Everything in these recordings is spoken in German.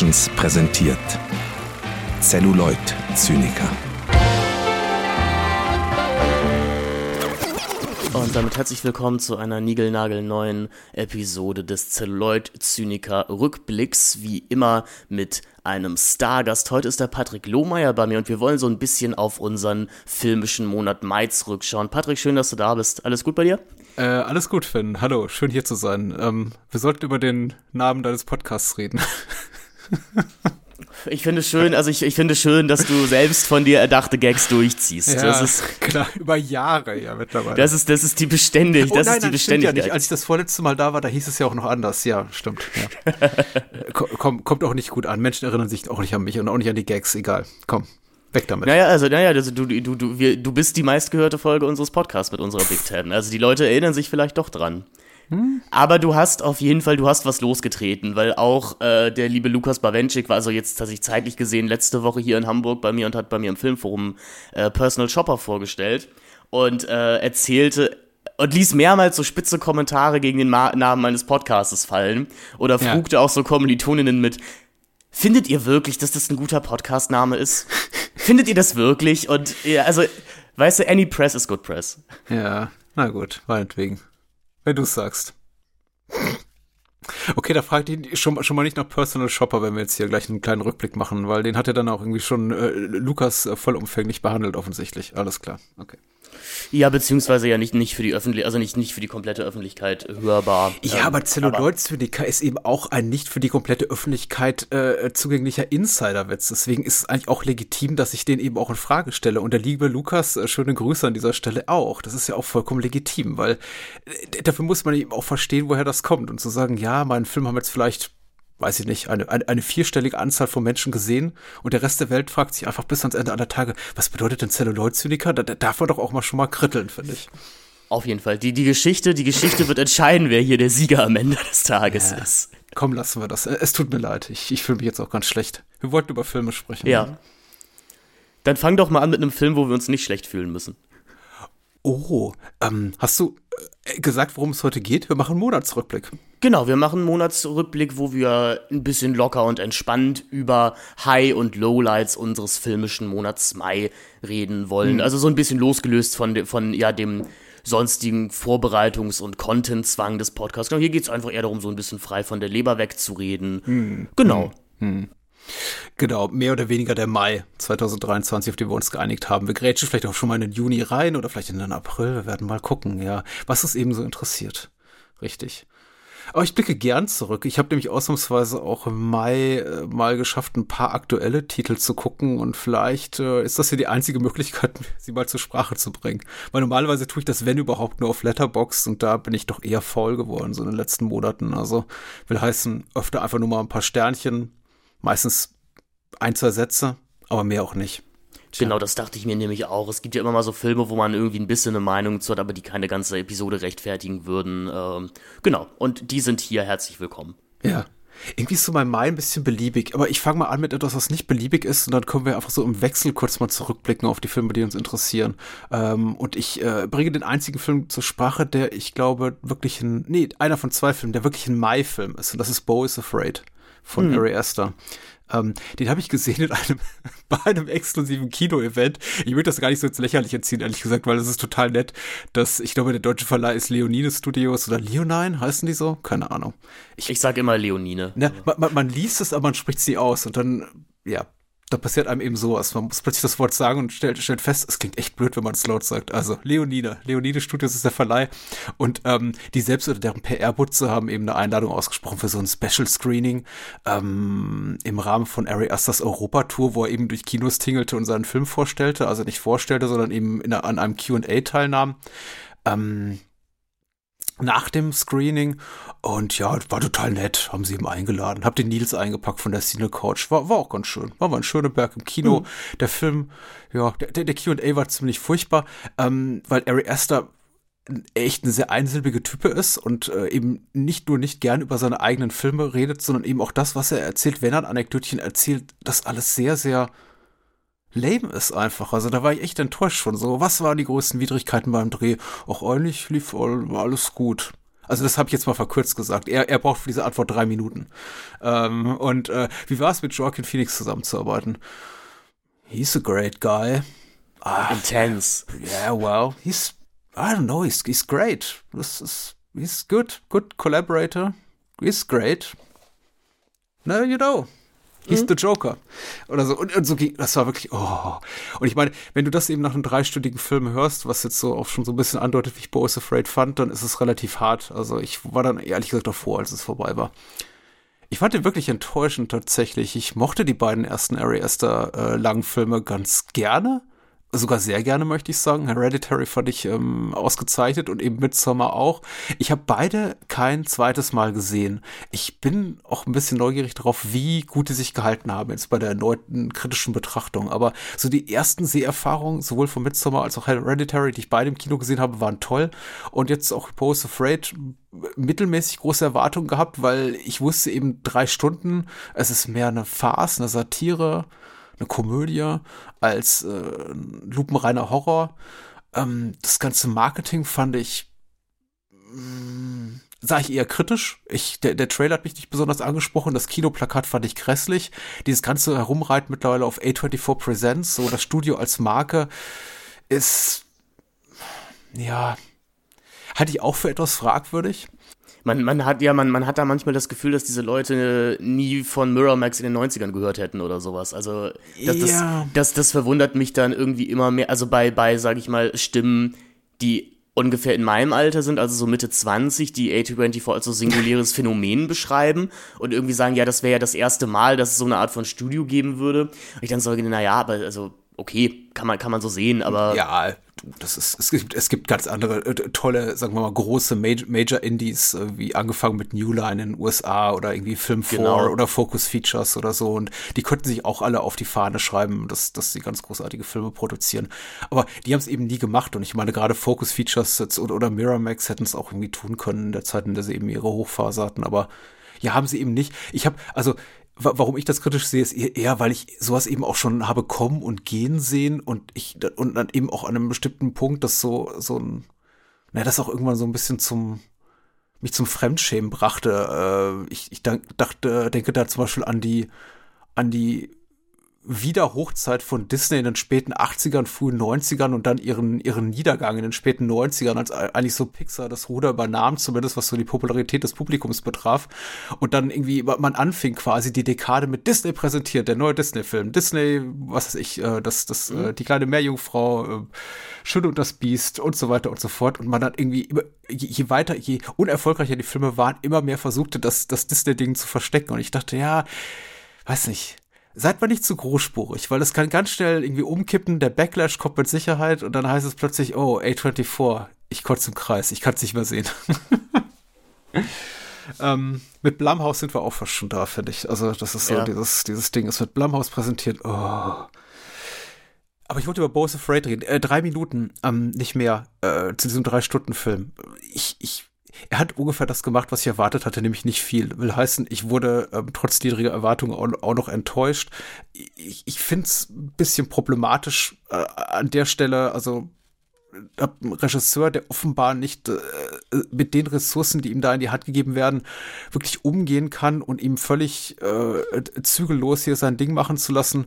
Productions präsentiert Celluloid Zyniker. Und damit herzlich willkommen zu einer niegelnagelneuen Episode des Celluloid Zyniker Rückblicks, wie immer mit einem Stargast. Heute ist der Patrick Lohmeier bei mir und wir wollen so ein bisschen auf unseren filmischen Monat Mai zurückschauen. Patrick, schön, dass du da bist. Alles gut bei dir? Äh, alles gut, Finn. Hallo, schön hier zu sein. Ähm, wir sollten über den Namen deines Podcasts reden. Ich finde es schön, also ich, ich finde schön, dass du selbst von dir erdachte Gags durchziehst. Ja, das ist klar, über Jahre ja mittlerweile. Das ist, das ist die beständig, oh, das nein, ist die nein, Beständigkeit. Ja nicht. Als ich das vorletzte Mal da war, da hieß es ja auch noch anders. Ja, stimmt. Ja. Komm, kommt auch nicht gut an. Menschen erinnern sich auch nicht an mich und auch nicht an die Gags. Egal. Komm. Weg damit. Naja, also, naja, also du, du, du, wir, du bist die meistgehörte Folge unseres Podcasts mit unserer Big Ten. Also die Leute erinnern sich vielleicht doch dran. Hm? Aber du hast auf jeden Fall, du hast was losgetreten, weil auch äh, der liebe Lukas Bawenschik war also jetzt tatsächlich zeitlich gesehen letzte Woche hier in Hamburg bei mir und hat bei mir im Filmforum äh, Personal Shopper vorgestellt und äh, erzählte, und ließ mehrmals so spitze Kommentare gegen den Ma Namen meines Podcastes fallen oder frugte ja. auch so Kommilitoninnen mit, findet ihr wirklich, dass das ein guter Podcastname ist? findet ihr das wirklich? Und ja, also, weißt du, any press is good press. Ja, na gut, meinetwegen. Wenn du es sagst. Okay, da fragt ihn schon, schon mal nicht nach Personal Shopper, wenn wir jetzt hier gleich einen kleinen Rückblick machen, weil den hat er dann auch irgendwie schon äh, Lukas äh, vollumfänglich behandelt, offensichtlich. Alles klar, okay. Ja, beziehungsweise ja nicht, nicht für die Öffentlichkeit, also nicht, nicht für die komplette Öffentlichkeit hörbar. Ja, ähm, aber Celluloid-Zyniker ist eben auch ein nicht für die komplette Öffentlichkeit äh, zugänglicher Insiderwitz. Deswegen ist es eigentlich auch legitim, dass ich den eben auch in Frage stelle. Und der liebe Lukas, äh, schöne Grüße an dieser Stelle auch. Das ist ja auch vollkommen legitim, weil äh, dafür muss man eben auch verstehen, woher das kommt. Und zu sagen, ja, meinen Film haben jetzt vielleicht weiß ich nicht, eine, eine, eine vierstellige Anzahl von Menschen gesehen und der Rest der Welt fragt sich einfach bis ans Ende aller Tage, was bedeutet denn Celluloid-Zyniker? Da, da darf man doch auch mal schon mal kritteln, finde ich. Auf jeden Fall. Die, die Geschichte, die Geschichte wird entscheiden, wer hier der Sieger am Ende des Tages ja. ist. Komm, lassen wir das. Es tut mir leid. Ich, ich fühle mich jetzt auch ganz schlecht. Wir wollten über Filme sprechen. Ja. Dann fang doch mal an mit einem Film, wo wir uns nicht schlecht fühlen müssen. Oh, ähm, hast du äh, gesagt, worum es heute geht? Wir machen einen Monatsrückblick. Genau, wir machen einen Monatsrückblick, wo wir ein bisschen locker und entspannt über High- und Lowlights unseres filmischen Monats Mai reden wollen. Mhm. Also so ein bisschen losgelöst von, de, von ja, dem sonstigen Vorbereitungs- und Content-Zwang des Podcasts. Genau, hier geht es einfach eher darum, so ein bisschen frei von der Leber wegzureden. Mhm. Genau. Mhm. Genau, mehr oder weniger der Mai 2023, auf den wir uns geeinigt haben. Wir grätschen vielleicht auch schon mal in den Juni rein oder vielleicht in den April. Wir werden mal gucken, ja, was es eben so interessiert. Richtig. Aber ich blicke gern zurück. Ich habe nämlich ausnahmsweise auch im Mai äh, mal geschafft, ein paar aktuelle Titel zu gucken und vielleicht äh, ist das hier die einzige Möglichkeit, sie mal zur Sprache zu bringen. Weil normalerweise tue ich das, wenn überhaupt, nur auf Letterbox und da bin ich doch eher faul geworden, so in den letzten Monaten. Also will heißen, öfter einfach nur mal ein paar Sternchen, meistens ein, zwei Sätze, aber mehr auch nicht. Tja. Genau, das dachte ich mir nämlich auch. Es gibt ja immer mal so Filme, wo man irgendwie ein bisschen eine Meinung zu hat, aber die keine ganze Episode rechtfertigen würden. Ähm, genau, und die sind hier herzlich willkommen. Ja. Irgendwie ist so mein Mai ein bisschen beliebig, aber ich fange mal an mit etwas, was nicht beliebig ist und dann können wir einfach so im Wechsel kurz mal zurückblicken auf die Filme, die uns interessieren. Ähm, und ich äh, bringe den einzigen Film zur Sprache, der ich glaube wirklich ein, nee, einer von zwei Filmen, der wirklich ein Mai-Film ist und das ist Bo is Afraid von hm. Ari Aster. Ähm, den habe ich gesehen in einem, bei einem exklusiven Kino-Event. Ich würde das gar nicht so ins Lächerliche ziehen, ehrlich gesagt, weil es ist total nett, dass, ich glaube, der deutsche Verleih ist Leonine Studios oder Leonine, heißen die so? Keine Ahnung. Ich, ich sage immer Leonine. Na, man, man, man liest es, aber man spricht sie aus und dann, ja, da passiert einem eben sowas. Man muss plötzlich das Wort sagen und stellt, stellt fest, es klingt echt blöd, wenn man es laut sagt. Also Leonide, Leonide Studios ist der Verleih und ähm, die selbst oder deren PR-Butze haben eben eine Einladung ausgesprochen für so ein Special Screening ähm, im Rahmen von Ari Asters Europa-Tour, wo er eben durch Kinos tingelte und seinen Film vorstellte, also nicht vorstellte, sondern eben in, an einem Q&A teilnahm. Ähm, nach dem Screening und ja, war total nett, haben sie ihm eingeladen. Hab den Nils eingepackt von der Cine Couch. War, war auch ganz schön. War mal in Schöneberg im Kino. Mhm. Der Film, ja, der, der Q&A war ziemlich furchtbar, ähm, weil Ari Aster echt eine sehr einsilbige Type ist und äh, eben nicht nur nicht gern über seine eigenen Filme redet, sondern eben auch das, was er erzählt, wenn er ein Anekdötchen erzählt, das alles sehr, sehr lame ist einfach. Also da war ich echt enttäuscht von so. Was waren die größten Widrigkeiten beim Dreh? Auch eigentlich lief all, alles gut. Also das habe ich jetzt mal verkürzt gesagt. Er, er braucht für diese Antwort drei Minuten. Ähm, und äh, wie war es mit Joaquin Phoenix zusammenzuarbeiten? He's a great guy. Ah, Intense. Yeah, well, he's I don't know, he's he's great. This is he's good, good collaborator. He's great. No, you know, He's mhm. the Joker. Oder so. Und, und, so ging, das war wirklich, oh. Und ich meine, wenn du das eben nach einem dreistündigen Film hörst, was jetzt so auch schon so ein bisschen andeutet, wie ich Boys Afraid fand, dann ist es relativ hart. Also ich war dann ehrlich gesagt davor, als es vorbei war. Ich fand den wirklich enttäuschend tatsächlich. Ich mochte die beiden ersten Ari Aster äh, langen Filme ganz gerne sogar sehr gerne, möchte ich sagen. Hereditary fand ich ähm, ausgezeichnet und eben Midsommar auch. Ich habe beide kein zweites Mal gesehen. Ich bin auch ein bisschen neugierig darauf, wie gut die sich gehalten haben, jetzt bei der erneuten kritischen Betrachtung. Aber so die ersten Seherfahrungen, sowohl von Midsommar als auch Hereditary, die ich beide im Kino gesehen habe, waren toll. Und jetzt auch Post Afraid mittelmäßig große Erwartungen gehabt, weil ich wusste eben drei Stunden, es ist mehr eine Farce, eine Satire, eine Komödie als äh, lupenreiner Horror. Ähm, das ganze Marketing fand ich, mh, mm, sah ich eher kritisch. Ich, der, der Trailer hat mich nicht besonders angesprochen. Das Kinoplakat fand ich grässlich. Dieses ganze Herumreiten mittlerweile auf A24 Presents, so das Studio als Marke, ist, ja, halte ich auch für etwas fragwürdig man, man hat ja, man, man hat da manchmal das Gefühl, dass diese Leute nie von Miramax in den 90ern gehört hätten oder sowas. Also das, ja. das, das, das verwundert mich dann irgendwie immer mehr. Also bei, bei, sag ich mal, Stimmen, die ungefähr in meinem Alter sind, also so Mitte 20, die A24 als so singuläres Phänomen beschreiben und irgendwie sagen, ja, das wäre ja das erste Mal, dass es so eine Art von Studio geben würde. Und ich dann sage, naja, aber also okay, kann man, kann man so sehen, aber. Ja, das ist, es gibt, es gibt ganz andere äh, tolle, sagen wir mal, große Major, Major Indies, äh, wie angefangen mit New Line in den USA oder irgendwie Film 4 genau. oder Focus Features oder so. Und die könnten sich auch alle auf die Fahne schreiben, dass, dass sie ganz großartige Filme produzieren. Aber die haben es eben nie gemacht. Und ich meine, gerade Focus Features oder, oder Miramax hätten es auch irgendwie tun können in der Zeit, in der sie eben ihre Hochphase hatten. Aber ja, haben sie eben nicht. Ich habe, also warum ich das kritisch sehe, ist eher, weil ich sowas eben auch schon habe kommen und gehen ssehen und ich und dann eben auch an einem bestimmten Punkt das so so ein, naja, das auch irgendwann so ein bisschen zum mich zum Fremdschämen brachte. Äh, ich, ich dachte, denke da zum Beispiel an die an die Wiederhochzeit von Disney in den späten 80ern, frühen 90ern und dann ihren, ihren Niedergang in den späten 90ern, als eigentlich so Pixar das Ruder übernahm, zumindest was so die Popularität des Publikums betraf. Und dann irgendwie, man anfing quasi die Dekade mit Disney präsentiert, der neue Disney-Film. Disney, was weiß ich, äh, das, das, mhm. äh, die kleine Meerjungfrau, äh, Schön und das Biest und so weiter und so fort. Und man hat irgendwie, immer, je, je weiter, je unerfolgreicher die Filme waren, immer mehr versuchte, das, das Disney-Ding zu verstecken. Und ich dachte, ja, weiß nicht, seid mal nicht zu großspurig, weil es kann ganz schnell irgendwie umkippen, der Backlash kommt mit Sicherheit und dann heißt es plötzlich, oh, A24, ich kotze im Kreis, ich kann es nicht mehr sehen. ähm, mit Blumhouse sind wir auch fast schon da, finde ich. Also, das ist so, ja. dieses, dieses Ding ist mit Blumhouse präsentiert. Oh. Aber ich wollte über Boys Afraid reden. Äh, drei Minuten, ähm, nicht mehr, äh, zu diesem Drei-Stunden-Film. Ich, ich er hat ungefähr das gemacht, was ich erwartet hatte, nämlich nicht viel. Will heißen, ich wurde ähm, trotz niedriger Erwartungen auch, auch, noch enttäuscht. Ich, ich finde es ein bisschen problematisch äh, an der Stelle, also ein Regisseur, der offenbar nicht äh, mit den Ressourcen, die ihm da in die Hand gegeben werden, wirklich umgehen kann und ihm völlig äh, zügellos hier sein Ding machen zu lassen,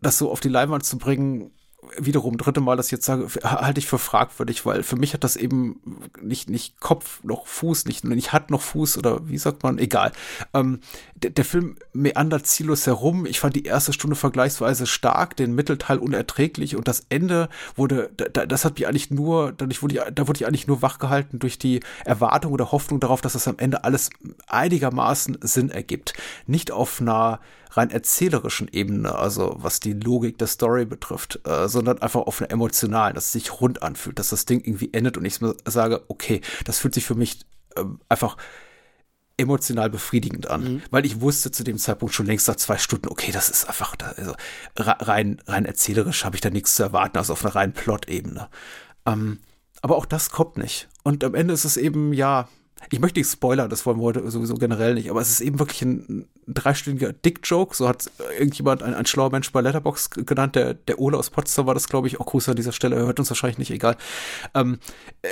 das so auf die Leinwand zu bringen, wiederum dritte Mal das jetzt sage, halte ich für fragwürdig, weil für mich hat das eben nicht, nicht Kopf noch Fuß, nicht, nicht hat noch Fuß oder wie sagt man, egal. Ähm, der, der Film meandert ziellos herum. Ich fand die erste Stunde vergleichsweise stark, den Mittelteil unerträglich und das Ende wurde, da, das hat mich eigentlich nur, dadurch wurde ich, da wurde ich eigentlich nur wachgehalten durch die Erwartung oder Hoffnung darauf, dass das am Ende alles einigermaßen Sinn ergibt. Nicht auf einer rein erzählerischen Ebene, also was die Logik der Story betrifft, äh, sondern einfach auf einer emotionalen, dass es sich rund anfühlt, dass das Ding irgendwie endet und ich sage, okay, das fühlt sich für mich äh, einfach emotional befriedigend an, mhm. weil ich wusste zu dem Zeitpunkt schon längst nach zwei Stunden, okay, das ist einfach, also rein, rein erzählerisch habe ich da nichts zu erwarten, also auf einer reinen Plot-Ebene. Ähm, aber auch das kommt nicht. Und am Ende ist es eben, ja, ich möchte nicht spoilern, das wollen wir heute sowieso generell nicht, aber es ist eben wirklich ein, dreistündiger Dick-Joke, so hat irgendjemand, ein, ein schlauer Mensch bei Letterbox genannt, der, der Ole aus Potsdam war das, glaube ich, auch Gruß an dieser Stelle, er hört uns wahrscheinlich nicht, egal. Ähm, äh,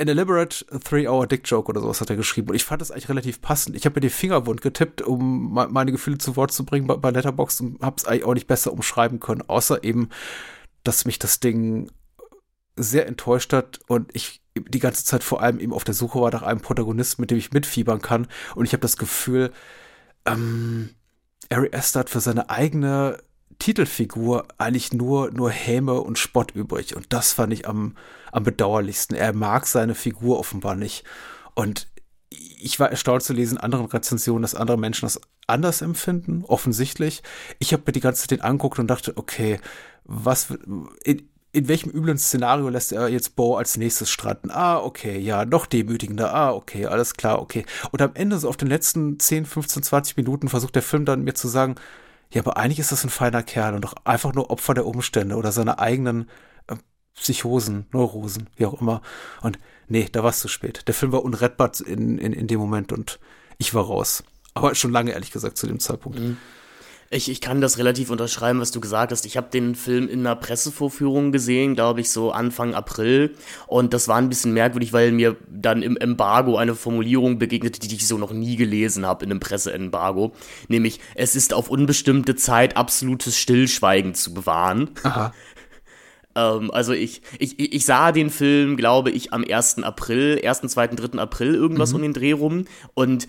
an elaborate three-hour Dick Joke oder sowas hat er geschrieben. Und ich fand das eigentlich relativ passend. Ich habe mir den Fingerwund getippt, um meine Gefühle zu Wort zu bringen bei, bei Letterboxd und habe es eigentlich auch nicht besser umschreiben können, außer eben, dass mich das Ding sehr enttäuscht hat und ich die ganze Zeit vor allem eben auf der Suche war nach einem Protagonisten, mit dem ich mitfiebern kann. Und ich habe das Gefühl, ähm, Ari Aster hat für seine eigene Titelfigur eigentlich nur, nur Häme und Spott übrig. Und das fand ich am, am bedauerlichsten. Er mag seine Figur offenbar nicht. Und ich war erstaunt zu lesen in anderen Rezensionen, dass andere Menschen das anders empfinden, offensichtlich. Ich habe mir die ganze Zeit den angeguckt und dachte, okay, was in welchem üblen Szenario lässt er jetzt Bo als nächstes stranden? Ah, okay, ja, noch demütigender. Ah, okay, alles klar, okay. Und am Ende, so auf den letzten 10, 15, 20 Minuten, versucht der Film dann mir zu sagen, ja, aber eigentlich ist das ein feiner Kerl und doch einfach nur Opfer der Umstände oder seiner eigenen äh, Psychosen, Neurosen, wie auch immer. Und nee, da war es zu spät. Der Film war unrettbar in, in, in dem Moment und ich war raus. Aber schon lange, ehrlich gesagt, zu dem Zeitpunkt. Mhm. Ich, ich kann das relativ unterschreiben, was du gesagt hast. Ich habe den Film in einer Pressevorführung gesehen, glaube ich, so Anfang April. Und das war ein bisschen merkwürdig, weil mir dann im Embargo eine Formulierung begegnete, die ich so noch nie gelesen habe in einem Presseembargo. Nämlich, es ist auf unbestimmte Zeit absolutes Stillschweigen zu bewahren. Aha. Ähm, also ich, ich, ich sah den Film, glaube ich, am 1. April, 1., 2., 3. April irgendwas mhm. um den Dreh rum. Und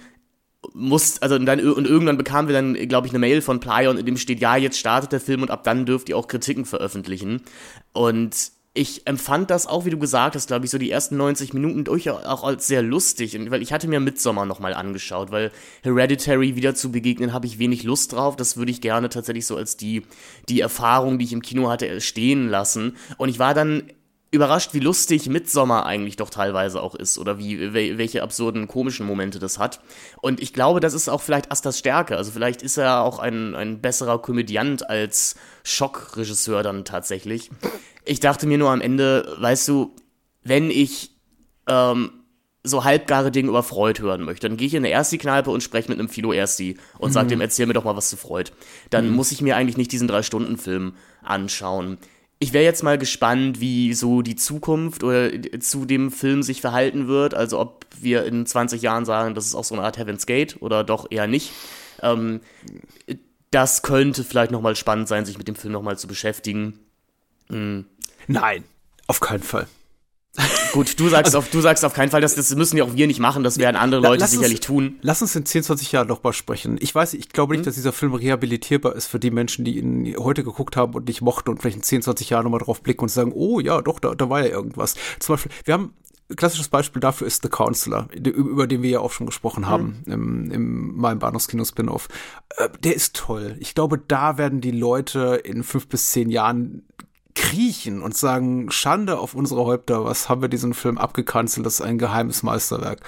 muss, also dann, und irgendwann bekamen wir dann, glaube ich, eine Mail von Plyon, in dem steht, ja, jetzt startet der Film und ab dann dürft ihr auch Kritiken veröffentlichen. Und ich empfand das auch, wie du gesagt hast, glaube ich, so die ersten 90 Minuten durchaus auch als sehr lustig. Und, weil ich hatte mir Midsommar nochmal angeschaut, weil Hereditary wieder zu begegnen, habe ich wenig Lust drauf. Das würde ich gerne tatsächlich so als die, die Erfahrung, die ich im Kino hatte, stehen lassen. Und ich war dann überrascht, wie lustig Midsommer eigentlich doch teilweise auch ist oder wie welche absurden komischen Momente das hat. Und ich glaube, das ist auch vielleicht Astas Stärke. Also vielleicht ist er auch ein, ein besserer Komödiant als Schockregisseur dann tatsächlich. Ich dachte mir nur am Ende, weißt du, wenn ich ähm, so halbgare Dinge über Freud hören möchte, dann gehe ich in eine Ersti-Kneipe und spreche mit einem Philo Ersti und mhm. sage dem, erzähl mir doch mal was zu Freud. Dann mhm. muss ich mir eigentlich nicht diesen Drei-Stunden-Film anschauen ich wäre jetzt mal gespannt, wie so die Zukunft oder zu dem Film sich verhalten wird. Also ob wir in 20 Jahren sagen, das ist auch so eine Art Heaven's Gate oder doch eher nicht. Ähm, das könnte vielleicht nochmal spannend sein, sich mit dem Film nochmal zu beschäftigen. Mhm. Nein, auf keinen Fall. Gut, du sagst, also, auf, du sagst auf keinen Fall, das, das müssen ja auch wir nicht machen, das werden andere Leute sicherlich uns, tun. Lass uns in 10, 20 Jahren nochmal sprechen. Ich weiß, ich glaube nicht, hm? dass dieser Film rehabilitierbar ist für die Menschen, die ihn heute geguckt haben und nicht mochten und vielleicht in 10, 20 Jahren nochmal drauf blicken und sagen, oh ja, doch, da, da war ja irgendwas. Zum Beispiel, wir haben klassisches Beispiel dafür ist The Counselor, über den wir ja auch schon gesprochen haben mhm. im, im meinem Bahnhofskino Spin-off. Äh, der ist toll. Ich glaube, da werden die Leute in fünf bis zehn Jahren kriechen und sagen, Schande auf unsere Häupter, was haben wir diesen Film abgekanzelt, das ist ein geheimes Meisterwerk.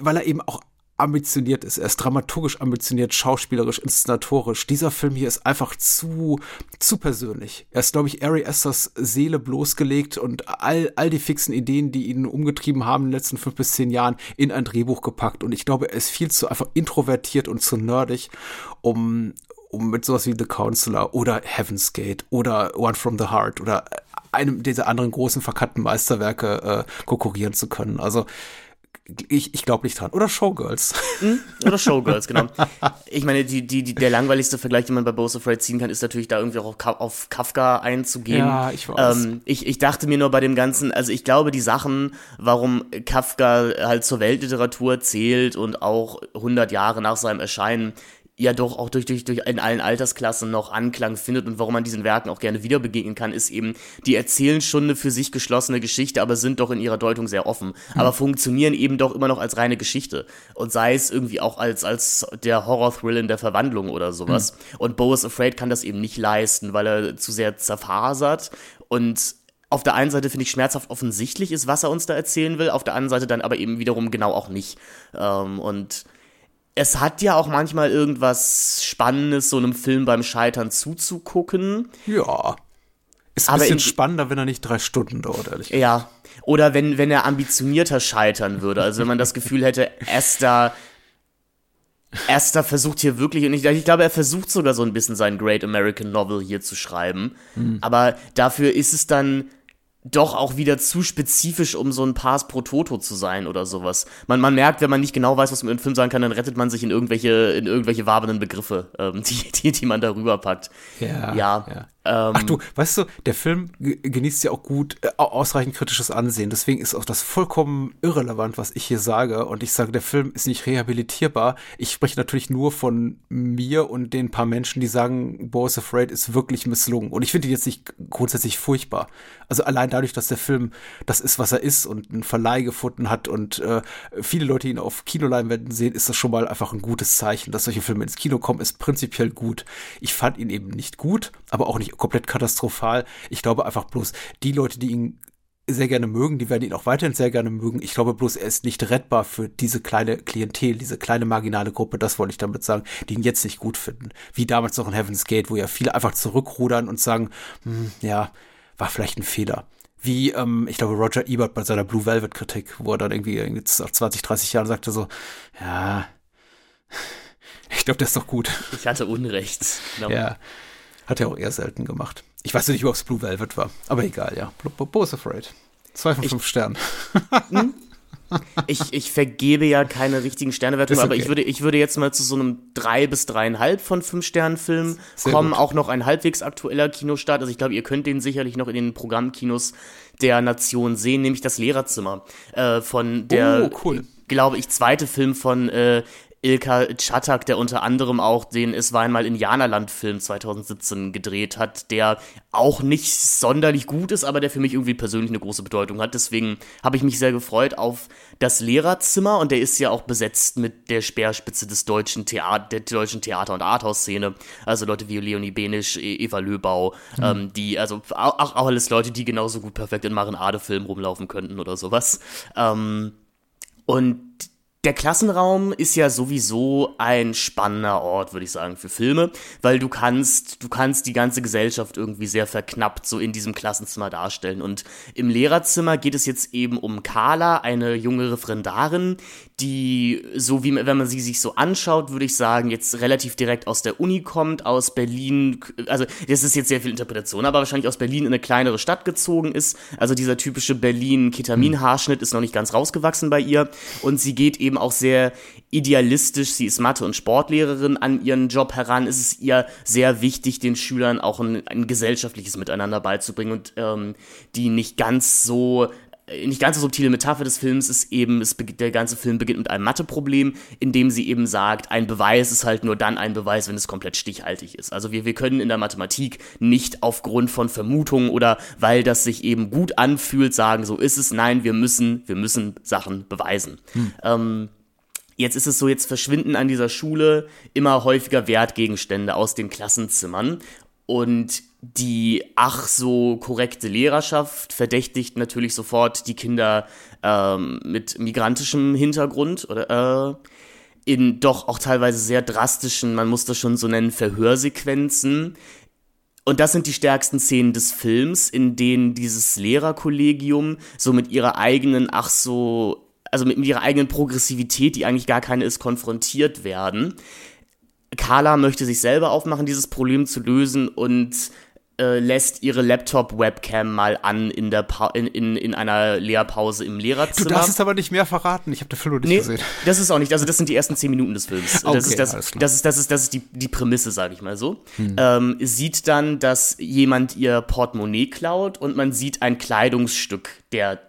Weil er eben auch ambitioniert ist. Er ist dramaturgisch ambitioniert, schauspielerisch, inszenatorisch. Dieser Film hier ist einfach zu, zu persönlich. Er ist, glaube ich, Ari Esters Seele bloßgelegt und all, all die fixen Ideen, die ihn umgetrieben haben in den letzten fünf bis zehn Jahren, in ein Drehbuch gepackt. Und ich glaube, er ist viel zu einfach introvertiert und zu nerdig, um, um mit sowas wie The Counselor oder Heaven's Gate oder One from the Heart oder einem dieser anderen großen verkannten Meisterwerke äh, konkurrieren zu können. Also ich, ich glaube nicht dran. Oder Showgirls. Hm? Oder Showgirls, genau. Ich meine, die, die, die, der langweiligste Vergleich, den man bei Both Afraid ziehen kann, ist natürlich da irgendwie auch auf, auf Kafka einzugehen. Ja, ich weiß. Ähm, ich, ich dachte mir nur bei dem Ganzen, also ich glaube, die Sachen, warum Kafka halt zur Weltliteratur zählt und auch 100 Jahre nach seinem Erscheinen ja doch auch durch, durch, durch in allen Altersklassen noch Anklang findet und warum man diesen Werken auch gerne wieder begegnen kann, ist eben, die erzählen schon eine für sich geschlossene Geschichte, aber sind doch in ihrer Deutung sehr offen, mhm. aber funktionieren eben doch immer noch als reine Geschichte und sei es irgendwie auch als, als der Horror-Thrill in der Verwandlung oder sowas. Mhm. Und Bo is Afraid kann das eben nicht leisten, weil er zu sehr zerfasert und auf der einen Seite finde ich schmerzhaft offensichtlich ist, was er uns da erzählen will, auf der anderen Seite dann aber eben wiederum genau auch nicht. Ähm, und es hat ja auch manchmal irgendwas Spannendes, so einem Film beim Scheitern zuzugucken. Ja. Ist ein aber bisschen spannender, wenn er nicht drei Stunden dauert, ehrlich gesagt. Ja. Oder wenn, wenn er ambitionierter scheitern würde. Also wenn man das Gefühl hätte, Esther, Esther versucht hier wirklich, und ich, ich, glaube, er versucht sogar so ein bisschen sein Great American Novel hier zu schreiben. Hm. Aber dafür ist es dann doch auch wieder zu spezifisch, um so ein Pass pro Toto zu sein oder sowas. Man, man merkt, wenn man nicht genau weiß, was man im Film sagen kann, dann rettet man sich in irgendwelche, in irgendwelche wabernden Begriffe, ähm, die, die, die man darüber packt. Ja. ja. ja. Ähm, Ach du, weißt du, der Film genießt ja auch gut, äh, ausreichend kritisches Ansehen. Deswegen ist auch das vollkommen irrelevant, was ich hier sage. Und ich sage, der Film ist nicht rehabilitierbar. Ich spreche natürlich nur von mir und den paar Menschen, die sagen, Boris Afraid ist wirklich misslungen. Und ich finde ihn jetzt nicht grundsätzlich furchtbar. Also allein dadurch, dass der Film das ist, was er ist und einen Verleih gefunden hat und äh, viele Leute ihn auf Kinoleinwänden sehen, ist das schon mal einfach ein gutes Zeichen. Dass solche Filme ins Kino kommen, ist prinzipiell gut. Ich fand ihn eben nicht gut, aber auch nicht komplett katastrophal. Ich glaube einfach bloß, die Leute, die ihn sehr gerne mögen, die werden ihn auch weiterhin sehr gerne mögen. Ich glaube bloß, er ist nicht rettbar für diese kleine Klientel, diese kleine marginale Gruppe, das wollte ich damit sagen, die ihn jetzt nicht gut finden. Wie damals noch in Heaven's Gate, wo ja viele einfach zurückrudern und sagen, hm, ja, war vielleicht ein Fehler. Wie, ähm, ich glaube, Roger Ebert bei seiner Blue Velvet Kritik, wo er dann irgendwie jetzt nach 20, 30 Jahren sagte so, ja, ich glaube, das ist doch gut. Ich hatte Unrecht. Genau. Ja. Hat er auch eher selten gemacht. Ich weiß nicht, ob es Blue Velvet war, aber egal, ja. Bo's Afraid. Zwei von ich, fünf Sternen. Hm? ich, ich vergebe ja keine richtigen Sternewertungen, okay. aber ich würde, ich würde jetzt mal zu so einem drei bis dreieinhalb von fünf Sternen Film kommen. Gut. Auch noch ein halbwegs aktueller Kinostart. Also ich glaube, ihr könnt den sicherlich noch in den Programmkinos der Nation sehen, nämlich das Lehrerzimmer äh, von der, oh, cool. glaube ich, zweite Film von äh, Ilka Chatak, der unter anderem auch den Es war einmal Indianerland-Film 2017 gedreht hat, der auch nicht sonderlich gut ist, aber der für mich irgendwie persönlich eine große Bedeutung hat. Deswegen habe ich mich sehr gefreut auf das Lehrerzimmer und der ist ja auch besetzt mit der Speerspitze des deutschen Theater, der deutschen Theater- und Arthouse-Szene. Also Leute wie Leonie Benisch, e-, Eva Löbau, mhm. ähm, die, also auch, auch alles Leute, die genauso gut perfekt in Marenade-Filmen rumlaufen könnten oder sowas. Ähm, und der Klassenraum ist ja sowieso ein spannender Ort, würde ich sagen, für Filme, weil du kannst, du kannst die ganze Gesellschaft irgendwie sehr verknappt so in diesem Klassenzimmer darstellen. Und im Lehrerzimmer geht es jetzt eben um Carla, eine junge Referendarin, die, so wie wenn man sie sich so anschaut, würde ich sagen, jetzt relativ direkt aus der Uni kommt, aus Berlin, also das ist jetzt sehr viel Interpretation, aber wahrscheinlich aus Berlin in eine kleinere Stadt gezogen ist. Also dieser typische Berlin-Ketamin-Haarschnitt ist noch nicht ganz rausgewachsen bei ihr. Und sie geht eben auch sehr idealistisch, sie ist Mathe- und Sportlehrerin, an ihren Job heran. Es ist ihr sehr wichtig, den Schülern auch ein, ein gesellschaftliches Miteinander beizubringen und ähm, die nicht ganz so nicht ganz so subtile Metapher des Films ist eben, es, der ganze Film beginnt mit einem Matheproblem, in dem sie eben sagt, ein Beweis ist halt nur dann ein Beweis, wenn es komplett stichhaltig ist. Also wir, wir können in der Mathematik nicht aufgrund von Vermutungen oder weil das sich eben gut anfühlt, sagen, so ist es. Nein, wir müssen, wir müssen Sachen beweisen. Hm. Ähm, Jetzt ist es so, jetzt verschwinden an dieser Schule immer häufiger Wertgegenstände aus den Klassenzimmern und die ach so korrekte Lehrerschaft verdächtigt natürlich sofort die Kinder ähm, mit migrantischem Hintergrund oder äh, in doch auch teilweise sehr drastischen, man muss das schon so nennen, Verhörsequenzen. Und das sind die stärksten Szenen des Films, in denen dieses Lehrerkollegium so mit ihrer eigenen, ach so, also mit ihrer eigenen Progressivität, die eigentlich gar keine ist, konfrontiert werden. Carla möchte sich selber aufmachen, dieses Problem zu lösen und äh, lässt ihre Laptop-Webcam mal an in, der in, in, in einer Lehrpause im Lehrerzimmer. Du darfst es aber nicht mehr verraten. Ich habe den Film noch nicht nee, gesehen. Das ist auch nicht. Also das sind die ersten zehn Minuten des Films. Okay, das, ist das, das, ist, das ist das ist die, die Prämisse, sage ich mal so. Hm. Ähm, sieht dann, dass jemand ihr Portemonnaie klaut und man sieht ein Kleidungsstück der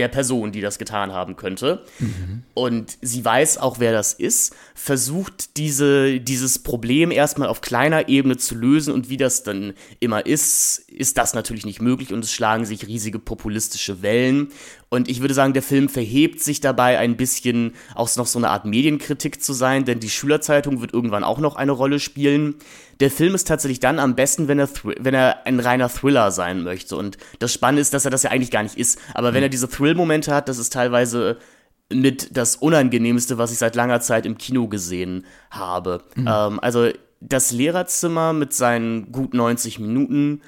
der Person, die das getan haben könnte. Mhm. Und sie weiß auch, wer das ist, versucht diese, dieses Problem erstmal auf kleiner Ebene zu lösen und wie das dann immer ist, ist das natürlich nicht möglich und es schlagen sich riesige populistische Wellen. Und ich würde sagen, der Film verhebt sich dabei ein bisschen auch noch so eine Art Medienkritik zu sein, denn die Schülerzeitung wird irgendwann auch noch eine Rolle spielen. Der Film ist tatsächlich dann am besten, wenn er, wenn er ein reiner Thriller sein möchte. Und das Spannende ist, dass er das ja eigentlich gar nicht ist. Aber wenn er diese Thrill-Momente hat, das ist teilweise mit das Unangenehmste, was ich seit langer Zeit im Kino gesehen habe. Mhm. Ähm, also das Lehrerzimmer mit seinen gut 90 Minuten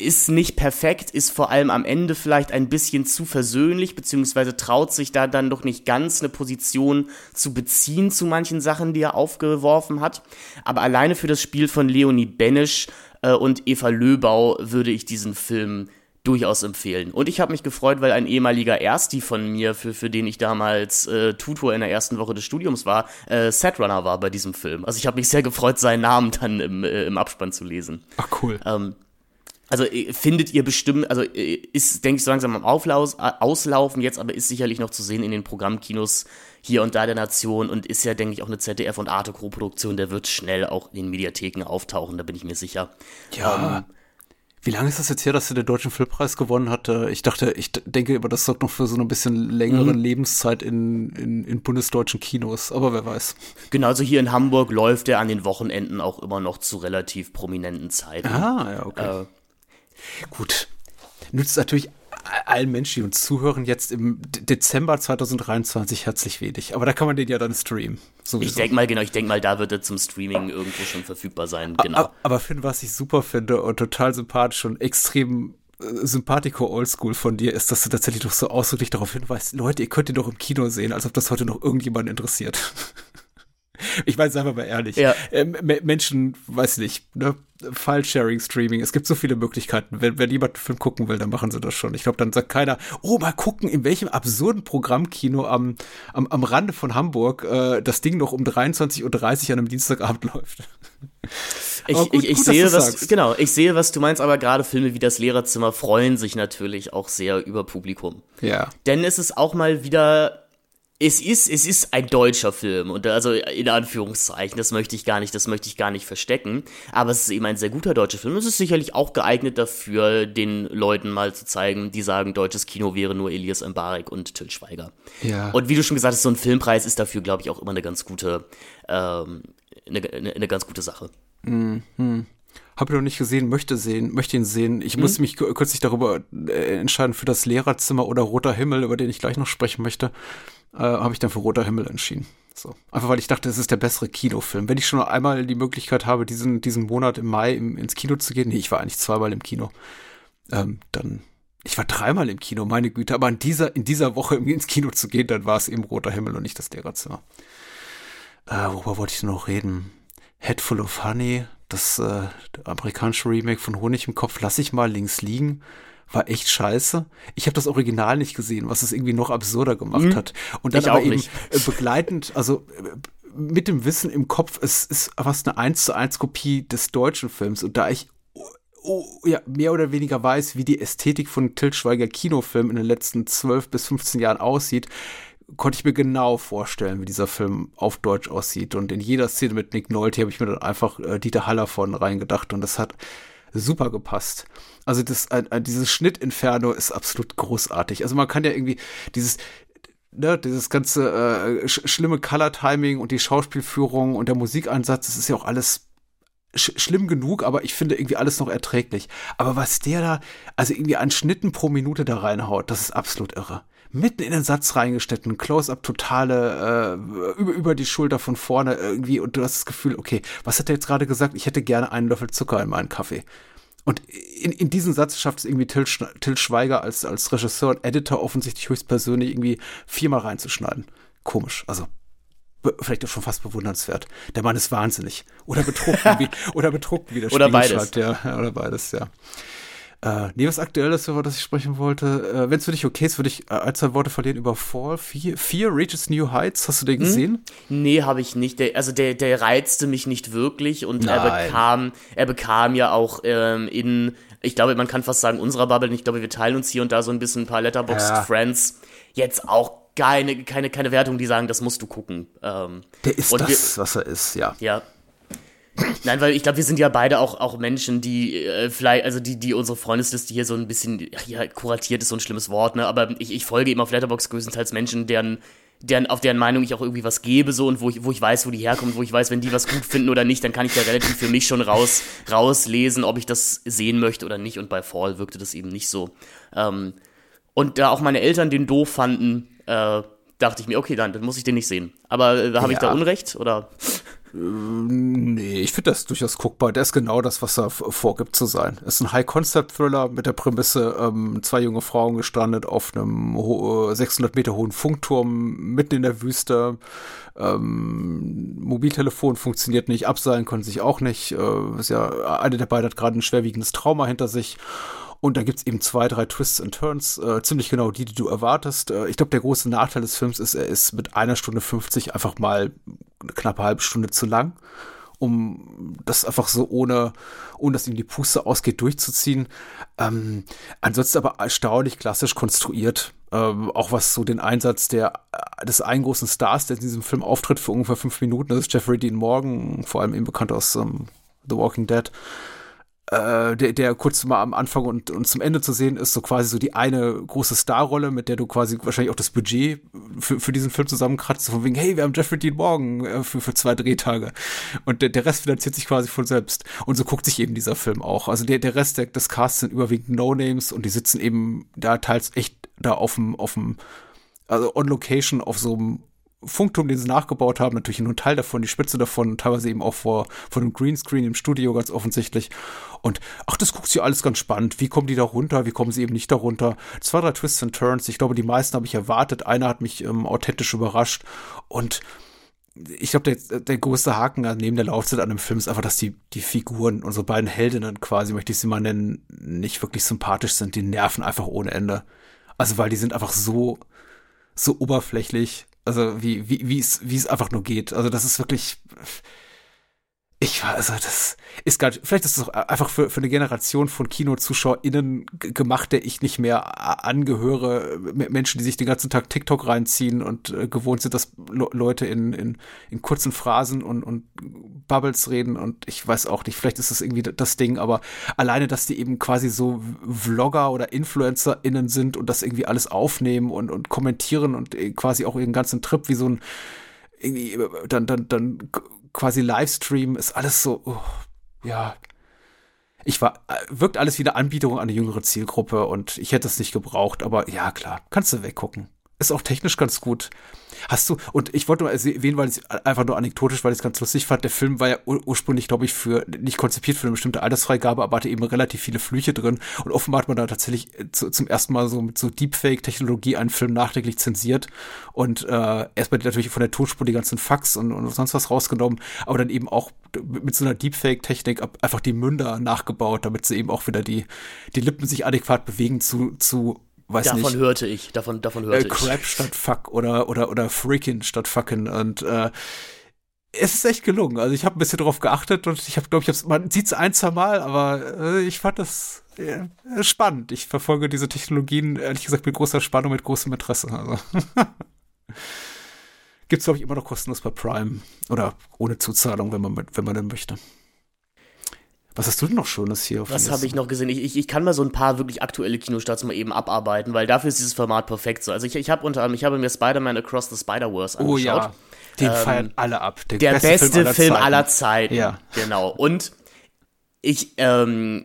ist nicht perfekt, ist vor allem am Ende vielleicht ein bisschen zu versöhnlich, beziehungsweise traut sich da dann doch nicht ganz eine Position zu beziehen zu manchen Sachen, die er aufgeworfen hat. Aber alleine für das Spiel von Leonie Benisch äh, und Eva Löbau würde ich diesen Film durchaus empfehlen. Und ich habe mich gefreut, weil ein ehemaliger Ersti von mir, für, für den ich damals äh, Tutor in der ersten Woche des Studiums war, äh, Setrunner war bei diesem Film. Also ich habe mich sehr gefreut, seinen Namen dann im, äh, im Abspann zu lesen. Ach cool. Ähm, also äh, findet ihr bestimmt, also äh, ist, denke ich, so langsam am Auflaus, äh, Auslaufen jetzt, aber ist sicherlich noch zu sehen in den Programmkinos hier und da der Nation und ist ja, denke ich, auch eine ZDF- und Arte-Co-Produktion, der wird schnell auch in den Mediatheken auftauchen, da bin ich mir sicher. Ja. Ähm, wie lange ist das jetzt her, dass er den Deutschen Filmpreis gewonnen hatte? Ich dachte, ich denke aber, das sorgt noch für so eine bisschen längere mhm. Lebenszeit in, in, in bundesdeutschen Kinos, aber wer weiß. Genau, also hier in Hamburg läuft er an den Wochenenden auch immer noch zu relativ prominenten Zeiten. Ah, ja, okay. Äh, Gut. Nützt natürlich allen Menschen, die uns zuhören, jetzt im Dezember 2023 herzlich wenig. Aber da kann man den ja dann streamen. Sowieso. Ich denke mal, genau, ich denke mal, da wird er zum Streaming irgendwo schon verfügbar sein. Genau. Aber, Finn, was ich super finde und total sympathisch und extrem äh, Sympathico Oldschool von dir ist, dass du tatsächlich doch so ausdrücklich darauf hinweist, Leute, ihr könnt ihn doch im Kino sehen, als ob das heute noch irgendjemand interessiert. ich meine, sagen wir mal ehrlich. Ja. Ähm, Menschen, weiß nicht, ne? File-Sharing, Streaming. Es gibt so viele Möglichkeiten. Wenn, wenn jemand einen Film gucken will, dann machen sie das schon. Ich glaube, dann sagt keiner, oh, mal gucken, in welchem absurden Programmkino am, am, am Rande von Hamburg äh, das Ding noch um 23.30 Uhr an einem Dienstagabend läuft. Ich, gut, ich, ich gut, sehe, was, sagst. genau, ich sehe, was du meinst, aber gerade Filme wie das Lehrerzimmer freuen sich natürlich auch sehr über Publikum. Ja. Denn es ist auch mal wieder es ist, es ist ein deutscher Film und also in Anführungszeichen, das möchte ich gar nicht, das möchte ich gar nicht verstecken. Aber es ist eben ein sehr guter deutscher Film. Es ist sicherlich auch geeignet dafür, den Leuten mal zu zeigen, die sagen, deutsches Kino wäre nur Elias Mbarek und Till Schweiger. Ja. Und wie du schon gesagt hast, so ein Filmpreis ist dafür, glaube ich, auch immer eine ganz gute, ähm, eine, eine, eine ganz gute Sache. Mhm. Habe ich noch nicht gesehen, möchte sehen, möchte ihn sehen. Ich mhm. musste mich kürzlich darüber äh, entscheiden für das Lehrerzimmer oder Roter Himmel, über den ich gleich noch sprechen möchte äh, habe ich dann für Roter Himmel entschieden. So. Einfach weil ich dachte, es ist der bessere Kinofilm. Wenn ich schon einmal die Möglichkeit habe, diesen, diesen Monat im Mai im, ins Kino zu gehen, nee, ich war eigentlich zweimal im Kino, ähm, dann, ich war dreimal im Kino, meine Güte, aber in dieser, in dieser Woche ins Kino zu gehen, dann war es eben Roter Himmel und nicht das Lehrerzimmer. Äh, worüber wollte ich noch reden? Head Full of Honey, das äh, amerikanische Remake von Honig im Kopf, lasse ich mal links liegen war echt scheiße. Ich habe das Original nicht gesehen, was es irgendwie noch absurder gemacht mhm. hat. Und dann ich aber eben nicht. Äh, begleitend, also äh, mit dem Wissen im Kopf, es ist fast eine 1 zu 1 Kopie des deutschen Films. Und da ich oh, ja, mehr oder weniger weiß, wie die Ästhetik von Til Schweiger Kinofilm in den letzten 12 bis 15 Jahren aussieht, konnte ich mir genau vorstellen, wie dieser Film auf Deutsch aussieht. Und in jeder Szene mit Nick Nolte habe ich mir dann einfach äh, Dieter Haller von reingedacht. Und das hat super gepasst. Also das, äh, dieses Schnittinferno ist absolut großartig. Also man kann ja irgendwie dieses, ne, dieses ganze äh, sch schlimme Color-Timing und die Schauspielführung und der Musikeinsatz, das ist ja auch alles sch schlimm genug, aber ich finde irgendwie alles noch erträglich. Aber was der da, also irgendwie an Schnitten pro Minute da reinhaut, das ist absolut irre. Mitten in den Satz reingestellt, Close-up totale äh, über, über die Schulter von vorne irgendwie und du hast das Gefühl, okay, was hat er jetzt gerade gesagt? Ich hätte gerne einen Löffel Zucker in meinen Kaffee. Und in, in diesen Satz schafft es irgendwie Till, Till Schweiger als, als Regisseur und Editor offensichtlich höchstpersönlich irgendwie viermal reinzuschneiden. Komisch. Also vielleicht auch schon fast bewundernswert. Der Mann ist wahnsinnig. Oder betrunken, wie, oder betrunken, wie der Oder beides. Schreibt. Ja, oder beides, ja. Äh, nee, was aktuelles, über das ich sprechen wollte. Äh, Wenn es für dich okay ist, würde ich äh, ein, zwei Worte verlieren über Fall. Vier, vier Reaches New Heights. Hast du den hm? gesehen? Nee, habe ich nicht. Der, also der, der reizte mich nicht wirklich und Nein. er bekam, er bekam ja auch ähm, in, ich glaube, man kann fast sagen, unserer Bubble, ich glaube, wir teilen uns hier und da so ein bisschen ein paar Letterboxd ja. Friends. Jetzt auch keine, keine, keine Wertung, die sagen, das musst du gucken. Ähm, der ist das, wir, was er ist, ja. Ja, Nein, weil ich glaube, wir sind ja beide auch, auch Menschen, die äh, vielleicht, also die, die unsere Freundesliste hier so ein bisschen, ja, kuratiert ist so ein schlimmes Wort, ne? Aber ich, ich folge eben auf Letterbox größtenteils Menschen, deren, deren, auf deren Meinung ich auch irgendwie was gebe, so und wo ich, wo ich weiß, wo die herkommen, wo ich weiß, wenn die was gut finden oder nicht, dann kann ich da relativ für mich schon raus, rauslesen, ob ich das sehen möchte oder nicht. Und bei Fall wirkte das eben nicht so. Ähm, und da auch meine Eltern den doof fanden, äh, dachte ich mir, okay, dann, dann muss ich den nicht sehen. Aber äh, habe ja. ich da Unrecht oder? Nee, ich finde das durchaus guckbar. Der ist genau das, was er vorgibt zu sein. Es ist ein High-Concept-Thriller mit der Prämisse, ähm, zwei junge Frauen gestrandet auf einem 600 Meter hohen Funkturm mitten in der Wüste. Ähm, Mobiltelefon funktioniert nicht, abseilen können sich auch nicht. Äh, ist ja, eine der beiden hat gerade ein schwerwiegendes Trauma hinter sich Und da gibt's eben zwei, drei Twists and Turns, äh, ziemlich genau die, die du erwartest. Äh, ich glaube, der große Nachteil des Films ist, er ist mit einer Stunde 50 einfach mal eine knappe halbe Stunde zu lang um das einfach so ohne, ohne dass ihm die Puste ausgeht, durchzuziehen. Ähm, ansonsten aber erstaunlich klassisch konstruiert. Ähm, auch was so den Einsatz der, des einen großen Stars, der in diesem Film auftritt für ungefähr fünf Minuten, das ist Jeffrey Dean Morgan, vor allem eben bekannt aus um, The Walking Dead äh, der, der kurz mal am Anfang und, und zum Ende zu sehen ist, so quasi so die eine große Starrolle, mit der du quasi wahrscheinlich auch das Budget für, für diesen Film zusammenkratzt, von wegen, hey, wir haben Jeffrey Dean Morgan äh, für, für zwei Drehtage. Und der, der Rest finanziert sich quasi von selbst. Und so guckt sich eben dieser Film auch. Also der, der Rest des Casts sind überwiegend No-Names und die sitzen eben da teils echt da auf dem, auf dem, also on location auf so einem Funkturm, den sie nachgebaut haben, natürlich nur ein Teil davon, die Spitze davon, teilweise eben auch vor, vor einem Greenscreen im Studio ganz offensichtlich. Und ach, das guckt sich alles ganz spannend. Wie kommen die da runter? Wie kommen sie eben nicht da runter? Zwei, drei Twists and Turns. Ich glaube, die meisten habe ich erwartet. Einer hat mich ähm, authentisch überrascht. Und ich glaube, der, der größte Haken neben der Laufzeit an dem Film ist einfach, dass die, die Figuren, unsere beiden Heldinnen quasi, möchte ich sie mal nennen, nicht wirklich sympathisch sind. Die nerven einfach ohne Ende. Also, weil die sind einfach so, so oberflächlich also wie, wie, wie es, wie es einfach nur geht. Also das ist wirklich, ich war, also das ist nicht, vielleicht ist es auch einfach für, für eine Generation von KinozuschauerInnen gemacht, der ich nicht mehr angehöre. Menschen, die sich den ganzen Tag TikTok reinziehen und äh, gewohnt sind, dass Leute in, in, in kurzen Phrasen und, und Bubbles reden und ich weiß auch nicht, vielleicht ist das irgendwie das Ding, aber alleine, dass die eben quasi so Vlogger oder InfluencerInnen sind und das irgendwie alles aufnehmen und, und kommentieren und äh, quasi auch ihren ganzen Trip wie so ein irgendwie, dann, dann, dann quasi Livestream ist alles so, oh, ja. Ich war, äh, wirkt alles wie eine Anbietung an eine jüngere Zielgruppe und ich hätte es nicht gebraucht, aber ja, klar, kannst du weggucken. Ist auch technisch ganz gut. Hast du, und ich wollte mal erwähnen, weil ich einfach nur anekdotisch, weil ich es ganz lustig fand, der Film war ja ur ursprünglich, glaube ich, für, nicht konzipiert für eine bestimmte Altersfreigabe, aber hatte eben relativ viele Flüche drin und offenbar hat man da tatsächlich äh, zu, zum ersten Mal so mit so Deepfake-Technologie einen Film nachträglich zensiert und äh, erstmal natürlich von der Tonspur die ganzen Fax und, und sonst was rausgenommen, aber dann eben auch mit so einer Deepfake-Technik einfach die Münder nachgebaut, damit sie eben auch wieder die, die Lippen sich adäquat bewegen zu, zu weiß davon nicht. Davon hörte ich, davon, davon hörte äh, Crap statt Fuck oder, oder, oder Freaking statt Fucking und äh, es ist echt gelungen. Also ich habe ein bisschen drauf geachtet und ich habe, glaube ich, man sieht es ein, zwei Mal, aber äh, ich fand das äh, spannend. Ich verfolge diese Technologien, ehrlich gesagt, mit großer Spannung, mit großem Interesse. Also. Gibt's, glaube ich, immer noch kostenlos bei Prime. Oder ohne Zuzahlung, wenn man, wenn man denn möchte. Was hast du denn noch Schönes hier? Auf Was habe ich noch gesehen? Ich, ich, ich, kann mal so ein paar wirklich aktuelle Kinostarts mal eben abarbeiten, weil dafür ist dieses Format perfekt so. Also ich, ich habe unter anderem, ich habe mir Spider-Man Across the Spider-Verse angeschaut. Oh ja, den ähm, feiern alle ab. Der, der beste, beste, Film aller Film Zeiten. Aller Zeiten. Ja. Genau. Und ich, ähm,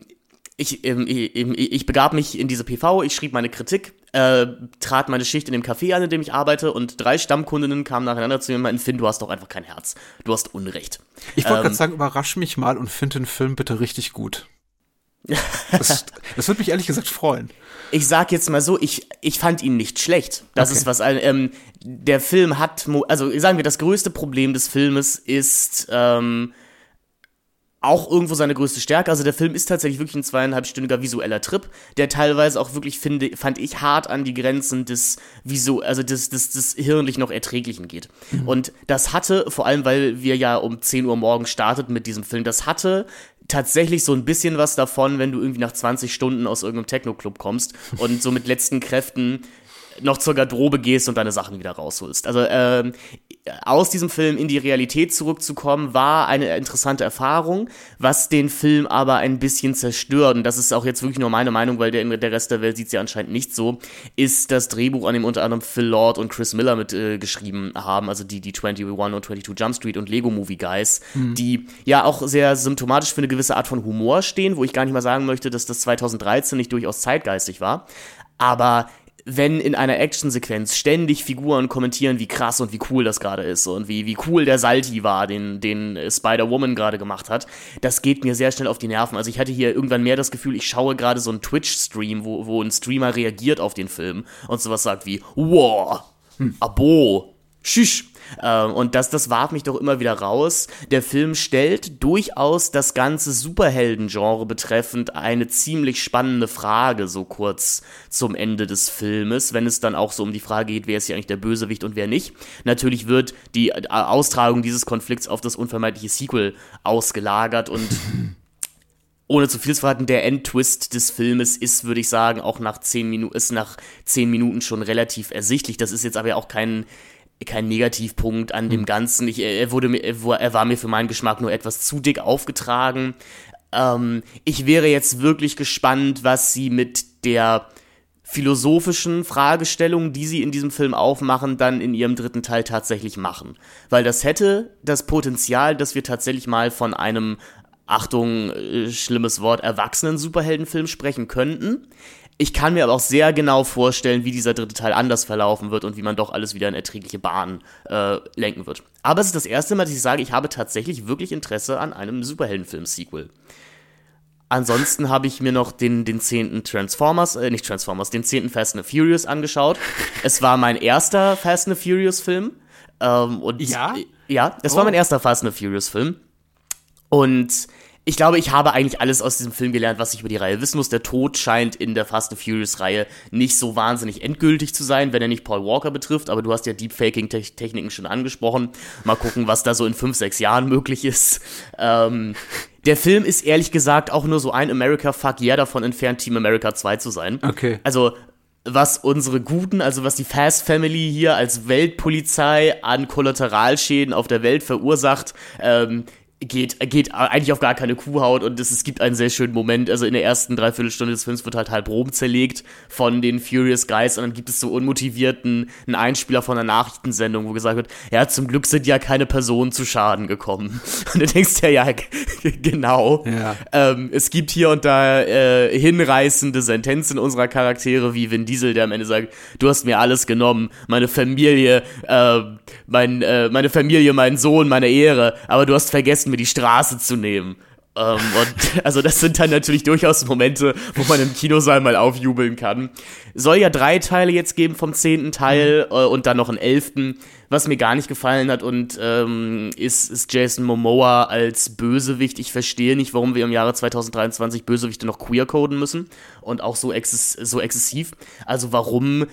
ich, ähm, ich, ich begab mich in diese PV, ich schrieb meine Kritik, äh, trat meine Schicht in dem Café an, in dem ich arbeite, und drei Stammkundinnen kamen nacheinander zu mir und meinten, Finn, du hast doch einfach kein Herz. Du hast Unrecht. Ich wollte ähm, gerade sagen, überrasch mich mal und find den Film bitte richtig gut. das, das würde mich ehrlich gesagt freuen. Ich sag jetzt mal so, ich, ich fand ihn nicht schlecht. Das okay. ist was, ähm, der Film hat, also sagen wir, das größte Problem des Filmes ist, ähm, auch irgendwo seine größte Stärke. Also der Film ist tatsächlich wirklich ein zweieinhalbstündiger visueller Trip, der teilweise auch wirklich finde, fand ich hart an die Grenzen des Visu, also des, des, des hirnlich noch Erträglichen geht. Mhm. Und das hatte, vor allem weil wir ja um 10 Uhr morgens starteten mit diesem Film, das hatte tatsächlich so ein bisschen was davon, wenn du irgendwie nach 20 Stunden aus irgendeinem Techno-Club kommst und so mit letzten Kräften noch zur Garderobe gehst und deine Sachen wieder rausholst. Also ähm, aus diesem Film in die Realität zurückzukommen, war eine interessante Erfahrung, was den Film aber ein bisschen zerstört, und das ist auch jetzt wirklich nur meine Meinung, weil der, der Rest der Welt sieht ja anscheinend nicht so, ist das Drehbuch, an dem unter anderem Phil Lord und Chris Miller mit äh, geschrieben haben, also die, die 21 und 22 Jump Street und Lego Movie Guys, mhm. die ja auch sehr symptomatisch für eine gewisse Art von Humor stehen, wo ich gar nicht mal sagen möchte, dass das 2013 nicht durchaus zeitgeistig war, aber wenn in einer Actionsequenz ständig Figuren kommentieren, wie krass und wie cool das gerade ist und wie, wie cool der Salti war, den, den Spider-Woman gerade gemacht hat, das geht mir sehr schnell auf die Nerven. Also ich hatte hier irgendwann mehr das Gefühl, ich schaue gerade so einen Twitch-Stream, wo, wo ein Streamer reagiert auf den Film und sowas sagt wie, wow, hm. abo, Schüch. Ähm, und das, das warf mich doch immer wieder raus. Der Film stellt durchaus das ganze Superhelden-Genre betreffend eine ziemlich spannende Frage, so kurz zum Ende des Filmes, wenn es dann auch so um die Frage geht, wer ist hier eigentlich der Bösewicht und wer nicht. Natürlich wird die äh, Austragung dieses Konflikts auf das unvermeidliche Sequel ausgelagert und ohne zu viel zu verraten, der Endtwist des Filmes ist, würde ich sagen, auch nach zehn Minuten, ist nach zehn Minuten schon relativ ersichtlich. Das ist jetzt aber auch kein, kein Negativpunkt an dem hm. Ganzen. Ich, er, wurde mir, er war mir für meinen Geschmack nur etwas zu dick aufgetragen. Ähm, ich wäre jetzt wirklich gespannt, was sie mit der philosophischen Fragestellungen, die sie in diesem Film aufmachen, dann in ihrem dritten Teil tatsächlich machen. Weil das hätte das Potenzial, dass wir tatsächlich mal von einem Achtung, äh, schlimmes Wort, erwachsenen Superheldenfilm sprechen könnten. Ich kann mir aber auch sehr genau vorstellen, wie dieser dritte Teil anders verlaufen wird und wie man doch alles wieder in erträgliche Bahnen äh, lenken wird. Aber es ist das erste Mal, dass ich sage, ich habe tatsächlich wirklich Interesse an einem Superheldenfilm-Sequel. Ansonsten habe ich mir noch den, den zehnten Transformers, äh, nicht Transformers, den zehnten Fast and Furious angeschaut. Es war mein erster Fast and Furious Film. Ähm, und ja? Ja, es oh. war mein erster Fast and Furious Film. Und ich glaube, ich habe eigentlich alles aus diesem Film gelernt, was ich über die Reihe wissen muss. Der Tod scheint in der Fast and Furious Reihe nicht so wahnsinnig endgültig zu sein, wenn er nicht Paul Walker betrifft. Aber du hast ja Deepfaking-Techniken schon angesprochen. Mal gucken, was da so in fünf, sechs Jahren möglich ist. Ähm, der Film ist ehrlich gesagt auch nur so ein America-Fuck yeah davon entfernt, Team America 2 zu sein. Okay. Also, was unsere Guten, also was die Fast Family hier als Weltpolizei an Kollateralschäden auf der Welt verursacht, ähm, geht, geht eigentlich auf gar keine Kuhhaut und es, es gibt einen sehr schönen Moment. Also in der ersten Dreiviertelstunde des Films wird halt halb Rom zerlegt von den Furious Guys und dann gibt es so unmotivierten einen Einspieler von einer Nachrichtensendung, wo gesagt wird, ja, zum Glück sind ja keine Personen zu Schaden gekommen. Und du denkst ja, ja, genau. Ja. Ähm, es gibt hier und da äh, hinreißende Sentenzen unserer Charaktere, wie Vin Diesel, der am Ende sagt, du hast mir alles genommen, meine Familie, äh, mein, äh, meine Familie, mein Sohn, meine Ehre, aber du hast vergessen, mir die Straße zu nehmen. Ähm, und also das sind dann natürlich durchaus Momente, wo man im Kinosaal mal aufjubeln kann. Soll ja drei Teile jetzt geben vom zehnten Teil äh, und dann noch einen elften. Was mir gar nicht gefallen hat und ähm, ist, ist Jason Momoa als Bösewicht. Ich verstehe nicht, warum wir im Jahre 2023 Bösewichte noch queer coden müssen und auch so, exzess so exzessiv. Also warum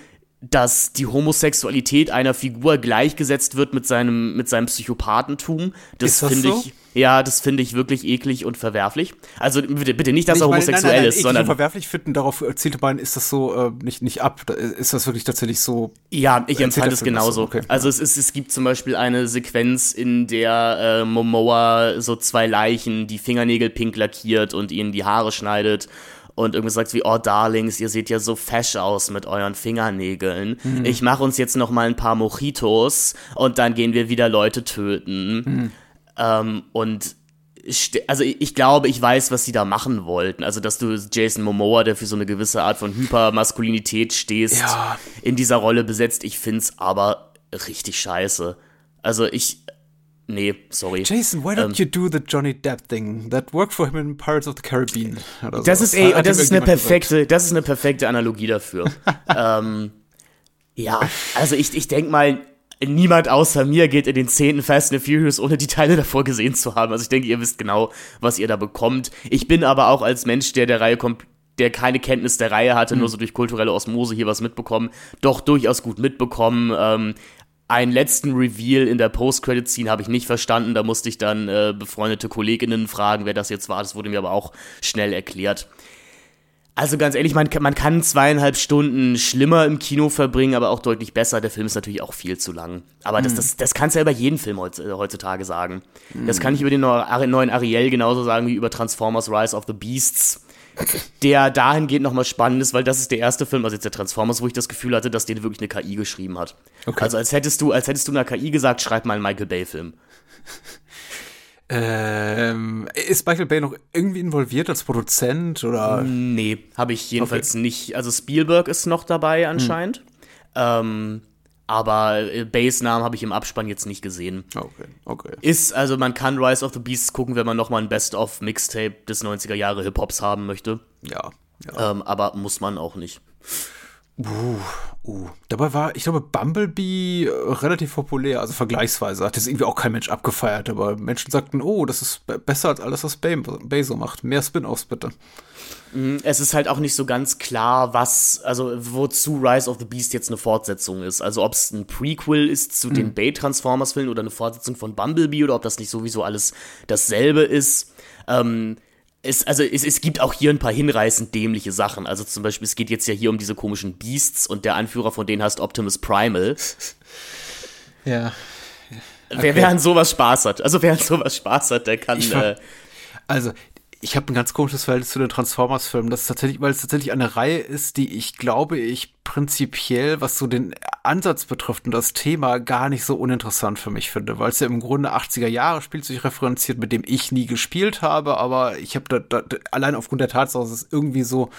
dass die Homosexualität einer Figur gleichgesetzt wird mit seinem, mit seinem Psychopathentum. Das, das finde so? ich, ja, das finde ich wirklich eklig und verwerflich. Also bitte, bitte nicht, dass er homosexuell nein, nein, nein, ist, sondern. verwerflich finden, darauf zielte man, ist das so äh, nicht, nicht ab. Ist das wirklich tatsächlich so? Ja, ich empfand es genauso. Okay, also ja. es, ist, es gibt zum Beispiel eine Sequenz, in der äh, Momoa so zwei Leichen die Fingernägel pink lackiert und ihnen die Haare schneidet und irgendwie sagt wie, oh Darlings, ihr seht ja so fesch aus mit euren Fingernägeln. Mhm. Ich mache uns jetzt noch mal ein paar Mojitos und dann gehen wir wieder Leute töten. Mhm. Ähm, und also ich glaube, ich weiß, was sie da machen wollten. Also, dass du Jason Momoa, der für so eine gewisse Art von Hypermaskulinität stehst, ja. in dieser Rolle besetzt. Ich find's aber richtig scheiße. Also ich, Nee, sorry. Jason, why don't ähm, you do the Johnny Depp thing that worked for him in Pirates of the Caribbean? das so. ist ey, das ist eine perfekte, gesagt. das ist eine perfekte Analogie dafür. ähm, ja, also ich, ich denke mal, niemand außer mir geht in den zehnten Fast and Furious, ohne die Teile davor gesehen zu haben. Also ich denke, ihr wisst genau, was ihr da bekommt. Ich bin aber auch als Mensch, der der Reihe kommt, der keine Kenntnis der Reihe hatte, mhm. nur so durch kulturelle Osmose hier was mitbekommen, doch durchaus gut mitbekommen. Ähm, einen letzten Reveal in der Post-Credit-Scene habe ich nicht verstanden. Da musste ich dann äh, befreundete Kolleginnen fragen, wer das jetzt war. Das wurde mir aber auch schnell erklärt. Also ganz ehrlich, man, man kann zweieinhalb Stunden schlimmer im Kino verbringen, aber auch deutlich besser. Der Film ist natürlich auch viel zu lang. Aber das, mhm. das, das kannst du ja über jeden Film heutzutage sagen. Mhm. Das kann ich über den neuen Ariel genauso sagen wie über Transformers Rise of the Beasts der dahingehend nochmal spannend ist, weil das ist der erste Film, also jetzt der Transformers, wo ich das Gefühl hatte, dass den wirklich eine KI geschrieben hat. Okay. Also als hättest du, als hättest du einer KI gesagt, schreib mal einen Michael Bay-Film. Ähm, ist Michael Bay noch irgendwie involviert als Produzent oder? Nee, habe ich jedenfalls okay. nicht. Also Spielberg ist noch dabei anscheinend. Hm. Ähm, aber äh, Base-Namen habe ich im Abspann jetzt nicht gesehen. Okay, okay. Ist, also man kann Rise of the Beasts gucken, wenn man nochmal ein Best-of-Mixtape des 90er Jahre Hip-Hops haben möchte. Ja, ja. Ähm, aber muss man auch nicht. Uh, uh. Dabei war, ich glaube, Bumblebee äh, relativ populär, also vergleichsweise. Hat das irgendwie auch kein Mensch abgefeiert, aber Menschen sagten, oh, das ist besser als alles, was so macht. Mehr Spin-offs bitte. Mhm, es ist halt auch nicht so ganz klar, was, also wozu Rise of the Beast jetzt eine Fortsetzung ist. Also ob es ein Prequel ist zu mhm. den Bay Transformers-Filmen oder eine Fortsetzung von Bumblebee oder ob das nicht sowieso alles dasselbe ist. Ähm, es, also es, es gibt auch hier ein paar hinreißend dämliche Sachen. Also zum Beispiel, es geht jetzt ja hier um diese komischen Beasts und der Anführer von denen heißt Optimus Primal. Ja. Okay. Wer, wer an sowas Spaß hat, also wer an sowas Spaß hat, der kann. Äh, also ich habe ein ganz komisches Verhältnis zu den Transformers-Filmen. Das ist tatsächlich, weil es tatsächlich eine Reihe ist, die ich glaube ich prinzipiell, was so den Ansatz betrifft und das Thema gar nicht so uninteressant für mich finde, weil es ja im Grunde 80er Jahre Spielzeug referenziert, mit dem ich nie gespielt habe, aber ich habe da, da, allein aufgrund der Tatsache, dass es irgendwie so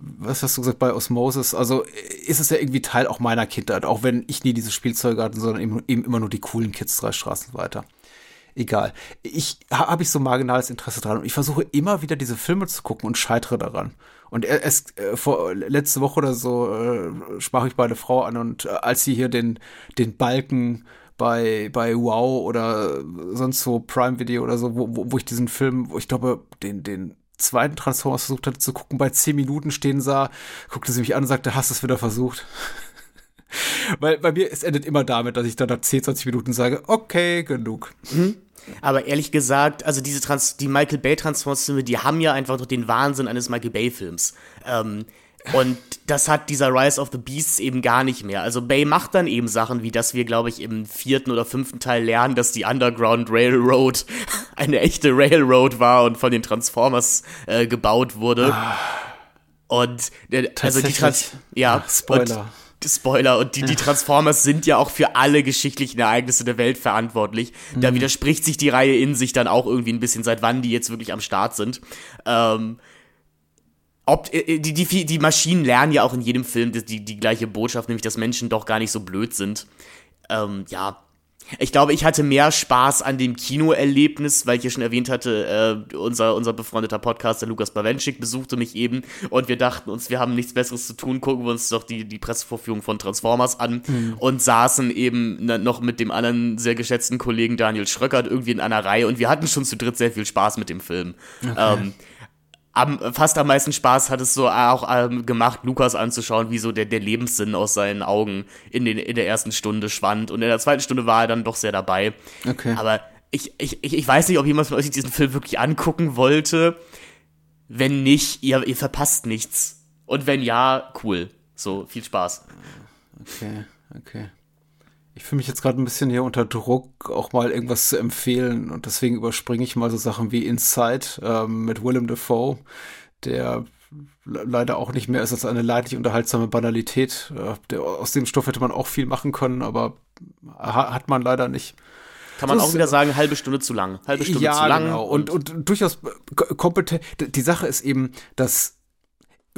was hast du gesagt bei Osmosis? Also ist es ja irgendwie Teil auch meiner Kindheit, auch wenn ich nie diese Spielzeuge hatte, sondern eben, eben immer nur die coolen Kids drei Straßen weiter egal. Ich habe ich so marginales Interesse dran und ich versuche immer wieder diese Filme zu gucken und scheitere daran. Und es äh, vor letzte Woche oder so äh, sprach ich meine Frau an und äh, als sie hier den den Balken bei bei Wow oder sonst so Prime Video oder so, wo, wo, wo ich diesen Film, wo ich glaube den den zweiten Transformers versucht hatte zu gucken, bei zehn Minuten stehen sah, guckte sie mich an und sagte, hast du es wieder versucht? Weil bei mir, es endet immer damit, dass ich dann nach 10, 20 Minuten sage, okay, genug. Mhm. Aber ehrlich gesagt, also diese Trans die Michael Bay Transformationsfilme, die haben ja einfach noch den Wahnsinn eines Michael Bay Films. Ähm, und das hat dieser Rise of the Beasts eben gar nicht mehr. Also Bay macht dann eben Sachen, wie dass wir, glaube ich, im vierten oder fünften Teil lernen, dass die Underground Railroad eine echte Railroad war und von den Transformers äh, gebaut wurde. Ah. Und äh, also die Trans ja, Spoiler. Und, Spoiler, und die, die Transformers sind ja auch für alle geschichtlichen Ereignisse der Welt verantwortlich. Mhm. Da widerspricht sich die Reihe in sich dann auch irgendwie ein bisschen, seit wann die jetzt wirklich am Start sind. Ähm, ob, äh, äh, die, die, die Maschinen lernen ja auch in jedem Film die, die, die gleiche Botschaft, nämlich dass Menschen doch gar nicht so blöd sind. Ähm, ja, ich glaube, ich hatte mehr Spaß an dem Kinoerlebnis, weil ich ja schon erwähnt hatte, äh, unser, unser befreundeter Podcaster Lukas Bawenschik besuchte mich eben und wir dachten uns, wir haben nichts Besseres zu tun, gucken wir uns doch die, die Pressevorführung von Transformers an mhm. und saßen eben noch mit dem anderen sehr geschätzten Kollegen Daniel Schröckert irgendwie in einer Reihe und wir hatten schon zu dritt sehr viel Spaß mit dem Film. Okay. Ähm, am, fast am meisten Spaß hat es so auch ähm, gemacht, Lukas anzuschauen, wie so der, der Lebenssinn aus seinen Augen in, den, in der ersten Stunde schwand. Und in der zweiten Stunde war er dann doch sehr dabei. Okay. Aber ich, ich, ich weiß nicht, ob jemand von euch diesen Film wirklich angucken wollte. Wenn nicht, ihr, ihr verpasst nichts. Und wenn ja, cool. So, viel Spaß. Okay, okay ich fühle mich jetzt gerade ein bisschen hier unter Druck, auch mal irgendwas zu empfehlen. Und deswegen überspringe ich mal so Sachen wie Inside ähm, mit Willem Dafoe, der leider auch nicht mehr ist als eine leidlich unterhaltsame Banalität. Äh, der, aus dem Stoff hätte man auch viel machen können, aber ha hat man leider nicht. Kann man das auch wieder sagen, halbe Stunde zu lang. Halbe Stunde ja, zu lang. Genau. Und, und, und durchaus kompetent. Die Sache ist eben, dass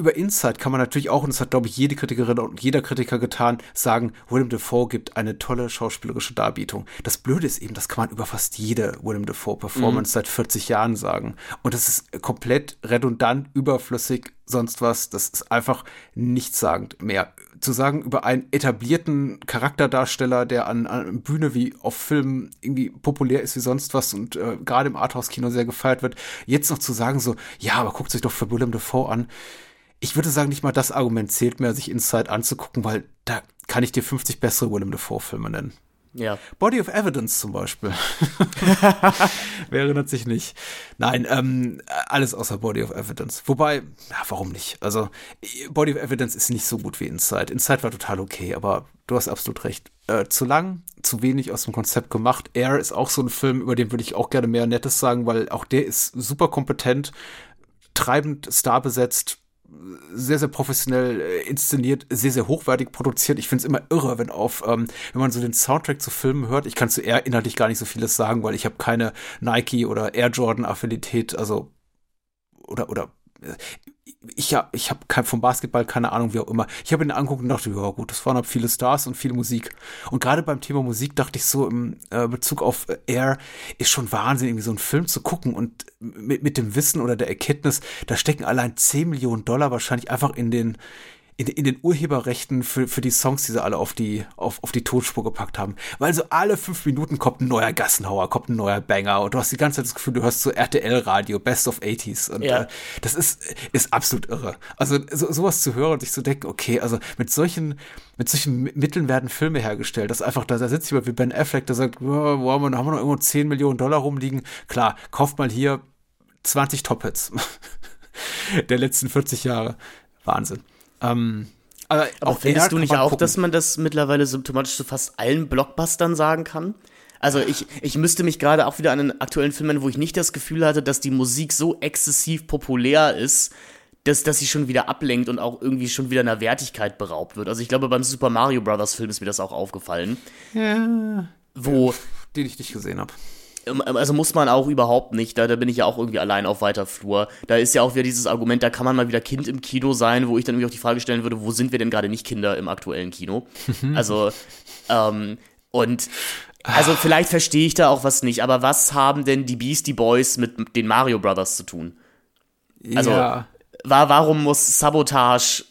über Inside kann man natürlich auch, und das hat, glaube ich, jede Kritikerin und jeder Kritiker getan, sagen, Willem Dafoe gibt eine tolle schauspielerische Darbietung. Das Blöde ist eben, das kann man über fast jede Willem Dafoe-Performance mhm. seit 40 Jahren sagen. Und das ist komplett redundant, überflüssig, sonst was. Das ist einfach nichtssagend mehr. Zu sagen, über einen etablierten Charakterdarsteller, der an, an Bühne wie auf Filmen irgendwie populär ist wie sonst was und äh, gerade im Arthouse-Kino sehr gefeiert wird, jetzt noch zu sagen so, ja, aber guckt sich doch für Willem Dafoe an ich würde sagen, nicht mal das Argument zählt mehr, sich Inside anzugucken, weil da kann ich dir 50 bessere Willem Dafoe-Filme nennen. Ja. Body of Evidence zum Beispiel. Wer erinnert sich nicht? Nein, ähm, alles außer Body of Evidence. Wobei, ja, warum nicht? Also, Body of Evidence ist nicht so gut wie Inside. Inside war total okay, aber du hast absolut recht. Äh, zu lang, zu wenig aus dem Konzept gemacht. Air ist auch so ein Film, über den würde ich auch gerne mehr Nettes sagen, weil auch der ist super kompetent, treibend star besetzt, sehr, sehr professionell äh, inszeniert, sehr, sehr hochwertig produziert. Ich finde es immer irre, wenn auf, ähm, wenn man so den Soundtrack zu Filmen hört. Ich kann zu Air inhaltlich gar nicht so vieles sagen, weil ich habe keine Nike oder Air Jordan Affinität, also oder oder äh, ich habe ich hab kein, vom Basketball keine Ahnung, wie auch immer. Ich habe ihn angeguckt und dachte, ja gut, das waren halt viele Stars und viel Musik. Und gerade beim Thema Musik dachte ich so im äh, Bezug auf Air, ist schon Wahnsinn, irgendwie so einen Film zu gucken und mit, mit dem Wissen oder der Erkenntnis, da stecken allein 10 Millionen Dollar wahrscheinlich einfach in den in, in den Urheberrechten für, für die Songs, die sie alle auf die, auf, auf die Tonspur gepackt haben. Weil so alle fünf Minuten kommt ein neuer Gassenhauer, kommt ein neuer Banger und du hast die ganze Zeit das Gefühl, du hörst so RTL-Radio, Best of 80s. Und ja. äh, das ist, ist absolut irre. Also so, sowas zu hören und sich zu denken, okay, also mit solchen, mit solchen Mitteln werden Filme hergestellt. Das einfach, da, da sitzt jemand wie Ben Affleck, der sagt, oh, haben wir noch irgendwo 10 Millionen Dollar rumliegen. Klar, kauft mal hier 20 Top-Hits der letzten 40 Jahre. Wahnsinn. Ähm, aber, aber findest du nicht auch, gucken. dass man das mittlerweile symptomatisch zu fast allen Blockbustern sagen kann? Also ich, ich müsste mich gerade auch wieder an einen aktuellen Film erinnern, wo ich nicht das Gefühl hatte, dass die Musik so exzessiv populär ist, dass, dass sie schon wieder ablenkt und auch irgendwie schon wieder einer Wertigkeit beraubt wird. Also ich glaube, beim Super Mario Brothers Film ist mir das auch aufgefallen. Ja. Wo. Den ich nicht gesehen habe. Ähm, also muss man auch überhaupt nicht, da, da bin ich ja auch irgendwie allein auf weiter Flur. Da ist ja auch wieder dieses Argument, da kann man mal wieder Kind im Kino sein, wo ich dann irgendwie auch die Frage stellen würde, wo sind wir denn gerade nicht Kinder im aktuellen Kino? also, ähm, und also vielleicht verstehe ich da auch was nicht, aber was haben denn die Beastie Boys mit den Mario Brothers zu tun? Also, ja. war, warum muss Sabotage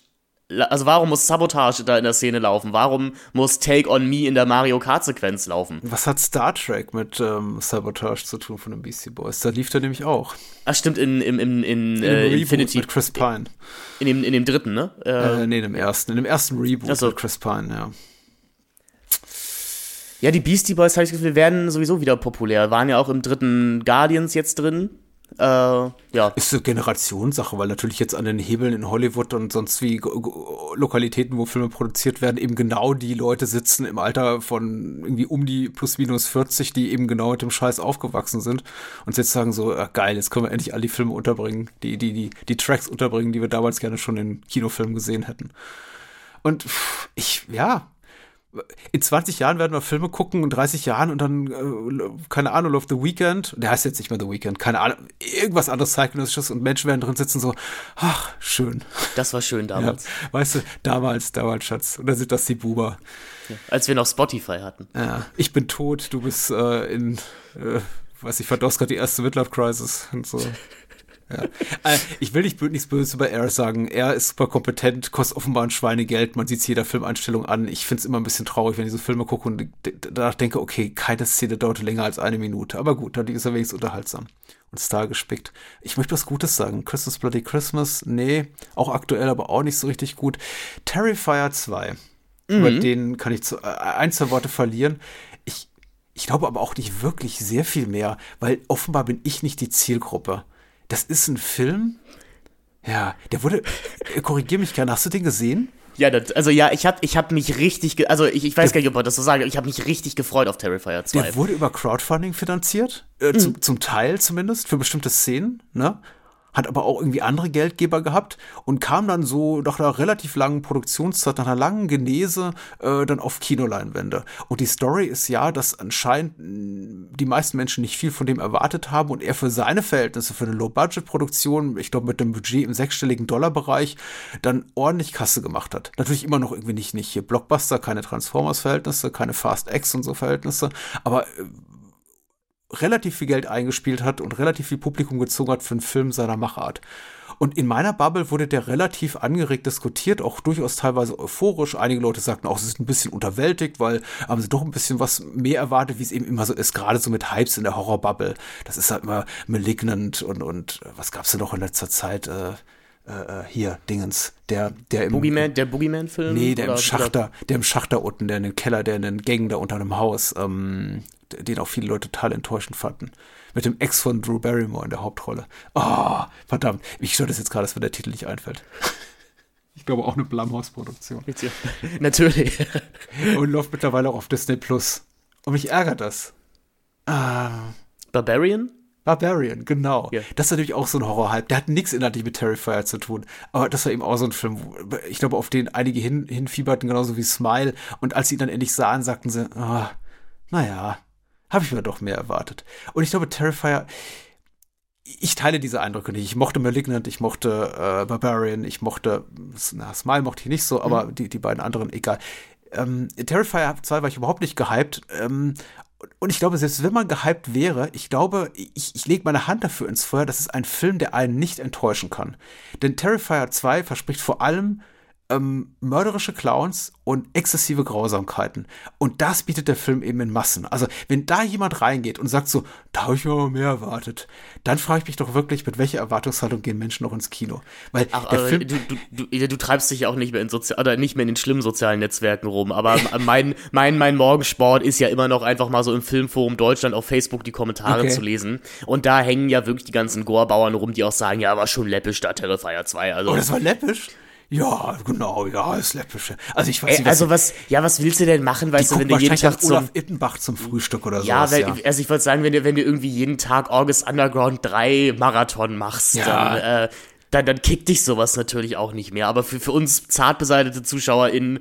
also warum muss Sabotage da in der Szene laufen? Warum muss Take on Me in der Mario Kart Sequenz laufen? Was hat Star Trek mit ähm, Sabotage zu tun von den Beastie Boys? Da lief der nämlich auch. Ach stimmt, in, in, in, in, äh, Infinity. Mit Chris Pine. In, dem, in dem dritten, ne? Äh, äh, nee, in dem ersten. In dem ersten Reboot also. mit Chris Pine, ja. Ja, die Beastie Boys, habe ich das Gefühl, werden sowieso wieder populär. Waren ja auch im dritten Guardians jetzt drin. Äh, ja. Ist eine Generationssache, weil natürlich jetzt an den Hebeln in Hollywood und sonst wie Lokalitäten, wo Filme produziert werden, eben genau die Leute sitzen im Alter von irgendwie um die plus minus 40, die eben genau mit dem Scheiß aufgewachsen sind und jetzt sagen so, äh, geil, jetzt können wir endlich all die Filme unterbringen, die, die, die, die Tracks unterbringen, die wir damals gerne schon in Kinofilmen gesehen hätten. Und ich, ja, in 20 Jahren werden wir Filme gucken, in 30 Jahren und dann, äh, keine Ahnung, Love the Weekend, der heißt jetzt nicht mehr The Weekend, keine Ahnung, irgendwas anderes zeitgenössisches und Menschen werden drin sitzen so, ach, schön. Das war schön damals. Ja, weißt du, damals, damals, Schatz. Und dann sind das die Buber. Ja, als wir noch Spotify hatten. Ja, ich bin tot, du bist äh, in, äh, weiß ich, verdost gerade die erste Midlife-Crisis und so. Ja. Äh, ich will nicht nichts Böses über R sagen. Er ist super kompetent, kostet offenbar ein Schweinegeld. Man sieht es jeder Filmeinstellung an. Ich finde es immer ein bisschen traurig, wenn ich so Filme gucke und danach denke, okay, keine Szene dauert länger als eine Minute. Aber gut, dann ist er wenigstens unterhaltsam und Star gespickt. Ich möchte was Gutes sagen. Christmas Bloody Christmas, nee, auch aktuell, aber auch nicht so richtig gut. Terrifier 2. Mhm. Über den kann ich zu, äh, ein, zwei Worte verlieren. Ich, ich glaube aber auch nicht wirklich sehr viel mehr, weil offenbar bin ich nicht die Zielgruppe das ist ein Film. Ja, der wurde, äh, korrigier mich gerne, hast du den gesehen? Ja, das, also ja, ich habe ich hab mich richtig, also ich, ich weiß gar nicht, ob man das so sagen, ich habe mich richtig gefreut auf Terrifier 2. Der wurde über Crowdfunding finanziert, äh, mhm. zum, zum Teil zumindest, für bestimmte Szenen, ne? Hat aber auch irgendwie andere Geldgeber gehabt und kam dann so nach einer relativ langen Produktionszeit, nach einer langen Genese, äh, dann auf Kinoleinwände. Und die Story ist ja, dass anscheinend mm, die meisten Menschen nicht viel von dem erwartet haben und er für seine Verhältnisse, für eine Low-Budget-Produktion, ich glaube mit dem Budget im sechsstelligen Dollarbereich, dann ordentlich Kasse gemacht hat. Natürlich immer noch irgendwie nicht, nicht Blockbuster, keine Transformers-Verhältnisse, keine Fast X und so Verhältnisse, aber äh, relativ viel Geld eingespielt hat und relativ viel Publikum gezogen hat für einen Film seiner Machart. Und in meiner Bubble wurde der relativ angeregt diskutiert, auch durchaus teilweise euphorisch. Einige Leute sagten auch, sie sind ein bisschen unterwältigt, weil haben sie doch ein bisschen was mehr erwartet, wie es eben immer so ist, gerade so mit Hypes in der Horrorbubble. Das ist halt immer Malignant und, und was gab's denn noch in letzter Zeit? Äh, äh, äh hier, Dingens, der, der im Boogeyman, der Boogeyman-Film? Nee, der oder, im Schachter, oder? der im Schachter unten, der in den Keller, der in den Gängen da unter einem Haus, ähm, den auch viele Leute total enttäuschend fanden. Mit dem Ex von Drew Barrymore in der Hauptrolle. Oh, verdammt. Ich stört das jetzt gerade, dass mir der Titel nicht einfällt. Ich glaube auch eine Blumhouse-Produktion. Natürlich. Und läuft mittlerweile auch auf Disney Plus. Und mich ärgert das. Ah. Barbarian? Barbarian, genau. Yeah. Das ist natürlich auch so ein Horror-Hype. Der hat nichts inhaltlich mit Terrifier zu tun. Aber das war eben auch so ein Film, wo, ich glaube, auf den einige hin, hinfieberten, genauso wie Smile. Und als sie ihn dann endlich sahen, sagten sie, oh, naja, habe ich mir doch mehr erwartet. Und ich glaube, Terrifier, ich teile diese Eindrücke nicht. Ich mochte Malignant, ich mochte äh, Barbarian, ich mochte, na, Smile mochte ich nicht so, aber mhm. die, die beiden anderen, egal. Ähm, Terrifier 2 war ich überhaupt nicht gehypt. Ähm, und ich glaube, selbst wenn man gehypt wäre, ich glaube, ich, ich lege meine Hand dafür ins Feuer, das ist ein Film, der einen nicht enttäuschen kann. Denn Terrifier 2 verspricht vor allem ähm, mörderische Clowns und exzessive Grausamkeiten. Und das bietet der Film eben in Massen. Also, wenn da jemand reingeht und sagt so, da habe ich aber mehr erwartet, dann frage ich mich doch wirklich, mit welcher Erwartungshaltung gehen Menschen noch ins Kino? Weil Ach, der aber Film. du, du, du, du treibst dich ja auch nicht mehr in oder nicht mehr in den schlimmen sozialen Netzwerken rum. Aber mein, mein, mein Morgensport ist ja immer noch einfach mal so im Filmforum Deutschland auf Facebook die Kommentare Okay. zu lesen. Und da hängen ja wirklich die ganzen Gore-Bauern rum, die auch sagen, ja, war schon läppisch da Terrifier 2. Also, Oh, das war läppisch? Ja, genau, ja, ist läppisch. Also ich weiß nicht, also was, ja, was willst du denn machen, weißt du, wenn du jeden Tag zum, Olaf Ittenbach zum Frühstück oder Ja, sowas. weil, also ich wollte sagen, wenn du, wenn du irgendwie jeden Tag August Underground 3 Marathon machst, Ja. dann, äh, dann, dann kickt dich sowas natürlich auch nicht mehr. Aber für, für uns zart beseitete ZuschauerInnen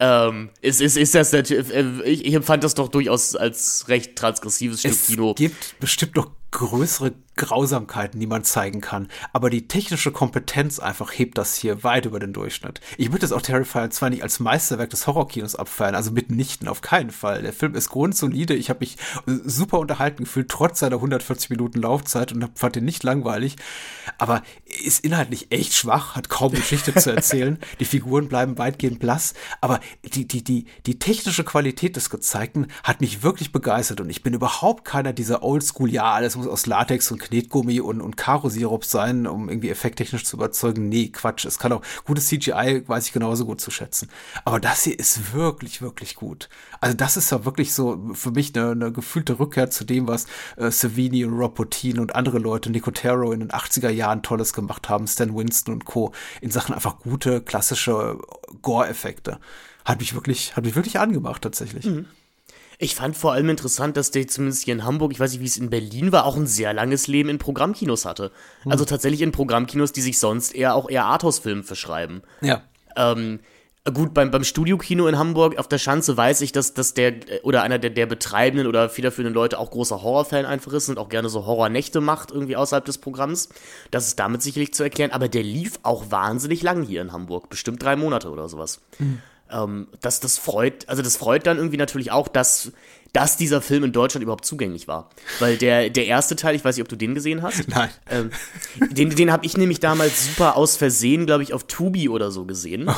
ähm, ist, ist, ist das natürlich, äh, ich, ich empfand das doch durchaus als recht transgressives Stück es Kino. gibt bestimmt noch größere Grausamkeiten, die man zeigen kann. Aber die technische Kompetenz einfach hebt das hier weit über den Durchschnitt. Ich würde das auch Terrifier 2 nicht als Meisterwerk des Horrorkinos abfeiern, also mitnichten, auf keinen Fall. Der Film ist grundsolide. Ich habe mich äh, super unterhalten gefühlt, trotz seiner 140 Minuten Laufzeit und fand ihn nicht langweilig. Aber ist inhaltlich echt schwach, hat kaum Geschichte zu erzählen. Die Figuren bleiben weitgehend blass. Aber die, die, die, die technische Qualität des Gezeigten hat mich wirklich begeistert und ich bin überhaupt keiner dieser Oldschool, ja, alles muss aus Latex und Knetgummi und, und Karo-Sirup sein, um irgendwie effekttechnisch zu überzeugen. Nee, Quatsch. Es kann auch gutes CGI, weiß ich genauso gut zu schätzen. Aber das hier ist wirklich, wirklich gut. Also das ist ja wirklich so für mich eine, eine gefühlte Rückkehr zu dem, was äh, Savini und Rob Bottin und andere Leute, Nicotero in den 80er Jahren Tolles gemacht haben, Stan Winston und Co. in Sachen einfach gute, klassische Gore-Effekte. Hat mich wirklich, hat mich wirklich angemacht tatsächlich. Ich fand vor allem interessant, dass der zumindest hier in Hamburg, ich weiß nicht, wie es in Berlin war, auch ein sehr langes Leben in Programmkinos hatte. Also tatsächlich in Programmkinos, die sich sonst eher auch eher Arthouse-Filmen verschreiben. Ja. Ähm, gut, beim, beim Studiokino in Hamburg auf der Schanze weiß ich, dass, dass der äh, oder einer der, der betreibenden oder federführenden Leute auch großer Horrorfan einfach ist und auch gerne so Horrornächte macht, irgendwie außerhalb des Programms. Das ist damit sicherlich zu erklären, aber der lief auch wahnsinnig lang hier in Hamburg. Bestimmt drei Monate oder sowas. Ähm, das, das freut, also das freut dann irgendwie natürlich auch, dass, dass dieser Film in Deutschland überhaupt zugänglich war. Weil der, der erste Teil, ich weiß nicht, ob du den gesehen hast. Nein. Ähm, den den habe ich nämlich damals super aus Versehen, glaube ich, auf Tubi oder so gesehen.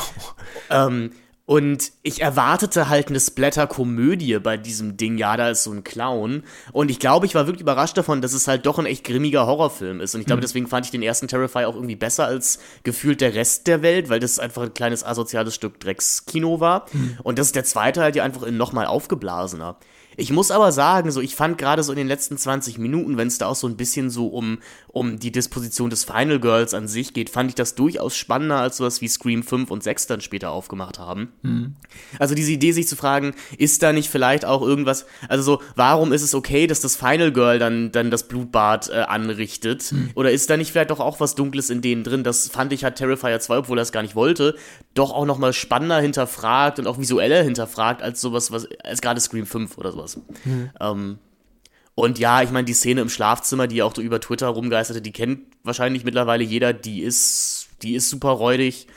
Ähm, und ich erwartete halt eine Splatter-Komödie bei diesem Ding. Ja, da ist so ein Clown. Und ich glaube, ich war wirklich überrascht davon, dass es halt doch ein echt grimmiger Horrorfilm ist. Und ich glaube, deswegen fand ich den ersten Terrifier auch irgendwie besser als gefühlt der Rest der Welt, weil das einfach ein kleines asoziales Stück Dreckskino war. Und das ist der zweite halt ja einfach in nochmal aufgeblasener. Ich muss aber sagen, so ich fand gerade so in den letzten 20 Minuten, wenn es da auch so ein bisschen so um, um die Disposition des Final Girls an sich geht, fand ich das durchaus spannender als sowas wie Scream 5 und 6 dann später aufgemacht haben. Also diese Idee, sich zu fragen, ist da nicht vielleicht auch irgendwas, also so, warum ist es okay, dass das Final Girl dann, dann das Blutbad äh, anrichtet? Oder ist da nicht vielleicht doch auch was Dunkles in denen drin? Das fand ich hat Terrifier 2, obwohl er es gar nicht wollte, doch auch nochmal spannender hinterfragt und auch visueller hinterfragt als sowas, was, als gerade Scream 5 oder sowas. Ähm, und ja, ich meine, die Szene im Schlafzimmer, die auch über Twitter rumgeisterte, die kennt wahrscheinlich mittlerweile jeder, die ist, die ist super räudig.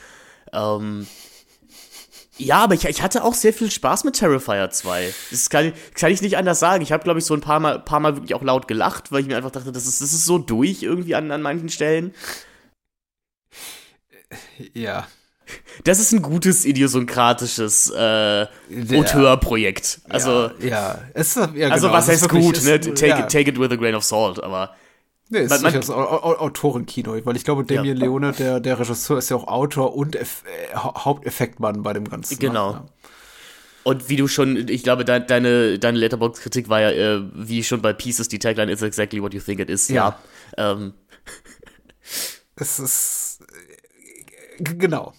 Ähm, ja, aber ich, ich hatte auch sehr viel Spaß mit Terrifier 2. Das kann, kann ich nicht anders sagen. Ich habe, glaube ich, so ein paar mal, paar mal wirklich auch laut gelacht, weil ich mir einfach dachte, das ist, das ist so durch irgendwie an, an manchen Stellen. Ja. Das ist ein gutes idiosynkratisches äh, Auteurprojekt. Also, ja, ja. Es ist, ja also genau, was es ist heißt gut, es- ne? Take, ja. it, take it with a grain of salt, aber Nee, es Man- ist man- durchaus Au- Au- Autorenkino, weil ich glaube, Damien Ja. Leone, der, der Regisseur, ist ja auch Autor und Eff äh, Hau- Haupteffektmann bei dem Ganzen. ne? Genau. Ja. Und wie du schon, ich glaube, dein, deine, deine Letterbox-Kritik war ja, äh, wie schon bei Pieces, die Tagline is exactly what you think it is. Ja. Ja. Ähm, Es ist äh, genau.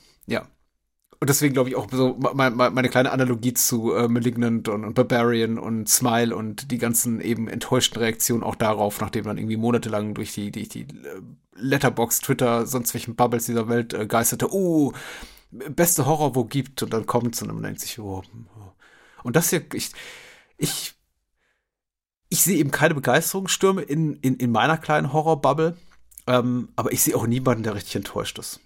Und deswegen glaube ich auch so me- me- meine kleine Analogie zu äh, Malignant und, und Barbarian und Smile und die ganzen eben enttäuschten Reaktionen auch darauf, nachdem man irgendwie monatelang durch die, die, die äh, Letterbox, Twitter, sonst welchen Bubbles dieser Welt äh, geisterte, oh, beste Horror, wo gibt, und dann kommt's und man denkt sich, oh, oh. Und das hier, ich, ich, ich sehe eben keine Begeisterungsstürme in, in, in meiner kleinen Horror-Bubble. Ähm, aber ich sehe auch niemanden, der richtig enttäuscht ist.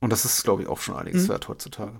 Und das ist, glaube ich, auch schon einiges Mhm. wert heutzutage.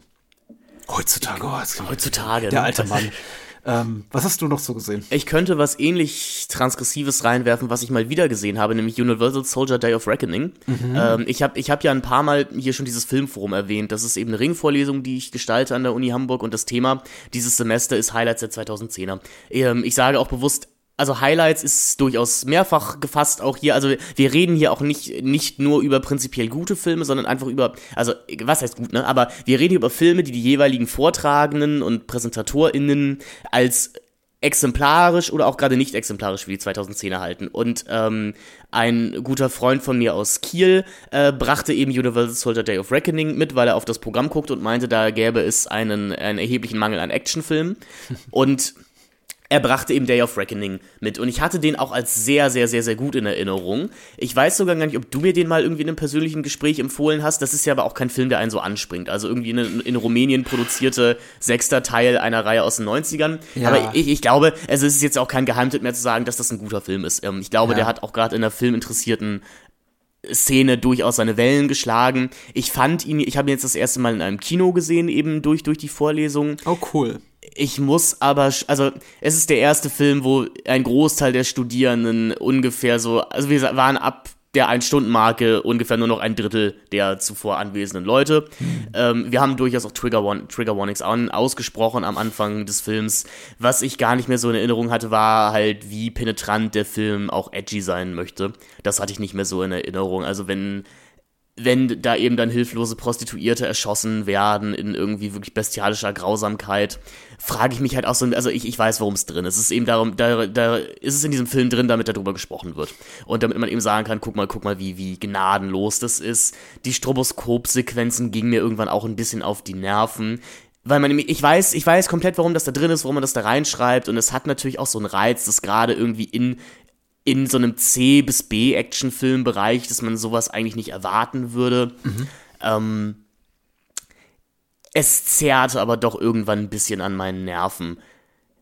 Heutzutage, oh, heutzutage. der ne? alte Mann. Ähm, was hast du noch so gesehen? Ich könnte was ähnlich Transgressives reinwerfen, was ich mal wieder gesehen habe, nämlich Universal Soldier Day of Reckoning. Mhm. Ähm, ich habe ich hab ja ein paar Mal hier schon dieses Filmforum erwähnt. Das ist eben eine Ringvorlesung, die ich gestalte an der Uni Hamburg und das Thema dieses Semester ist Highlights der 2010er. Ähm, ich sage auch bewusst also Highlights ist durchaus mehrfach gefasst auch hier. Also wir reden hier auch nicht, nicht nur über prinzipiell gute Filme, sondern einfach über, also was heißt gut, ne? Aber wir reden hier über Filme, die die jeweiligen Vortragenden und PräsentatorInnen als exemplarisch oder auch gerade nicht exemplarisch für die 2010er halten. Und ähm, ein guter Freund von mir aus Kiel äh, brachte eben Universal Soldier Day of Reckoning mit, weil er auf das Programm guckt und meinte, da gäbe es einen, einen erheblichen Mangel an Actionfilmen. und er brachte eben Day of Reckoning mit und ich hatte den auch als sehr, sehr, sehr, sehr gut in Erinnerung. Ich weiß sogar gar nicht, ob du mir den mal irgendwie in einem persönlichen Gespräch empfohlen hast. Das ist ja aber auch kein Film, der einen so anspringt. Also irgendwie eine in Rumänien produzierte sechster Teil einer Reihe aus den 90ern. Ja. Aber ich, ich glaube, also es ist jetzt auch kein Geheimtipp mehr zu sagen, dass das ein guter Film ist. Ähm, ich glaube, ja. der hat auch gerade in der filminteressierten Szene durchaus seine Wellen geschlagen. Ich fand ihn, ich habe ihn jetzt das erste Mal in einem Kino gesehen, eben durch, durch die Vorlesung. Oh, cool. Ich muss aber, also es ist der erste Film, wo ein Großteil der Studierenden ungefähr so, also wir waren ab der Ein-Stunden-Marke ungefähr nur noch ein Drittel der zuvor anwesenden Leute. Ähm, wir haben durchaus auch Trigger, Warn Trigger Warnings an, ausgesprochen am Anfang des Films. Was ich gar nicht mehr so in Erinnerung hatte, war halt, wie penetrant der Film auch edgy sein möchte. Das hatte ich nicht mehr so in Erinnerung. Also wenn wenn da eben dann hilflose Prostituierte erschossen werden in irgendwie wirklich bestialischer Grausamkeit, frage ich mich halt auch so, also ich, ich weiß, worum es drin ist. Es ist eben darum, da, da ist es in diesem Film drin, damit darüber gesprochen wird. Und damit man eben sagen kann, guck mal, guck mal, wie, wie gnadenlos das ist. Die Stroboskop-Sequenzen gingen mir irgendwann auch ein bisschen auf die Nerven weil man ich weiß, ich weiß komplett, warum das da drin ist, warum man das da reinschreibt und es hat natürlich auch so einen Reiz, dass gerade irgendwie in in so einem C bis B Actionfilmbereich, dass man sowas eigentlich nicht erwarten würde. Mhm. Ähm, es zerrte aber doch irgendwann ein bisschen an meinen Nerven.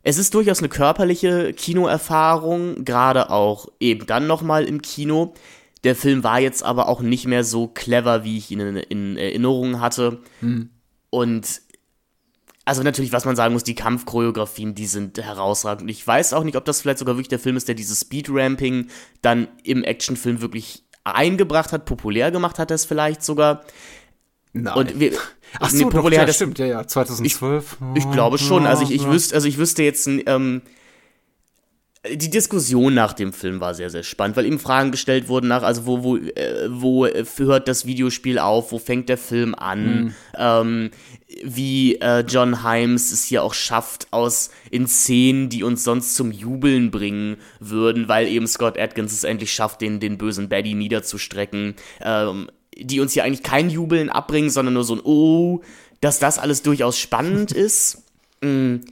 Es ist durchaus eine körperliche Kinoerfahrung, gerade auch eben dann nochmal im Kino. Der Film war jetzt aber auch nicht mehr so clever, wie ich ihn in, in Erinnerung hatte. Mhm. Und also natürlich, was man sagen muss, die Kampfchoreografien, die sind herausragend. Ich weiß auch nicht, ob das vielleicht sogar wirklich der Film ist, der dieses Speedramping dann im Actionfilm wirklich eingebracht hat, populär gemacht hat, das vielleicht sogar. Nein. Und wir, Ach so, doch, ja, das stimmt, ja, ja, 2012. Ich, ich glaube schon, also ich, ich wüsste, also ich wüsste jetzt, ähm, die Diskussion nach dem Film war sehr, sehr spannend, weil ihm Fragen gestellt wurden nach, also wo, wo, äh, wo hört das Videospiel auf, wo fängt der Film an, mhm. ähm, wie äh, John Himes es hier auch schafft, aus in Szenen, die uns sonst zum Jubeln bringen würden, weil eben Scott Atkins es endlich schafft, den, den bösen Baddy niederzustrecken, ähm, die uns hier eigentlich kein Jubeln abbringen, sondern nur so ein Oh, dass das alles durchaus spannend ist. Mhm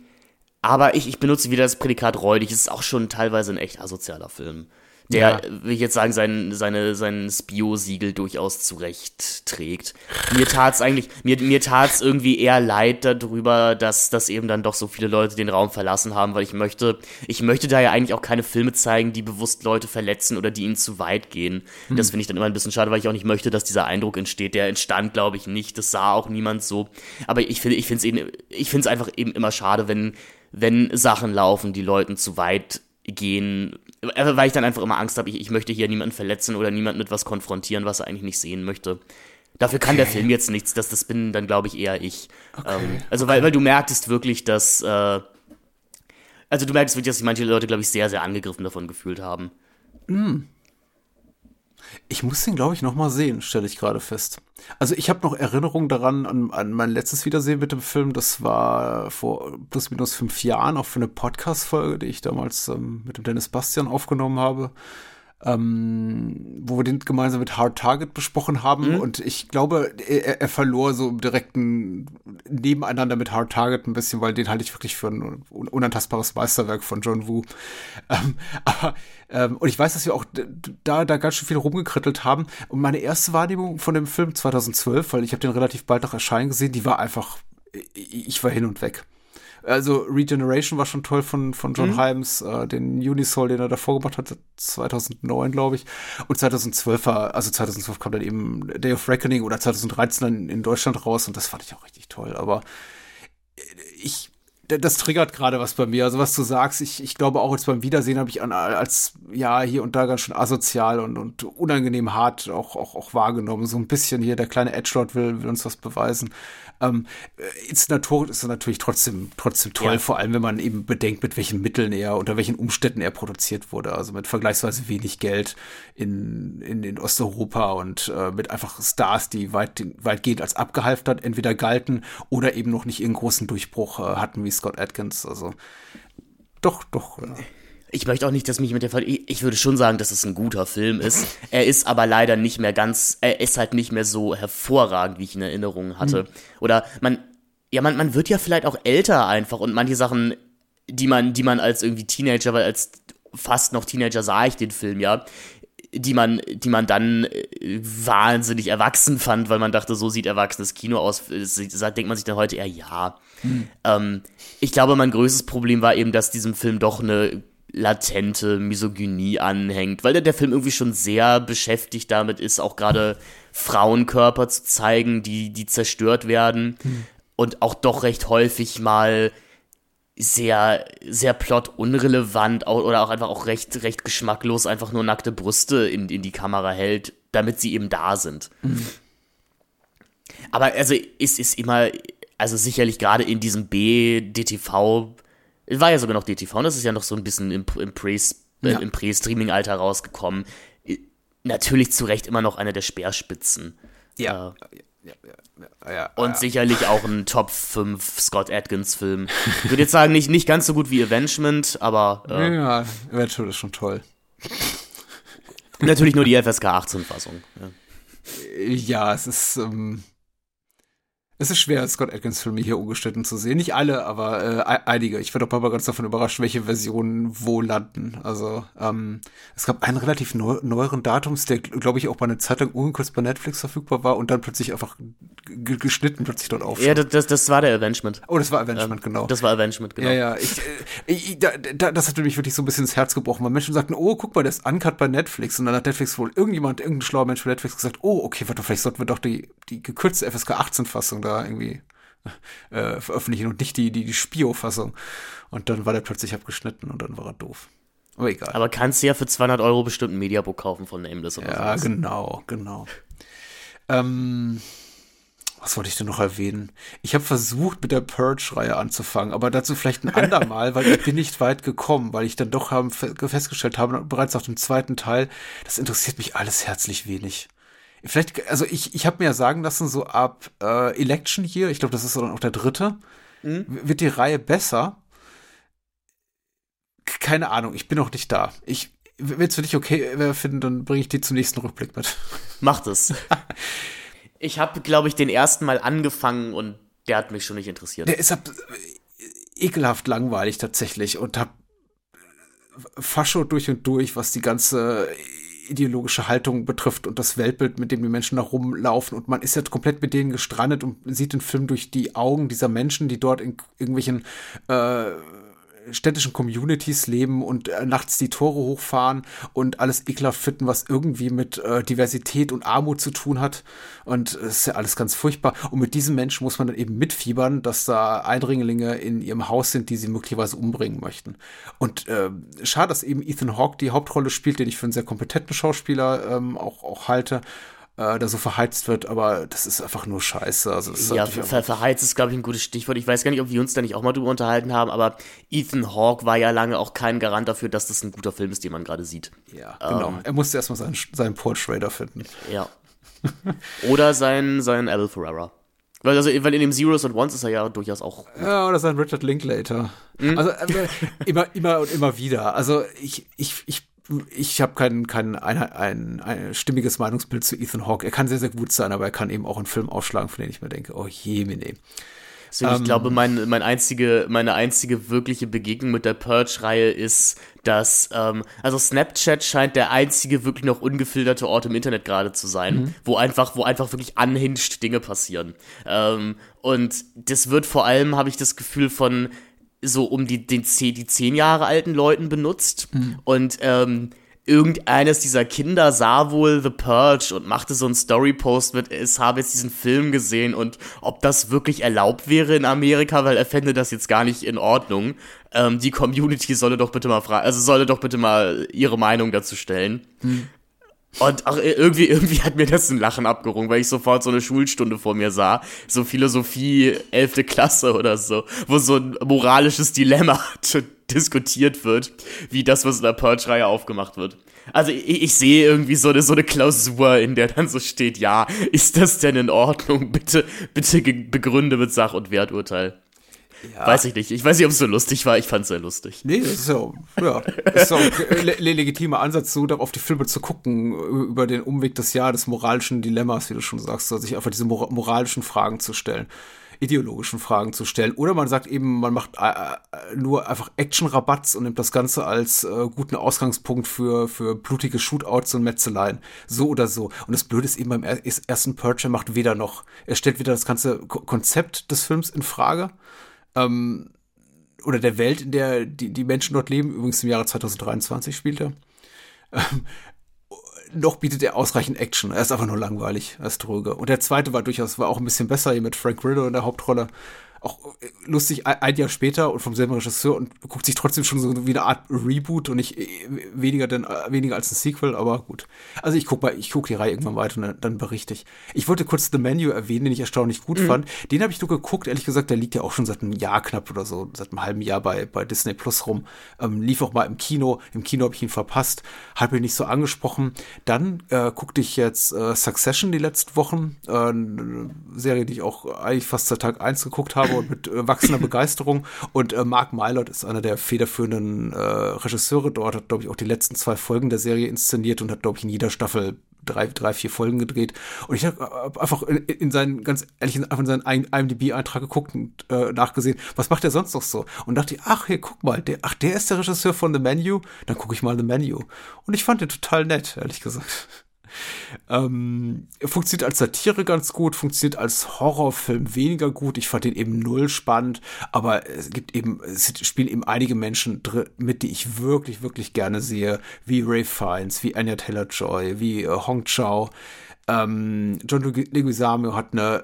aber ich, ich benutze wieder das Prädikat räudig. Es ist auch schon teilweise ein echt asozialer Film. Der, ja. will ich jetzt sagen, sein, seine, sein Spio-Siegel durchaus zurecht trägt. Mir tat's eigentlich, mir, mir tat's irgendwie eher leid darüber, dass, dass eben dann doch so viele Leute den Raum verlassen haben, weil ich möchte, ich möchte da ja eigentlich auch keine Filme zeigen, die bewusst Leute verletzen oder die ihnen zu weit gehen. Hm. Das finde ich dann immer ein bisschen schade, weil ich auch nicht möchte, dass dieser Eindruck entsteht. Der entstand, glaube ich, nicht. Das sah auch niemand so. Aber ich finde, ich finde es eben, ich finde es einfach eben immer schade, wenn, wenn Sachen laufen, die Leuten zu weit gehen, äh, weil ich dann einfach immer Angst habe, ich, ich möchte hier niemanden verletzen oder niemanden mit was konfrontieren, was er eigentlich nicht sehen möchte. Dafür kann okay. der Film jetzt nichts, das, das bin dann, glaube ich, eher ich. Okay. Ähm, also, okay. weil, weil du merktest wirklich, dass, äh, also du merkst wirklich, dass sich manche Leute, glaube ich, sehr, sehr angegriffen davon gefühlt haben. Mm. Ich muss den, glaube ich, noch mal sehen, stelle ich gerade fest. Also ich habe noch Erinnerungen daran an, an mein letztes Wiedersehen mit dem Film. Das war vor plus minus fünf Jahren, auch für eine Podcast-Folge, die ich damals ähm, mit dem Dennis Bastian aufgenommen habe ähm, wo wir den gemeinsam mit Hard Target besprochen haben. Mhm. Und ich glaube, er, er, verlor so im direkten Nebeneinander mit Hard Target ein bisschen, weil den halte ich wirklich für ein unantastbares Meisterwerk von John Woo. Ähm, aber, ähm, und ich weiß, dass wir auch da, da ganz schön viel rumgekrittelt haben. Und meine erste Wahrnehmung von dem Film 2012, weil ich habe den relativ bald nach Erscheinen gesehen, die war einfach, ich war hin und weg. Also Regeneration war schon toll von, von John mhm. Himes, äh, den Unisol, den er davor gemacht hat, 2009, glaube ich. Und 2012 war, also 2012 kam dann eben Day of Reckoning oder 2013 dann in Deutschland raus und das fand ich auch richtig toll. Aber ich, das triggert gerade was bei mir. Also was du sagst, ich, ich glaube auch jetzt beim Wiedersehen habe ich an, als ja hier und da ganz schön asozial und, und unangenehm hart auch, auch, auch wahrgenommen. So ein bisschen hier, der kleine Edgelord will, will uns was beweisen. Ähm, inszenatorisch ist natürlich trotzdem, trotzdem toll, ja. vor allem wenn man eben bedenkt, mit welchen Mitteln er, unter welchen Umständen er produziert wurde. Also mit vergleichsweise wenig Geld in, in, in Osteuropa und äh, mit einfach Stars, die weit, weitgehend als abgehalftert entweder galten oder eben noch nicht ihren großen Durchbruch äh, hatten wie Scott Atkins. Also doch, doch. Ja. Ich möchte auch nicht, dass mich mit der Fall. Ich würde schon sagen, dass es ein guter Film ist. Er ist aber leider nicht mehr ganz. Er ist halt nicht mehr so hervorragend, wie ich in Erinnerung hatte. Mhm. Oder man. Ja, man, man wird ja vielleicht auch älter einfach und manche Sachen, die man, die man als irgendwie Teenager, weil als fast noch Teenager sah ich den Film ja, die man, die man dann äh, wahnsinnig erwachsen fand, weil man dachte, so sieht erwachsenes Kino aus. Da denkt man sich dann heute eher, ja. Mhm. Ähm, ich glaube, mein größtes Problem war eben, dass diesem Film doch eine latente Misogynie anhängt, weil der, der Film irgendwie schon sehr beschäftigt damit ist, auch gerade Frauenkörper zu zeigen, die, die zerstört werden mhm. und auch doch recht häufig mal sehr, sehr plotunrelevant oder auch einfach auch recht, recht geschmacklos einfach nur nackte Brüste in, in die Kamera hält, damit sie eben da sind. Mhm. Aber also es ist immer, also sicherlich gerade in diesem B-DTV war ja sogar noch DTV und das ist ja noch so ein bisschen im, im äh, Pre-Streaming-Alter rausgekommen. Natürlich zu Recht immer noch einer der Speerspitzen. Ja. Äh, ja, ja, ja, und sicherlich auch ein Top 5 Scott Atkins-Film. Ich würde jetzt sagen, nicht, nicht ganz so gut wie Avengement, aber. Äh, ja, Avengement ist schon toll. Natürlich nur die FSK 18-Fassung. Ja. es ist. Ähm es ist schwer, Scott Atkins Filme hier ungeschnitten zu sehen. Nicht alle, aber äh, einige. Ich werde auch mal ganz davon überrascht, welche Versionen wo landen. Also ähm, es gab einen relativ neu neueren Datums, der glaube ich auch bei einer Zeit lang unkurz bei Netflix verfügbar war und dann plötzlich einfach geschnitten plötzlich dort auf. Ja, das, das war der Avengement. Oh, das war Avengement, ähm, genau. Das war Avengement, genau. Ja, ja. Ich, äh, ich, da, da, das hat mich wirklich so ein bisschen ins Herz gebrochen, weil Menschen sagten, oh, guck mal, der ist uncut bei Netflix. Und dann hat Netflix wohl irgendjemand, irgendein schlauer Mensch bei Netflix gesagt, oh, okay, warte, vielleicht sollten wir doch die, die gekürzte FSK 18 Fassung da irgendwie äh, veröffentlichen und nicht die, die, die Spio-Fassung. Und dann war der plötzlich abgeschnitten und dann war er doof. Aber egal. Aber kannst du ja für 200 Euro bestimmt ein Mediabook kaufen von Nameless oder so. Ja, sowas. genau, genau. Ähm, was wollte ich denn noch erwähnen? Ich habe versucht, mit der Purge-Reihe anzufangen, aber dazu vielleicht ein andermal, weil ich bin nicht weit gekommen, weil ich dann doch haben, festgestellt habe, bereits nach dem zweiten Teil, das interessiert mich alles herzlich wenig. Vielleicht, also ich, ich habe mir ja sagen lassen, so ab äh, Election Year, ich glaube, das ist dann auch der dritte, mhm. wird die Reihe besser. Keine Ahnung, ich bin noch nicht da. Ich, wenn es für dich okay wäre, finden, dann bringe ich die zum nächsten Rückblick mit. Mach das. ich habe, glaube ich, den ersten Mal angefangen und der hat mich schon nicht interessiert. Der ist ab, ekelhaft langweilig tatsächlich und hab Fascho durch und durch, was die ganze ideologische Haltung betrifft und das Weltbild, mit dem die Menschen da rumlaufen. Und man ist jetzt komplett mit denen gestrandet und sieht den Film durch die Augen dieser Menschen, die dort in irgendwelchen äh, städtischen Communities leben und äh, nachts die Tore hochfahren und alles ekelhaft finden, was irgendwie mit äh, Diversität und Armut zu tun hat. Und es ist ja alles ganz furchtbar. Und mit diesen Menschen muss man dann eben mitfiebern, dass da Eindringlinge in ihrem Haus sind, die sie möglicherweise umbringen möchten. Und äh, schade, dass eben Ethan Hawke die Hauptrolle spielt, den ich für einen sehr kompetenten Schauspieler ähm, auch, auch halte äh, da so verheizt wird, aber das ist einfach nur scheiße. Also ja, ver verheizt ist, glaube ich, ein gutes Stichwort. Ich weiß gar nicht, ob wir uns da nicht auch mal drüber unterhalten haben, aber Ethan Hawke war ja lange auch kein Garant dafür, dass das ein guter Film ist, den man gerade sieht. Ja, genau. Ähm, er musste erstmal seinen, seinen Raider finden. Ja. Oder sein, sein Abel Ferrara. Weil, also, weil in dem Zeros and Ones ist er ja durchaus auch. Gut. Ja, oder sein Richard Linklater. Mhm. Also äh, immer, immer und immer wieder. Also ich, ich, ich ich habe kein, kein ein, ein, ein stimmiges Meinungsbild zu Ethan Hawke. Er kann sehr, sehr gut sein, aber er kann eben auch einen Film aufschlagen, von dem ich mir denke, oh je, mene. Deswegen, ähm, ich glaube, mein, mein einzige, meine einzige wirkliche Begegnung mit der Purge-Reihe ist, dass, ähm, also Snapchat scheint der einzige wirklich noch ungefilterte Ort im Internet gerade zu sein, mhm. wo einfach, wo einfach wirklich unhinged Dinge passieren. Ähm, und das wird vor allem, habe ich das Gefühl, von so um die, den, die zehn Jahre alten Leuten benutzt. Mhm. Und ähm, irgendeines dieser Kinder sah wohl The Purge und machte so einen Storypost mit, es habe jetzt diesen Film gesehen und ob das wirklich erlaubt wäre in Amerika, weil er fände das jetzt gar nicht in Ordnung. Ähm, die Community solle doch bitte mal fragen, also solle doch bitte mal ihre Meinung dazu stellen. Hm. Und auch irgendwie, irgendwie hat mir das ein Lachen abgerungen, weil ich sofort so eine Schulstunde vor mir sah. So Philosophie, elfte Klasse oder so, wo so ein moralisches Dilemma diskutiert wird, wie das, was in der Purge-Reihe aufgemacht wird. Also ich, ich, sehe irgendwie so eine, so eine Klausur, in der dann so steht, ja, ist das denn in Ordnung? Bitte, bitte begründe mit Sach- und Werturteil. Ja. Weiß ich nicht. Ich weiß nicht, ob es so lustig war. Ich fand es sehr lustig. Nee, das ist ja, ja, das ist auch ein le legitimer Ansatz, so auf die Filme zu gucken, über den Umweg des Jahres des moralischen Dilemmas, wie du schon sagst, so, sich einfach diese mor moralischen Fragen zu stellen, ideologischen Fragen zu stellen. Oder man sagt eben, man macht äh, äh nur einfach Action-Rabatz und nimmt das Ganze als äh, guten Ausgangspunkt für, für blutige Shootouts und Metzeleien. So oder so. Und das Blöde ist eben beim ersten Purge, er macht weder noch. Er stellt wieder das ganze Konzept des Films in Frage ähm, oder der Welt, in der die, die Menschen dort leben, übrigens im Jahre 2023 spielt er. Ähm, noch bietet er ausreichend Action. Er ist einfach nur langweilig, ist dröge. Und der zweite war durchaus, war auch ein bisschen besser, hier mit Frank Riddle in der Hauptrolle auch äh, lustig ein Jahr später und vom selben Regisseur und guckt sich trotzdem schon so wie eine Art Reboot und nicht äh, weniger denn äh, weniger als ein Sequel, aber gut. Also ich guck mal, ich guck die Reihe irgendwann weiter und dann, dann berichte ich. Ich wollte kurz The Menu erwähnen, den ich erstaunlich gut mhm. fand. Den habe ich nur geguckt, ehrlich gesagt, der liegt ja auch schon seit einem Jahr knapp oder so, seit einem halben Jahr bei, bei Disney Plus rum. Ähm, lief auch mal im Kino. Im Kino habe ich ihn verpasst, habe ihn nicht so angesprochen. Dann äh, guckte ich jetzt äh, Succession die letzten Wochen, äh, eine Serie, die ich auch eigentlich fast seit Tag eins geguckt habe und mit äh, wachsender Begeisterung. Und äh, Mark Mylord ist einer der federführenden äh, Regisseure dort, hat, glaube ich, auch die letzten zwei Folgen der Serie inszeniert und hat, glaube ich, in jeder Staffel drei, drei, vier Folgen gedreht. Und ich habe äh, einfach in, in seinen, ganz ehrlich, einfach in seinen IMDb-Eintrag geguckt und äh, nachgesehen, was macht er sonst noch so? Und dachte, ach, hier, guck mal, der, ach, der ist der Regisseur von The Menu, dann gucke ich mal The Menu. Und ich fand den total nett, ehrlich gesagt. Ähm, funktioniert als Satire ganz gut, funktioniert als Horrorfilm weniger gut. Ich fand den eben null spannend, aber es gibt eben, es spielen eben einige Menschen mit, die ich wirklich, wirklich gerne sehe, wie Ray Fiennes, wie Anya Taylor-Joy, wie äh, Hong Chao. Ähm, John Leguizamo hat eine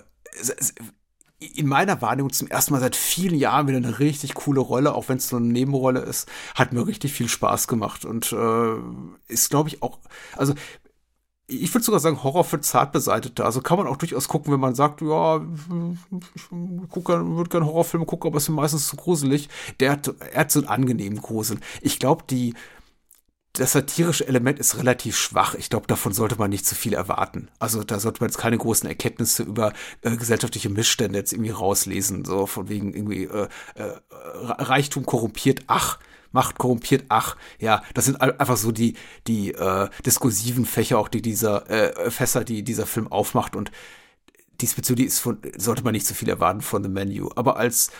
in meiner Wahrnehmung zum ersten Mal seit vielen Jahren wieder eine richtig coole Rolle, auch wenn es so eine Nebenrolle ist, hat mir richtig viel Spaß gemacht und äh, ist, glaube ich, auch, also ich würde sogar sagen, Horror für Zartbeseitete. Also kann man auch durchaus gucken, wenn man sagt, ja, ich würde gerne Horrorfilme gucken, aber es ist meistens zu gruselig. Der hat, er hat so einen angenehmen Grusel. Ich glaube, die, das satirische Element ist relativ schwach. Ich glaube, davon sollte man nicht zu viel erwarten. Also da sollte man jetzt keine großen Erkenntnisse über äh, gesellschaftliche Missstände jetzt irgendwie rauslesen. So von wegen irgendwie äh, äh, Reichtum korrumpiert. Ach, Macht korrumpiert, ach, ja, das sind einfach so die, die äh, diskursiven Fächer, auch die dieser äh, Fässer, die dieser Film aufmacht und diesbezüglich ist von, sollte man nicht zu viel erwarten von The Menu. Aber als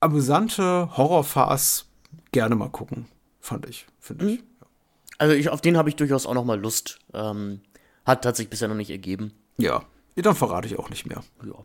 amüsante Horrorfarce gerne mal gucken, fand ich, finde ich. Mhm. Also ich, auf den habe ich durchaus auch noch mal Lust. Ähm, hat tatsächlich bisher noch nicht ergeben. Ja, dann verrate ich auch nicht mehr. Ja.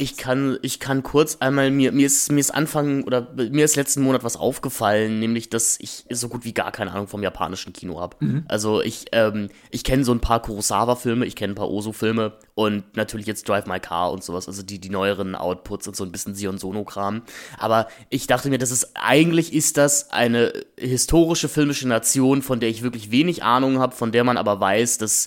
Ich kann, ich kann kurz einmal, mir, mir ist, mir ist Anfang oder mir ist letzten Monat was aufgefallen, nämlich, dass ich so gut wie gar keine Ahnung vom japanischen Kino habe. Mhm. Also ich, ähm, ich kenne so ein paar Kurosawa-Filme, ich kenne ein paar Osu-Filme und natürlich jetzt Drive My Car und sowas, also die, die neueren Outputs und so ein bisschen Sion Sono-Kram. Aber ich dachte mir, das ist, eigentlich ist das eine historische filmische Nation, von der ich wirklich wenig Ahnung habe, von der man aber weiß, dass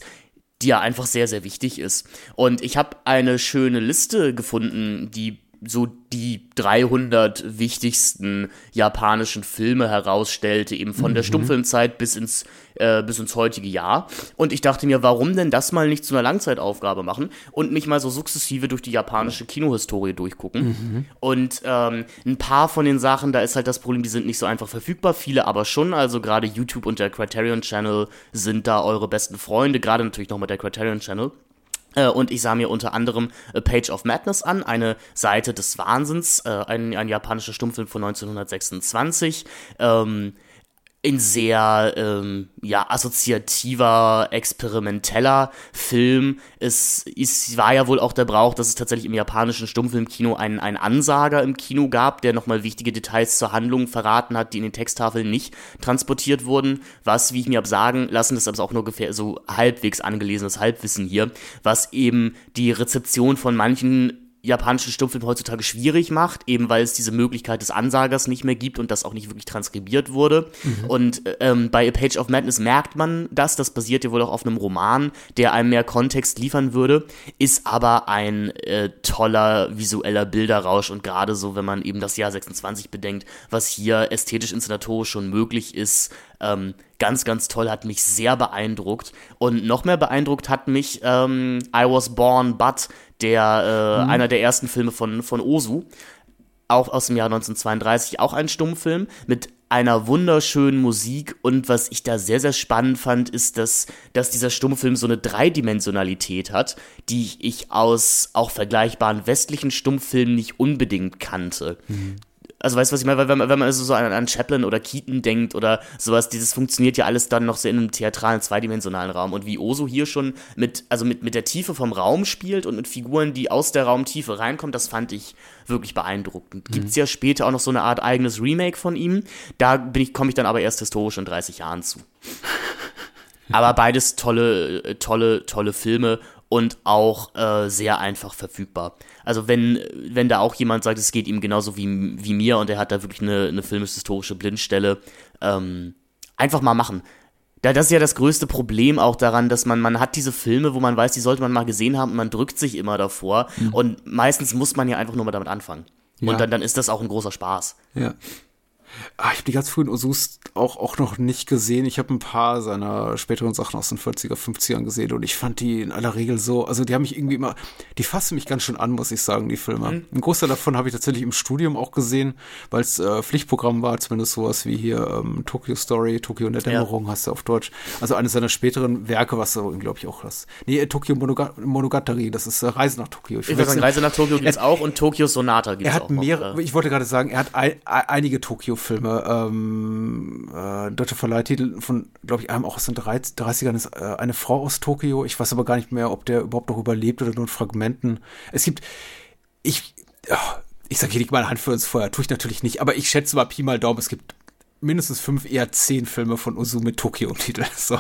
die ja einfach sehr, sehr wichtig ist. Und ich habe eine schöne Liste gefunden, die so die 300 wichtigsten japanischen Filme herausstellte, eben von mhm. der Stummfilmzeit bis ins, äh, bis ins heutige Jahr. Und ich dachte mir, warum denn das mal nicht zu einer Langzeitaufgabe machen und mich mal so sukzessive durch die japanische Kinohistorie durchgucken. Mhm. Und ähm, ein paar von den Sachen, da ist halt das Problem, die sind nicht so einfach verfügbar, viele aber schon. Also gerade YouTube und der Criterion Channel sind da eure besten Freunde, gerade natürlich noch mit der Criterion Channel. Äh, und ich sah mir unter anderem A Page of Madness an, eine Seite des Wahnsinns, äh, ein, ein japanischer Stummfilm von 1926. Ähm, ein sehr ähm, ja, assoziativer, experimenteller Film. Es ist, war ja wohl auch der Brauch, dass es tatsächlich im japanischen Stummfilmkino einen, einen Ansager im Kino gab, der nochmal wichtige Details zur Handlung verraten hat, die in den Texttafeln nicht transportiert wurden. Was, wie ich mir habe sagen lassen, das ist aber auch nur so halbwegs angelesenes Halbwissen hier, was eben die Rezeption von manchen japanischen Stummfilm heutzutage schwierig macht, eben weil es diese Möglichkeit des Ansagers nicht mehr gibt und das auch nicht wirklich transkribiert wurde. Mhm. Und ähm, bei A Page of Madness merkt man das, das basiert ja wohl auch auf einem Roman, der einem mehr Kontext liefern würde, ist aber ein äh, toller visueller Bilderrausch und gerade so, wenn man eben das Jahr 26 bedenkt, was hier ästhetisch inszenatorisch schon möglich ist, ähm, ganz, ganz toll, hat mich sehr beeindruckt. Und noch mehr beeindruckt hat mich ähm, I Was Born But, der, äh, mhm. einer der ersten Filme von, von Osu, auch aus dem Jahr 1932, auch ein Stummfilm mit einer wunderschönen Musik und was ich da sehr, sehr spannend fand, ist, dass, dass dieser Stummfilm so eine Dreidimensionalität hat, die ich aus auch vergleichbaren westlichen Stummfilmen nicht unbedingt kannte. Mhm also weißt du, was ich meine? Weil wenn man, wenn man also so an, an Chaplin oder Keaton denkt oder sowas, dieses funktioniert ja alles dann noch sehr in einem theatralen, zweidimensionalen Raum. Und wie Oso hier schon mit, also mit, mit der Tiefe vom Raum spielt und mit Figuren, die aus der Raumtiefe reinkommen, das fand ich wirklich beeindruckend. Mhm. Gibt es ja später auch noch so eine Art eigenes Remake von ihm. Da bin ich, komme ich dann aber erst historisch in 30 Jahren zu. aber beides tolle, äh, tolle, tolle Filme und auch äh, sehr einfach verfügbar. Also wenn, wenn da auch jemand sagt, es geht ihm genauso wie, wie mir und er hat da wirklich eine, eine filmisch-historische Blindstelle, ähm, einfach mal machen. Da, das ist ja das größte Problem auch daran, dass man, man hat diese Filme, wo man weiß, die sollte man mal gesehen haben und man drückt sich immer davor. Mhm. Und meistens muss man ja einfach nur mal damit anfangen. Ja. Und dann, dann ist das auch ein großer Spaß. Ja. Ah, ich habe die ganz frühen Osus auch, auch noch nicht gesehen. Ich habe ein paar seiner späteren Sachen aus den 40er, 50ern gesehen und ich fand die in aller Regel so, also die haben mich irgendwie immer, die fassen mich ganz schön an, muss ich sagen, die Filme. Mhm. Ein Großteil davon habe ich tatsächlich im Studium auch gesehen, weil es äh, Pflichtprogramm war, zumindest sowas wie hier ähm, Tokyo Story, Tokyo in der Dämmerung ja. hast du auf Deutsch. Also eines seiner späteren Werke, was so, glaube ich, auch das. Nee, äh, Tokyo Monoga Monogatari, das ist äh, Reise nach Tokyo. Ich, ich würde sagen, Reise nach Tokyo gibt es auch und Tokyo Sonata gibt es auch. Er hat mehrere, ich wollte gerade sagen, er hat ein, einige Tokyo-Filme ähm, ähm, äh, deutsche Verleihtitel von, glaube ich, einem auch aus den 30ern ist äh, eine Frau aus Tokio. Ich weiß aber gar nicht mehr, ob der überhaupt noch überlebt oder nur in Fragmenten. Es gibt, ich, ich sage hier nicht mal Hand für uns vorher, tue ich natürlich nicht, aber ich schätze mal Pi mal Daumen, es gibt mindestens fünf, eher zehn Filme von Usu mit Tokio-Titel. So.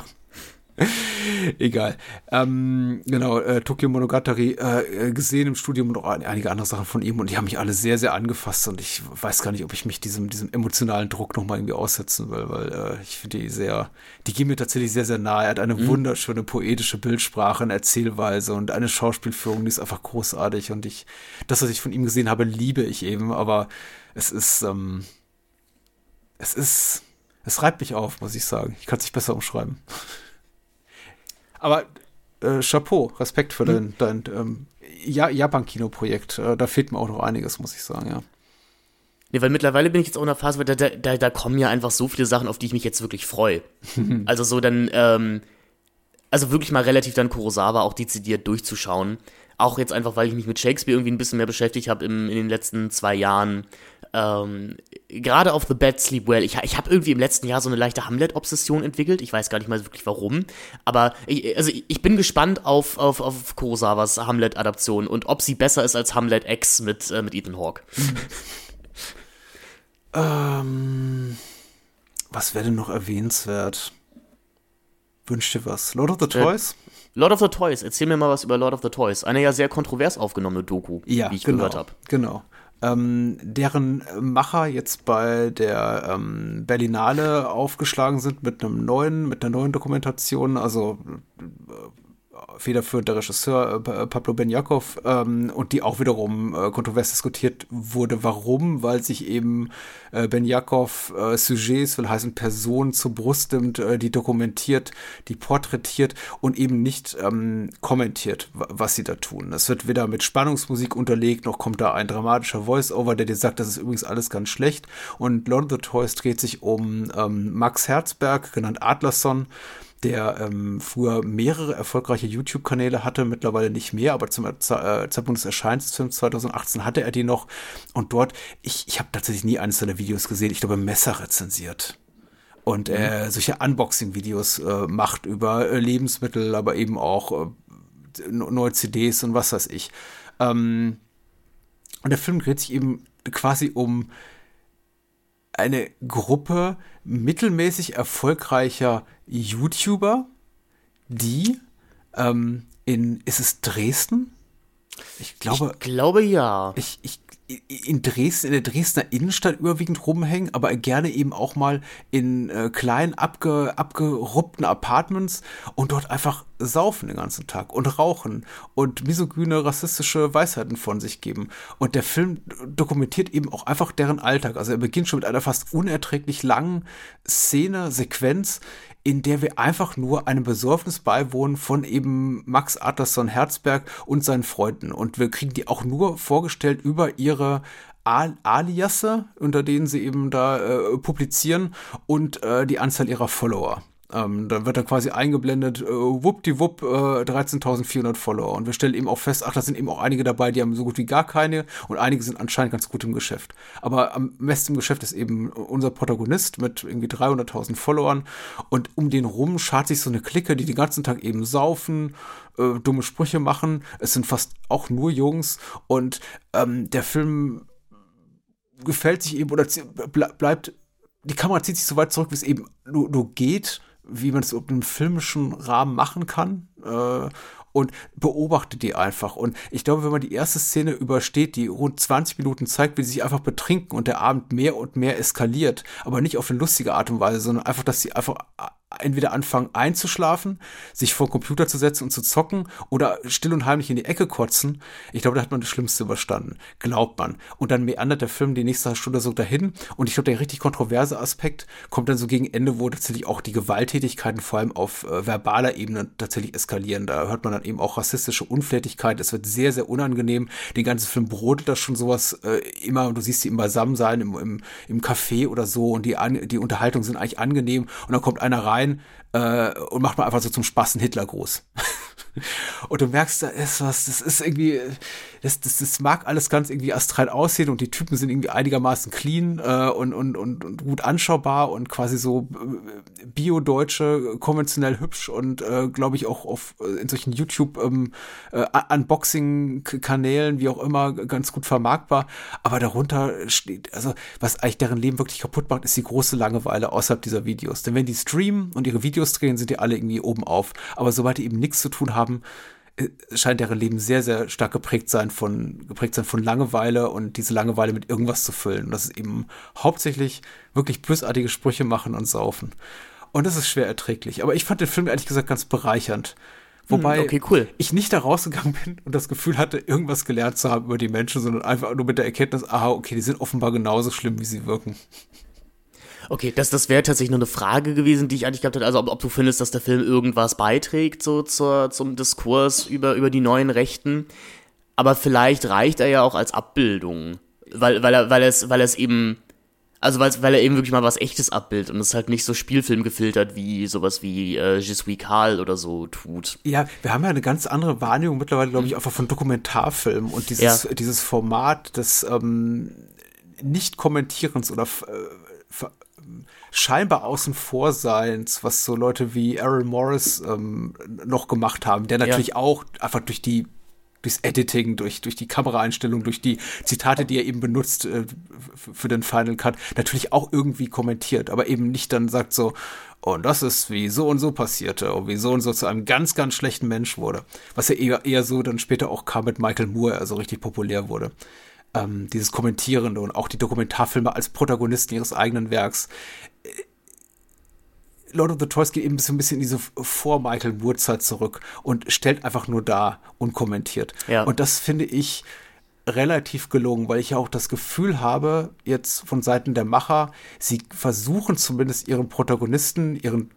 Egal. Ähm, genau, äh, Tokyo Monogatari äh, gesehen im Studium und auch einige andere Sachen von ihm und die haben mich alle sehr, sehr angefasst und ich weiß gar nicht, ob ich mich diesem, diesem emotionalen Druck nochmal irgendwie aussetzen will, weil äh, ich finde die sehr, die gehen mir tatsächlich sehr, sehr nahe. Er hat eine mhm. wunderschöne poetische Bildsprache, eine Erzählweise und eine Schauspielführung, die ist einfach großartig und ich, das, was ich von ihm gesehen habe, liebe ich eben, aber es ist, ähm, es ist, es reibt mich auf, muss ich sagen. Ich kann es nicht besser umschreiben. Aber äh, Chapeau, Respekt für hm. dein, dein ähm, ja, Japan-Kino-Projekt. Äh, da fehlt mir auch noch einiges, muss ich sagen, ja. Nee, weil mittlerweile bin ich jetzt auch in einer Phase, weil da, da, da kommen ja einfach so viele Sachen, auf die ich mich jetzt wirklich freue. also so dann, ähm, also wirklich mal relativ dann Kurosawa auch dezidiert durchzuschauen. Auch jetzt einfach, weil ich mich mit Shakespeare irgendwie ein bisschen mehr beschäftigt habe in den letzten zwei Jahren ähm, gerade auf The Bed Sleep Well, ich, ich habe irgendwie im letzten Jahr so eine leichte Hamlet-Obsession entwickelt. Ich weiß gar nicht mal wirklich warum. Aber ich, also ich bin gespannt auf, auf, auf Kurosawas Hamlet-Adaption und ob sie besser ist als Hamlet X mit, äh, mit Ethan Hawke. ähm, was wäre denn noch erwähnenswert? Wünscht dir was? Lord of the äh, Toys? Äh, Lord of the Toys, erzähl mir mal was über Lord of the Toys. Eine ja sehr kontrovers aufgenommene Doku, ja, wie ich genau, gehört habe. Genau ähm, deren Macher jetzt bei der ähm, Berlinale aufgeschlagen sind mit einem neuen, mit einer neuen Dokumentation, also federführend der Regisseur äh, Pablo Benjakov ähm, und die auch wiederum äh, kontrovers diskutiert wurde. Warum? Weil sich eben äh, Benjakov äh, Sujets, will heißen Personen zur Brust nimmt, äh, die dokumentiert, die porträtiert und eben nicht ähm, kommentiert, was sie da tun. Es wird weder mit Spannungsmusik unterlegt, noch kommt da ein dramatischer Voice-Over, der dir sagt, das ist übrigens alles ganz schlecht. Und the Toys dreht sich um ähm, Max Herzberg, genannt Adlerson, der ähm, früher mehrere erfolgreiche YouTube-Kanäle hatte, mittlerweile nicht mehr, aber zum äh, Zeitpunkt des Erscheins des Films 2018 hatte er die noch. Und dort, ich, ich habe tatsächlich nie eines seiner Videos gesehen, ich glaube Messer rezensiert. und äh, solche Unboxing-Videos äh, macht über äh, Lebensmittel, aber eben auch äh, neue CDs und was weiß ich. Ähm, und der Film dreht sich eben quasi um eine Gruppe mittelmäßig erfolgreicher YouTuber, die ähm, in, ist es Dresden? Ich glaube, ich glaube ja. Ich, ich, in Dresden, in der Dresdner Innenstadt überwiegend rumhängen, aber gerne eben auch mal in äh, kleinen, abge, abgeruppten Apartments und dort einfach saufen den ganzen Tag und rauchen und misogyne, rassistische Weisheiten von sich geben. Und der Film dokumentiert eben auch einfach deren Alltag. Also er beginnt schon mit einer fast unerträglich langen Szene, Sequenz, in der wir einfach nur einem Besäufnis beiwohnen von eben Max Adlersson Herzberg und seinen Freunden. Und wir kriegen die auch nur vorgestellt über ihre Al Aliasse, unter denen sie eben da äh, publizieren und äh, die Anzahl ihrer Follower. Ähm, da wird dann quasi eingeblendet, äh, wuppdiwupp, äh, 13.400 Follower. Und wir stellen eben auch fest, ach, da sind eben auch einige dabei, die haben so gut wie gar keine und einige sind anscheinend ganz gut im Geschäft. Aber am besten im Geschäft ist eben unser Protagonist mit irgendwie 300.000 Followern und um den rum schart sich so eine Clique, die den ganzen Tag eben saufen, äh, dumme Sprüche machen. Es sind fast auch nur Jungs und ähm, der Film gefällt sich eben oder bleibt die Kamera zieht sich so weit zurück, wie es eben nur, nur geht wie man es in einem filmischen Rahmen machen kann. Äh, und beobachtet die einfach. Und ich glaube, wenn man die erste Szene übersteht, die rund 20 Minuten zeigt, wie sie sich einfach betrinken und der Abend mehr und mehr eskaliert, aber nicht auf eine lustige Art und Weise, sondern einfach, dass sie einfach entweder anfangen einzuschlafen, sich vor den Computer zu setzen und zu zocken oder still und heimlich in die Ecke kotzen. Ich glaube, da hat man das Schlimmste überstanden. Glaubt man. Und dann meandert der Film die nächste Stunde so dahin. Und ich glaube, der richtig kontroverse Aspekt kommt dann so gegen Ende, wo tatsächlich auch die Gewalttätigkeiten vor allem auf äh, verbaler Ebene tatsächlich eskalieren. Da hört man dann eben auch rassistische Unflätigkeit. Es wird sehr, sehr unangenehm. Den ganzen Film brodelt das schon sowas äh, immer. Du siehst sie im Beisammensein im, im, im Café oder so und die, die Unterhaltungen sind eigentlich angenehm. Und dann kommt einer rein rein äh, und macht mal einfach so zum Spaß einen Hitler groß. Und du merkst, da ist was, das ist irgendwie, das, das, das mag alles ganz irgendwie astral aussehen und die Typen sind irgendwie einigermaßen clean äh, und, und, und, und gut anschaubar und quasi so äh, bio-deutsche, konventionell hübsch und äh, glaube ich auch auf äh, in solchen YouTube ähm, äh, wie auch immer, ganz gut vermarktbar. Aber darunter steht, also was eigentlich deren Leben wirklich kaputt macht, ist die große Langeweile außerhalb dieser Videos. Denn wenn die streamen und ihre Videos drehen, sind die alle irgendwie oben auf. Aber sobald die eben nichts zu tun haben, äh, scheint deren Leben sehr, sehr stark geprägt sein von, geprägt sein von Langeweile und diese Langeweile mit irgendwas zu füllen. Und das ist eben hauptsächlich wirklich bösartige Sprüche machen und saufen. Und das ist schwer erträglich. Aber ich fand den Film ehrlich gesagt ganz bereichernd. Wobei hm, okay, cool. ich nicht da rausgegangen bin und das Gefühl hatte, irgendwas gelernt zu haben über die Menschen, sondern einfach nur mit der Erkenntnis, aha, okay, die sind offenbar genauso schlimm, wie sie wirken. Okay, das, das wäre tatsächlich nur eine Frage gewesen, die ich eigentlich gehabt hätte. Also, ob, ob du findest, dass der Film irgendwas beiträgt so zur, zum Diskurs über, über die neuen Rechten. Aber vielleicht reicht er ja auch als Abbildung. Weil, weil, er, weil, es, weil es eben. Also, weil, weil er eben wirklich mal was Echtes abbildet und es halt nicht so Spielfilm gefiltert wie sowas wie äh, Je suis Karl oder so tut. Ja, wir haben ja eine ganz andere Wahrnehmung mittlerweile, glaube ich, einfach von Dokumentarfilmen und dieses, ja. dieses Format des ähm, Nicht-Kommentierens oder äh, scheinbar außen vor Seins, was so Leute wie Errol Morris ähm, noch gemacht haben, der natürlich ja. auch einfach durch die durchs Editing, durch, durch die Kameraeinstellung, durch die Zitate, die er eben benutzt äh, für den Final Cut, natürlich auch irgendwie kommentiert, aber eben nicht dann sagt so, und das ist wie so und so passierte und wie so und so zu einem ganz, ganz schlechten Mensch wurde. Was ja eher, eher so dann später auch kam mit Michael Moore, also richtig populär wurde. Ähm, dieses Kommentierende und auch die Dokumentarfilme als Protagonisten ihres eigenen Werks Lord of the Toys geht eben so ein bisschen in diese vor-Michael Moore-Zeit zurück und stellt einfach nur da unkommentiert. Ja. Und das finde ich relativ gelungen, weil ich ja auch das Gefühl habe, jetzt von Seiten der Macher, sie versuchen zumindest ihren Protagonisten, ihren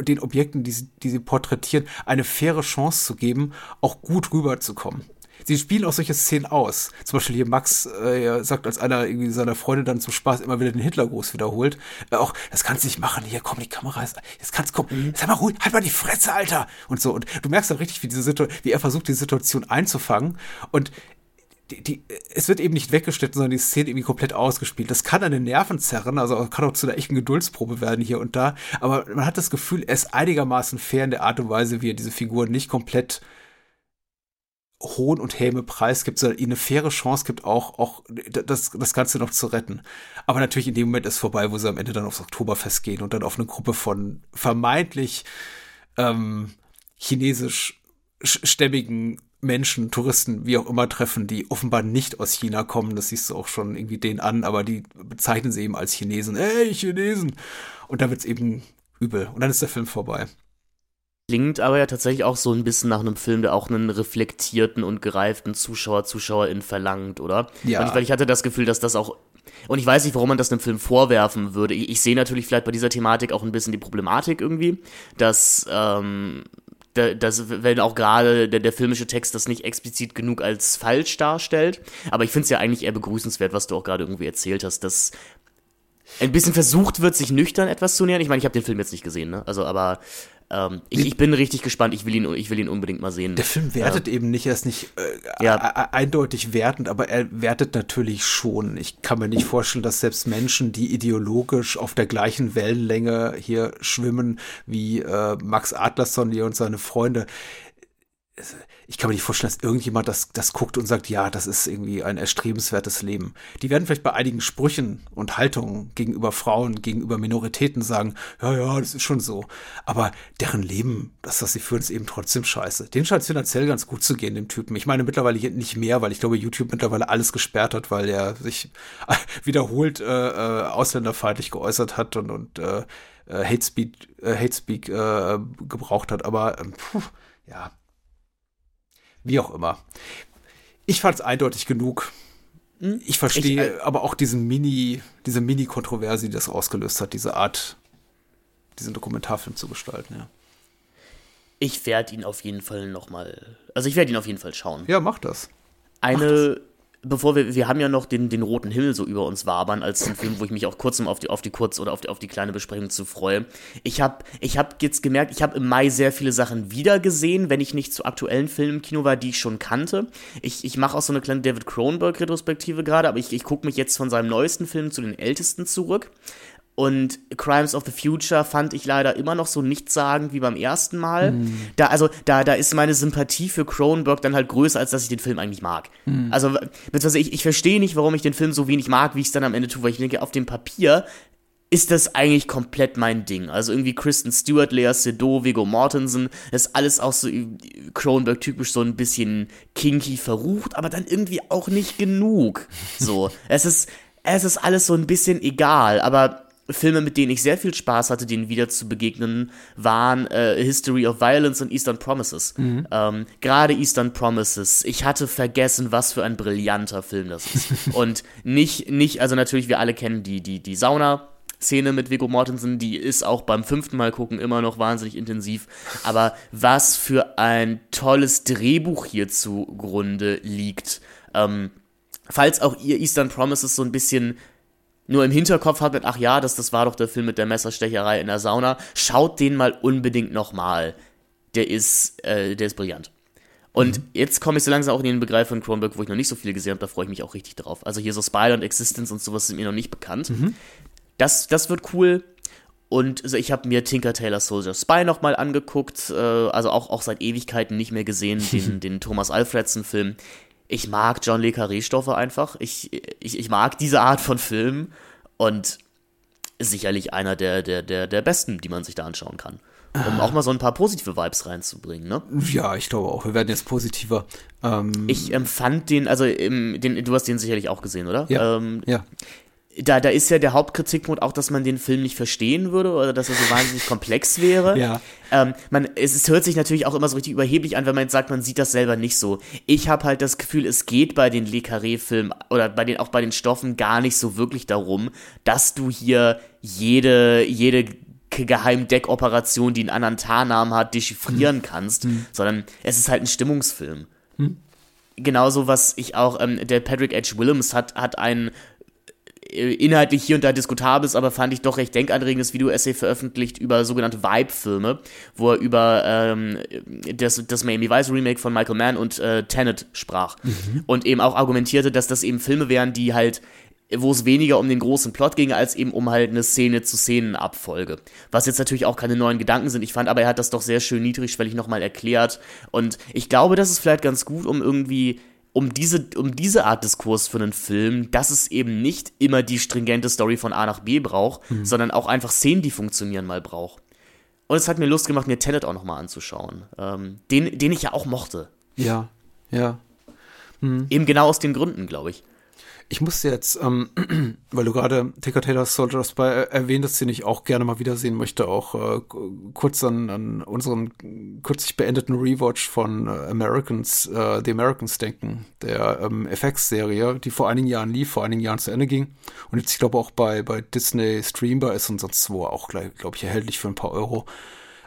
den Objekten, die sie, die sie porträtieren, eine faire Chance zu geben, auch gut rüberzukommen sie spielen auch solche Szenen aus. Zum Beispiel hier Max äh, sagt, als einer irgendwie seiner Freunde dann zum Spaß immer wieder den Hitlergruß wiederholt, äh, auch, das kannst du nicht machen, hier, komm, die Kamera ist, jetzt kannst du, komm, sag mal ruhig, halt mal die Fresse, Alter! Und so, und du merkst dann richtig, wie diese Situation, wie er versucht, die Situation einzufangen und die, die, es wird eben nicht weggeschnitten, sondern die Szene irgendwie komplett ausgespielt. Das kann eine Nerven zerren, also kann auch zu einer echten Geduldsprobe werden hier und da. Aber man hat das Gefühl, er ist einigermaßen fair in der Art und Weise, wie er diese Figuren nicht komplett Hohn und Häme preisgibt, sondern ihnen eine faire Chance gibt, auch, auch das, das Ganze noch zu retten. Aber natürlich in dem Moment ist vorbei, wo sie am Ende dann aufs Oktoberfest gehen und dann auf eine Gruppe von vermeintlich ähm, chinesisch stämmigen Menschen, Touristen, wie auch immer treffen, die offenbar nicht aus China kommen. Das siehst du auch schon irgendwie denen an, aber die bezeichnen sie eben als Chinesen. Hey, Chinesen! Und da wird's eben übel. Und dann ist der Film vorbei. Klingt aber ja tatsächlich auch so ein bisschen nach einem Film, der auch einen reflektierten und gereiften Zuschauer, Zuschauerin verlangt, oder? Ja. Ich, weil ich hatte das Gefühl, dass das auch und ich weiß nicht, warum man das einem Film vorwerfen würde. Ich, ich sehe natürlich vielleicht bei dieser Thematik auch ein bisschen die Problematik irgendwie, dass ähm, dass, wenn auch gerade der, der filmische Text das nicht explizit genug als falsch darstellt. Aber ich finde es ja eigentlich eher begrüßenswert, was du auch gerade irgendwie erzählt hast, dass ein bisschen versucht wird, sich nüchtern etwas zu nähern. Ich meine, ich habe den Film jetzt nicht gesehen, ne? Also, aber ähm, ich, ich, bin richtig gespannt. Ich will ihn, ich will ihn unbedingt mal sehen. Der Film wertet ja. eben nicht, er ist nicht äh, ja. eindeutig wertend, aber er wertet natürlich schon. Ich kann mir nicht vorstellen, dass selbst Menschen, die ideologisch auf der gleichen Wellenlänge hier schwimmen wie äh, Max Adlerson hier und seine Freunde, ich kann mir nicht vorstellen, dass irgendjemand das, das guckt und sagt, ja, das ist irgendwie ein erstrebenswertes Leben. Die werden vielleicht bei einigen Sprüchen und Haltungen gegenüber Frauen, gegenüber Minoritäten sagen, ja, ja, das ist schon so. Aber deren Leben, das, was sie führen, ist eben trotzdem scheiße. Den scheint es finanziell ganz gut zu gehen, dem Typen. Ich meine mittlerweile nicht mehr, weil ich glaube, YouTube mittlerweile alles gesperrt hat, weil er sich wiederholt äh, äh, ausländerfeindlich geäußert hat und, und äh, äh Hate Speak, äh, Hate Speak äh, gebraucht hat. Aber äh, puh, ja, wie auch immer. Ich fand es eindeutig genug. Hm? Ich verstehe ich, äh, aber auch diesen Mini, diese Mini-Kontroverse, die das ausgelöst hat, diese Art, diesen Dokumentarfilm zu gestalten, ja. Ich werde ihn auf jeden Fall nochmal, also ich werde ihn auf jeden Fall schauen. Ja, mach das. Eine, bevor wir, wir haben ja noch den, den roten Himmel so über uns wabern, als ein Film, wo ich mich auch kurz auf die, auf die kurz oder auf die, auf die kleine Besprechung zu freue. Ich habe ich hab jetzt gemerkt, ich habe im Mai sehr viele Sachen wiedergesehen, wenn ich nicht zu aktuellen Filmen im Kino war, die ich schon kannte. Ich, ich mache auch so eine kleine David Cronenberg-Retrospektive gerade, aber ich, ich gucke mich jetzt von seinem neuesten Film zu den ältesten zurück. Und Crimes of the Future fand ich leider immer noch so nichtssagend wie beim ersten Mal. Mm. Da, also, da, da ist meine Sympathie für Cronenberg dann halt größer, als dass ich den Film eigentlich mag. Mm. Also, beziehungsweise ich, ich verstehe nicht, warum ich den Film so wenig mag, wie ich es dann am Ende tue, weil ich denke, auf dem Papier ist das eigentlich komplett mein Ding. Also irgendwie Kristen Stewart, Lea Seydoux, Viggo Mortensen, das ist alles auch so Cronenberg-typisch so ein bisschen kinky verrucht, aber dann irgendwie auch nicht genug. So, es ist, es ist alles so ein bisschen egal, aber Filme, mit denen ich sehr viel Spaß hatte, denen wieder zu begegnen, waren äh, History of Violence und Eastern Promises. Mhm. Ähm, Gerade Eastern Promises. Ich hatte vergessen, was für ein brillanter Film das ist. und nicht, nicht, also natürlich, wir alle kennen die, die, die Sauna. Szene mit Viggo Mortensen, die ist auch beim fünften Mal gucken immer noch wahnsinnig intensiv. Aber was für ein tolles Drehbuch hier zugrunde liegt. Ähm, falls auch ihr Eastern Promises so ein bisschen nur im Hinterkopf hattet, ach ja, das, das war doch der Film mit der Messerstecherei in der Sauna, schaut den mal unbedingt nochmal. Der ist, äh, der ist brillant. Und mhm. jetzt komme ich so langsam auch in den Begriff von Cronenberg, wo ich noch nicht so viel gesehen habe, da freue ich mich auch richtig drauf. Also hier so Spider und Existence und sowas sind mir noch nicht bekannt. Mhm. Das, das wird cool. Und also ich habe mir Tinker Taylor Soldier Spy nochmal angeguckt, äh, also auch, auch seit Ewigkeiten nicht mehr gesehen, den, den Thomas Alfredson-Film ich mag John Le Carré-Stoffe einfach. Ich, ich, ich mag diese Art von Film und sicherlich einer der, der, der, der besten, die man sich da anschauen kann. Um auch mal so ein paar positive Vibes reinzubringen, ne? Ja, ich glaube auch. Wir werden jetzt positiver. Ähm ich empfand den, also im, den, du hast den sicherlich auch gesehen, oder? Ja. Ähm, ja da, da ist ja der Hauptkritikpunkt auch, dass man den Film nicht verstehen würde oder dass er so wahnsinnig komplex wäre. Ja. Ähm, man, es, es hört sich natürlich auch immer so richtig überheblich an, wenn man jetzt sagt, man sieht das selber nicht so. Ich habe halt das Gefühl, es geht bei den Le Carré-Filmen oder bei den, auch bei den Stoffen gar nicht so wirklich darum, dass du hier jede, jede Geheimdeckoperation, die einen anderen Tarnamen hat, dechiffrieren hm. kannst, hm. sondern es ist halt ein Stimmungsfilm. Hm genauso was ich auch, ähm, der Patrick H. Willems hat, hat einen inhaltlich hier und da diskutabel ist, aber fand ich doch recht denkanregendes Video-Essay veröffentlicht über sogenannte Vibe-Filme, wo er über ähm, das, das Miami Vice Remake von Michael Mann und äh, Tenet sprach. Mhm. Und eben auch argumentierte, dass das eben Filme wären, die halt wo es weniger um den großen Plot ging, als eben um halt eine Szene-zu-Szenen-Abfolge. Was jetzt natürlich auch keine neuen Gedanken sind. Ich fand aber, er hat das doch sehr schön niedrigschwellig nochmal erklärt. Und ich glaube, das ist vielleicht ganz gut, um irgendwie um diese, um diese Art Diskurs für einen Film, dass es eben nicht immer die stringente Story von A nach B braucht, mhm. sondern auch einfach Szenen, die funktionieren, mal braucht. Und es hat mir Lust gemacht, mir Tenet auch nochmal anzuschauen. Ähm, den, den ich ja auch mochte. Ja, ja. Mhm. Eben genau aus den Gründen, glaube ich. Ich musste jetzt, ähm, weil du gerade Taker Taylor Soldier Spy erwähntest, den ich auch gerne mal wiedersehen möchte, auch äh, kurz an, an unseren kürzlich beendeten Rewatch von äh, Americans, äh, The Americans denken, der ähm, FX-Serie, die vor einigen Jahren lief, vor einigen Jahren zu Ende ging und jetzt, ich glaube, auch bei, bei Disney streambar ist und sonst wo auch, glaube ich, erhältlich für ein paar Euro.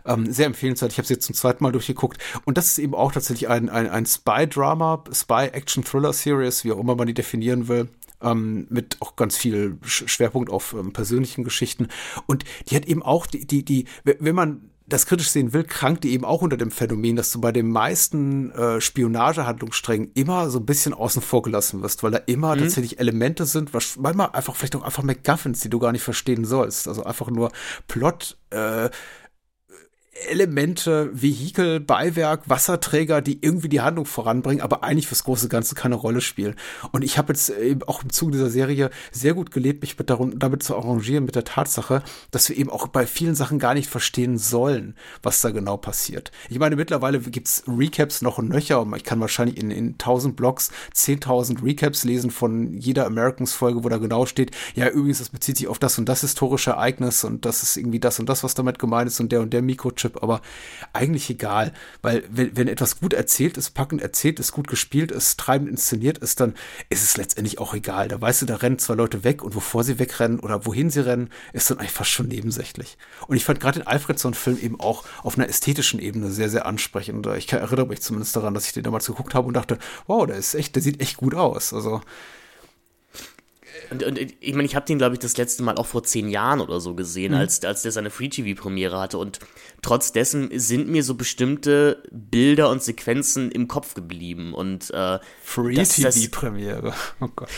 Ähm, sehr empfehlenswert. Ich habe es jetzt zum zweiten Mal durchgeguckt. Und das ist eben auch tatsächlich ein, ein, ein Spy-Drama, Spy-Action-Thriller-Series, wie auch immer man die definieren will. Ähm, mit auch ganz viel Schwerpunkt auf ähm, persönlichen Geschichten. Und die hat eben auch die, die, die, wenn man das kritisch sehen will, krankt die eben auch unter dem Phänomen, dass du bei den meisten äh, Spionagehandlungssträngen immer so ein bisschen außen vor gelassen wirst, weil da immer mhm. tatsächlich Elemente sind, was manchmal einfach vielleicht auch einfach McGuffins, die du gar nicht verstehen sollst. Also einfach nur Plot, äh, Elemente, Vehikel, Beiwerk, Wasserträger, die irgendwie die Handlung voranbringen, aber eigentlich fürs große Ganze keine Rolle spielen. Und ich habe jetzt eben auch im Zuge dieser Serie sehr gut gelebt, mich mit darum, damit zu arrangieren mit der Tatsache, dass wir eben auch bei vielen Sachen gar nicht verstehen sollen, was da genau passiert. Ich meine, mittlerweile gibt's Recaps noch und nöcher und ich kann wahrscheinlich in, in 1000 Blogs 10.000 Recaps lesen von jeder Americans-Folge, wo da genau steht, ja, übrigens, das bezieht sich auf das und das historische Ereignis und das ist irgendwie das und das, was damit gemeint ist und der und der Mikrochip Chip, aber eigentlich egal, weil wenn, wenn etwas gut erzählt ist, packend erzählt ist, gut gespielt ist, treibend inszeniert ist, dann ist es letztendlich auch egal. Da weißt du, da rennen zwei Leute weg und wovor sie wegrennen oder wohin sie rennen, ist dann fast schon nebensächlich. Und ich fand gerade den Alfredson-Film eben auch auf einer ästhetischen Ebene sehr, sehr ansprechend. Ich erinnere mich zumindest daran, dass ich den damals geguckt habe und dachte, wow, der ist echt, der sieht echt gut aus. Also und, und ich meine, ich habe den, glaube ich, das letzte Mal auch vor zehn Jahren oder so gesehen, mhm. als, als der seine Free-TV-Premiere hatte. Und trotz dessen sind mir so bestimmte Bilder und Sequenzen im Kopf geblieben. Und äh, Free-TV-Premiere. Oh Gott.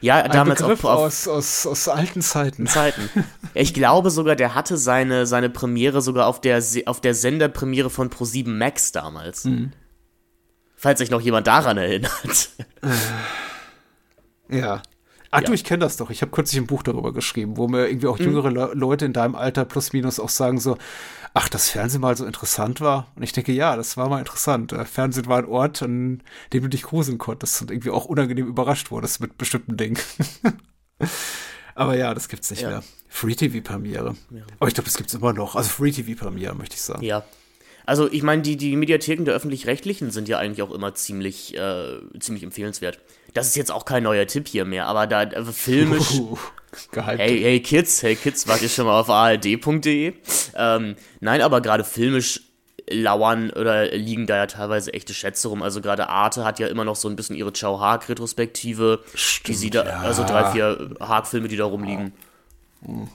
Ja, Ein damals Begriff auch aus, aus, aus alten Zeiten. Zeiten. Ich glaube sogar, der hatte seine, seine Premiere sogar auf der, auf der Senderpremiere von Pro7 Max damals. Mhm. Falls sich noch jemand daran erinnert. Ja. Ach ja. du, ich kenne das doch. Ich habe kürzlich ein Buch darüber geschrieben, wo mir irgendwie auch mhm. jüngere Le Leute in deinem Alter plus minus auch sagen so, ach, das Fernsehen mal so interessant war. Und ich denke, ja, das war mal interessant. Äh, Fernsehen war ein Ort, an dem du dich gruseln konntest und irgendwie auch unangenehm überrascht wurdest mit bestimmten Dingen. Aber ja, das gibt's nicht ja. mehr. Free TV Premiere. Ja. Aber ich glaube, das gibt's immer noch. Also Free TV Premiere, möchte ich sagen. Ja, also ich meine, die, die Mediatheken der öffentlich-rechtlichen sind ja eigentlich auch immer ziemlich, äh, ziemlich empfehlenswert. Das ist jetzt auch kein neuer Tipp hier mehr, aber da äh, filmisch. Uh, hey, hey Kids, hey Kids, wart ihr schon mal auf ald.de? Ähm, nein, aber gerade filmisch lauern oder liegen da ja teilweise echte Schätze rum. Also gerade Arte hat ja immer noch so ein bisschen ihre Chow Haag Retrospektive, die sie da, ja. also drei, vier Haag Filme, die da rumliegen. Mhm.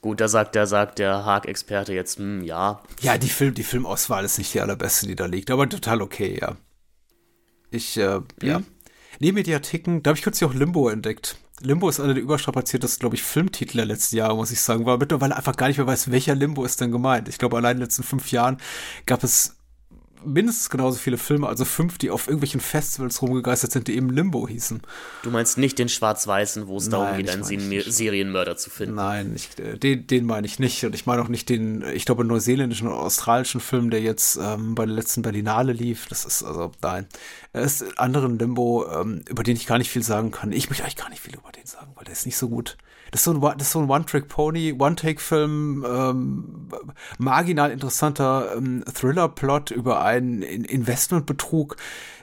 Gut, da sagt der, sagt der Haag-Experte jetzt, hm, ja. Ja, die, Film, die Filmauswahl ist nicht die allerbeste, die da liegt, aber total okay, ja. Ich, äh, mhm. ja. Neben Mediatheken, da habe ich kürzlich auch Limbo entdeckt. Limbo ist einer der überstrapaziertesten, glaube ich, Filmtitel der letzten Jahre, muss ich sagen, weil mittlerweile einfach gar nicht mehr weiß, welcher Limbo ist denn gemeint. Ich glaube, allein in den letzten fünf Jahren gab es mindestens genauso viele Filme, also fünf, die auf irgendwelchen Festivals rumgegeistert sind, die eben Limbo hießen. Du meinst nicht den Schwarz-Weißen, wo es darum geht, einen Serienmörder zu finden? Nein, ich, äh, den, den meine ich nicht. Und ich meine auch nicht den, ich glaube, neuseeländischen oder australischen Film, der jetzt ähm, bei der letzten Berlinale lief. Das ist also, nein. Es ist anderen Limbo, ähm, über den ich gar nicht viel sagen kann. Ich möchte eigentlich gar nicht viel über den sagen, weil der ist nicht so gut. Das ist so ein, so ein One-Trick-Pony, One-Take-Film, ähm, marginal interessanter ähm, Thriller-Plot über einen ein Investmentbetrug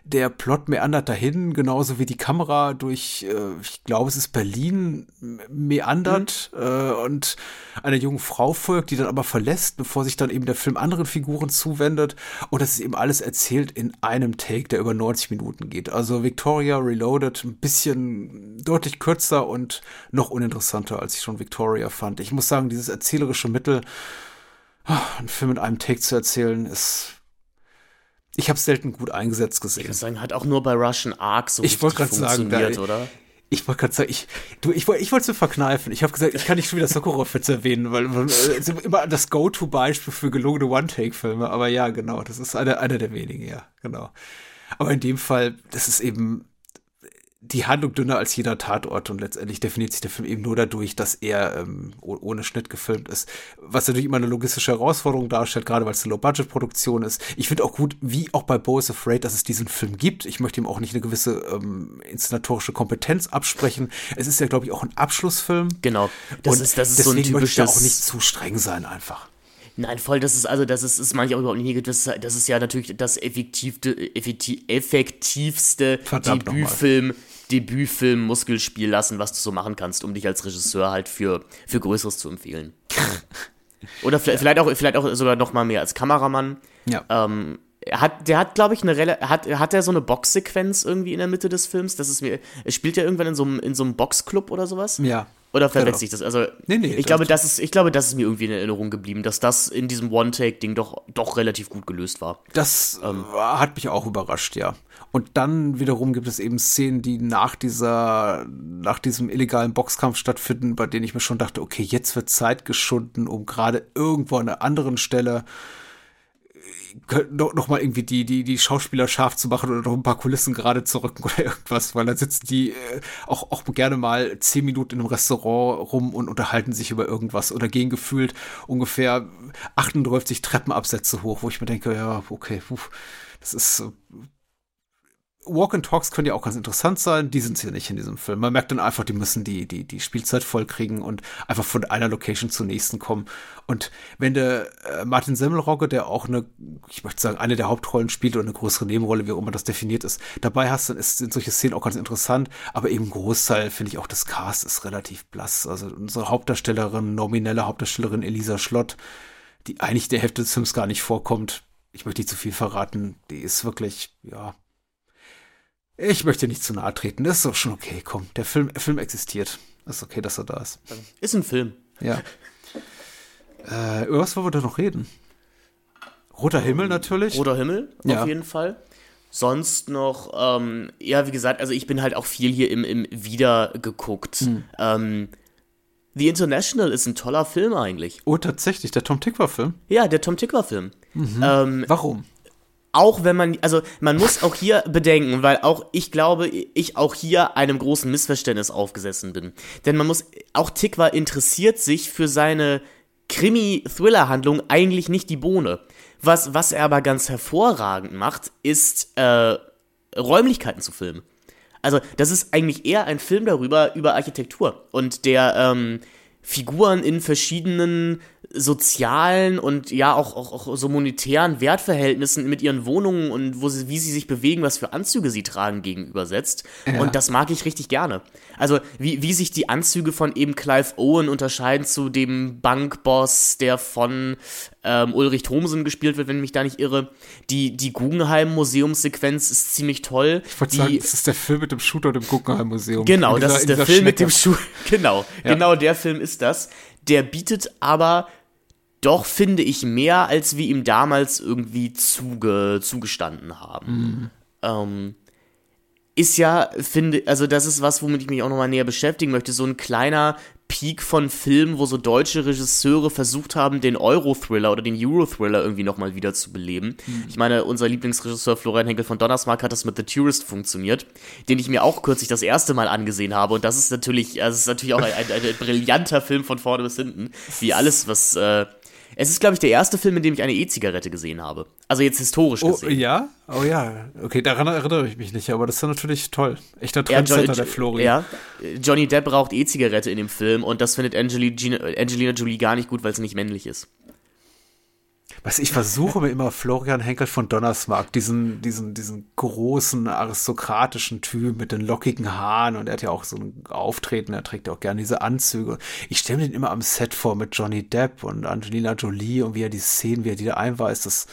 der Plot meandert dahin, genauso wie die Kamera durch, äh, ich glaube, es ist Berlin, meandert mhm. äh, und einer jungen Frau folgt, die dann aber verlässt, bevor sich dann eben der Film anderen Figuren zuwendet. Und das ist eben alles erzählt in einem Take, der über 90 Minuten geht. Also Victoria Reloaded ein bisschen deutlich kürzer und noch uninteressanter, als ich schon Victoria fand. Ich muss sagen, dieses erzählerische Mittel, ah, einen Film in einem Take zu erzählen, ist ich habe selten gut eingesetzt gesehen. Ich würde sagen, hat auch nur bei Russian Ark so ich richtig funktioniert, sagen, oder? Ich wollte gerade sagen, ich, du, ich, ich wollte es verkneifen. Ich habe gesagt, ich kann nicht schon wieder Sokurov-Witz erwähnen, weil es ist immer das Go-To-Beispiel für gelungene One-Take-Filme. Aber ja, genau, das ist einer einer der wenigen, ja, genau. Aber in dem Fall, das ist eben die Handlung dünner als jeder Tatort und letztendlich definiert sich der Film eben nur dadurch, dass er ähm, ohne Schnitt gefilmt ist. Was natürlich immer eine logistische Herausforderung darstellt, gerade weil es eine Low-Budget-Produktion ist. Ich finde auch gut, wie auch bei Bo is Afraid, dass es diesen Film gibt. Ich möchte ihm auch nicht eine gewisse ähm, inszenatorische Kompetenz absprechen. Es ist ja, glaube ich, auch ein Abschlussfilm. Genau. Das und ist, das ist deswegen so ein typisches... möchte er auch nicht zu streng sein einfach. Nein, voll, das ist also, das ist, ist manchmal auch überhaupt nicht negativ. Das ist, das ist ja natürlich das effektivste, effektivste Verdammt Debütfilm, Debütfilm Muskelspiel lassen, was du so machen kannst, um dich als Regisseur halt für, für Größeres zu empfehlen. Oder vielleicht, vielleicht, auch, vielleicht auch sogar noch mal mehr als Kameramann. Ja. Ähm, hat, der hat, glaube ich, eine hat, hat er so eine Boxsequenz irgendwie in der Mitte des Films? Das ist mir, er spielt ja irgendwann in so einem, in so einem Boxclub oder sowas? Ja. Oder verwechsel ich das? Also, nee, nee, ich, glaube, das ist, ich glaube, das ist mir irgendwie in Erinnerung geblieben, dass das in diesem One-Take-Ding doch, doch relativ gut gelöst war. Das ähm, hat mich auch überrascht, ja. Und dann wiederum gibt es eben Szenen, die nach dieser, nach diesem illegalen Boxkampf stattfinden, bei denen ich mir schon dachte, okay, jetzt wird Zeit geschunden, um gerade irgendwo an einer anderen Stelle noch, noch mal irgendwie die, die, die Schauspieler scharf zu machen oder noch ein paar Kulissen gerade zu rücken oder irgendwas, weil da sitzen die äh, auch, auch gerne mal zehn Minuten in einem Restaurant rum und unterhalten sich über irgendwas oder gehen gefühlt ungefähr 38 Treppenabsätze hoch, wo ich mir denke, ja, okay, puh, das ist Walk and Talks können ja auch ganz interessant sein, die sind es ja nicht in diesem Film. Man merkt dann einfach, die müssen die, die, die Spielzeit vollkriegen und einfach von einer Location zur nächsten kommen. Und wenn der äh, Martin Semmelrogge, der auch eine, ich möchte sagen, eine der Hauptrollen spielt oder eine größere Nebenrolle, wie auch immer das definiert ist, dabei hast, dann ist, sind solche Szenen auch ganz interessant, aber eben Großteil finde ich auch das Cast ist relativ blass. Also unsere Hauptdarstellerin, nominelle Hauptdarstellerin Elisa Schlott, die eigentlich der Hälfte des Films gar nicht vorkommt, ich möchte nicht zu viel verraten, die ist wirklich, ja, ich möchte nicht zu nahe treten. Das ist doch schon okay. Komm, der Film, der Film existiert. Das ist okay, dass er da ist. Ist ein Film. Ja. Äh, über was wollen wir da noch reden? Roter Himmel natürlich. Roter Himmel, auf ja. jeden Fall. Sonst noch, ähm, ja, wie gesagt, also ich bin halt auch viel hier im, im Wiedergeguckt. Hm. Ähm, The International ist ein toller Film eigentlich. Oh, tatsächlich, der Tom Tickwer-Film? Ja, der Tom Tickwer-Film. Mhm. Ähm, Warum? Auch wenn man, also man muss auch hier bedenken, weil auch ich glaube, ich auch hier einem großen Missverständnis aufgesessen bin. Denn man muss, auch Tikwa interessiert sich für seine Krimi-Thriller-Handlung eigentlich nicht die Bohne. Was, was er aber ganz hervorragend macht, ist äh, Räumlichkeiten zu filmen. Also das ist eigentlich eher ein Film darüber, über Architektur. Und der ähm, Figuren in verschiedenen sozialen und ja auch, auch, auch so monetären Wertverhältnissen mit ihren Wohnungen und wo sie, wie sie sich bewegen, was für Anzüge sie tragen, gegenübersetzt. Ja. Und das mag ich richtig gerne. Also wie, wie sich die Anzüge von eben Clive Owen unterscheiden zu dem Bankboss, der von ähm, Ulrich Thomsen gespielt wird, wenn ich mich da nicht irre. Die, die Guggenheim-Museumssequenz ist ziemlich toll. Ich wollte sagen, das ist der Film mit dem Shooter im Guggenheim-Museum. Genau, dieser, das ist der Film Schnecke. mit dem Shooter. Genau, ja. genau der Film ist das. Der bietet aber doch, finde ich, mehr, als wir ihm damals irgendwie zuge, zugestanden haben. Mhm. Ähm, ist ja, finde, also das ist was, womit ich mich auch nochmal näher beschäftigen möchte. So ein kleiner Peak von Filmen, wo so deutsche Regisseure versucht haben, den Euro-Thriller oder den Euro-Thriller irgendwie nochmal wieder zu beleben. Mhm. Ich meine, unser Lieblingsregisseur Florian Henkel von Donnersmarck hat das mit The Tourist funktioniert, den ich mir auch kürzlich das erste Mal angesehen habe. Und das ist natürlich, also ist natürlich auch ein, ein, ein, brillanter Film von vorne bis hinten. Wie alles, was äh, es ist, glaube ich, der erste Film, in dem ich eine E-Zigarette gesehen habe. Also jetzt historisch oh, gesehen. Ja? Oh ja. Okay, daran erinnere ich mich nicht, aber das ist natürlich toll. Echter Trendsetter, ja, der Flori. Ja, Johnny Depp raucht E-Zigarette in dem Film und das findet Angelina, Angelina Jolie gar nicht gut, weil sie nicht männlich ist. Was ich versuche mir immer Florian Henkel von Donnersmarck, diesen, diesen, diesen großen aristokratischen Typ mit den lockigen Haaren und er hat ja auch so ein Auftreten, er trägt ja auch gerne diese Anzüge. Ich stelle mir den immer am Set vor mit Johnny Depp und Angelina Jolie und wie er die Szenen, wie er die da einweist, das,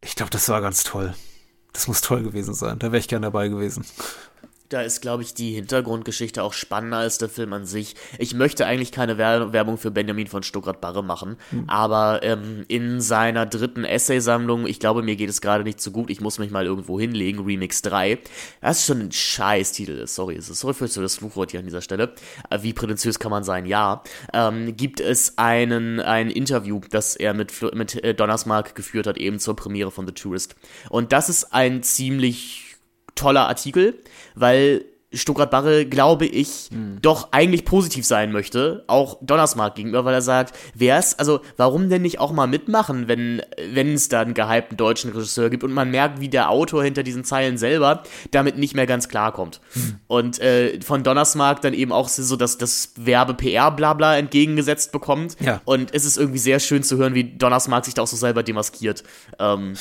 ich glaube, das war ganz toll. Das muss toll gewesen sein. Da wäre ich gern dabei gewesen. Da ist, glaube ich, die Hintergrundgeschichte auch spannender als der Film an sich. Ich möchte eigentlich keine Werbung für Benjamin von Stuttgart-Barre machen, mhm. aber ähm, in seiner dritten Essaysammlung, ich glaube, mir geht es gerade nicht so gut, ich muss mich mal irgendwo hinlegen, Remix 3. Das ist schon ein Scheiß-Titel, sorry, es ist sorry für das Fluchwort hier an dieser Stelle. Äh, wie prätentiös kann man sein? Ja. Ähm, gibt es einen, ein Interview, das er mit, mit äh, Donnersmark geführt hat, eben zur Premiere von The Tourist. Und das ist ein ziemlich toller Artikel, weil Stuttgart Barre, glaube ich, mhm. doch eigentlich positiv sein möchte, auch Donnersmark gegenüber, weil er sagt, wär's, also warum denn nicht auch mal mitmachen, wenn wenn es da einen gehypten deutschen Regisseur gibt und man merkt, wie der Autor hinter diesen Zeilen selber damit nicht mehr ganz klarkommt. Mhm. Und äh, von Donnersmark dann eben auch so dass das Werbe PR blabla entgegengesetzt bekommt. Ja. Und es ist irgendwie sehr schön zu hören, wie Donnersmark sich da auch so selber demaskiert. Ähm,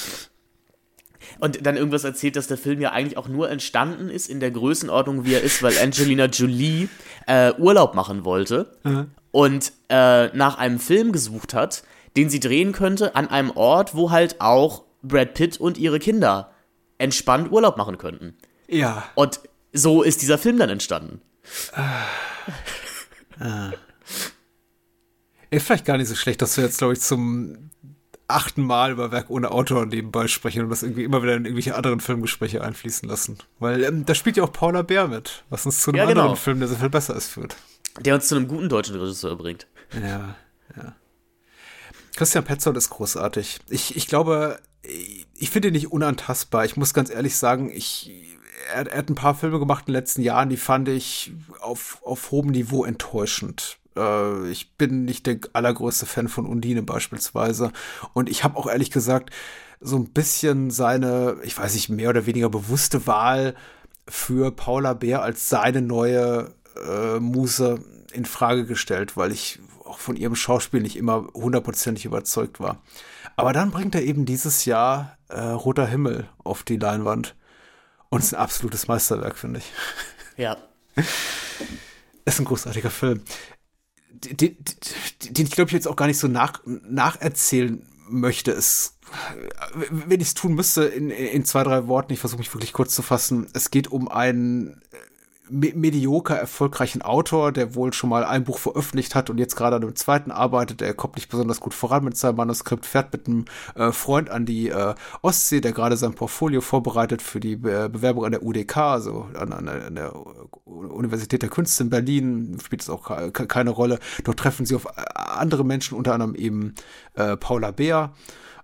und dann irgendwas erzählt, dass der Film ja eigentlich auch nur entstanden ist in der Größenordnung, wie er ist, weil Angelina Jolie äh, Urlaub machen wollte mhm. und äh, nach einem Film gesucht hat, den sie drehen könnte an einem Ort, wo halt auch Brad Pitt und ihre Kinder entspannt Urlaub machen könnten. Ja. Und so ist dieser Film dann entstanden. Ah. ah. Ist vielleicht gar nicht so schlecht, dass du jetzt, glaube ich, zum achten Mal über Werk ohne Autor nebenbei sprechen und das irgendwie immer wieder in irgendwelche anderen Filmgespräche einfließen lassen. Weil ähm, da spielt ja auch Paula Bär mit, was uns zu einem ja, genau. anderen Film, der so viel besser ist, führt. Der uns zu einem guten deutschen Regisseur bringt. Ja, ja. Christian Petzold ist großartig. Ich, ich glaube, ich finde ihn nicht unantastbar. Ich muss ganz ehrlich sagen, ich, er, er, hat ein paar Filme gemacht in den letzten Jahren, die fand ich auf, auf hohem Niveau enttäuschend. Äh, ich bin nicht der allergrößte Fan von Undine beispielsweise. Und ich habe auch ehrlich gesagt so ein bisschen seine, ich weiß nicht, mehr oder weniger bewusste Wahl für Paula Bär als seine neue äh, Muse in Frage gestellt, weil ich auch von ihrem Schauspiel nicht immer hundertprozentig überzeugt war. Aber dann bringt er eben dieses Jahr äh, Roter Himmel auf die Leinwand. Und es ist ein absolutes Meisterwerk, finde ich. Ja. ist ein großartiger Film den, den ich glaube ich jetzt auch gar nicht so nach, nacherzählen möchte. Es, wenn ich es tun müsste, in, in zwei, drei Worten, ich versuche mich wirklich kurz zu fassen. Es geht um einen medioker erfolgreichen Autor, der wohl schon mal ein Buch veröffentlicht hat und jetzt gerade an einem zweiten arbeitet. Er kommt nicht besonders gut voran mit seinem Manuskript, fährt mit einem äh, Freund an die äh, Ostsee, der gerade sein Portfolio vorbereitet für die Be Bewerbung an der UDK, also an, an, an, der Universität der Künste in Berlin, spielt es auch keine Rolle. Dort treffen sie auf äh, andere Menschen, unter anderem eben äh, Paula Beer.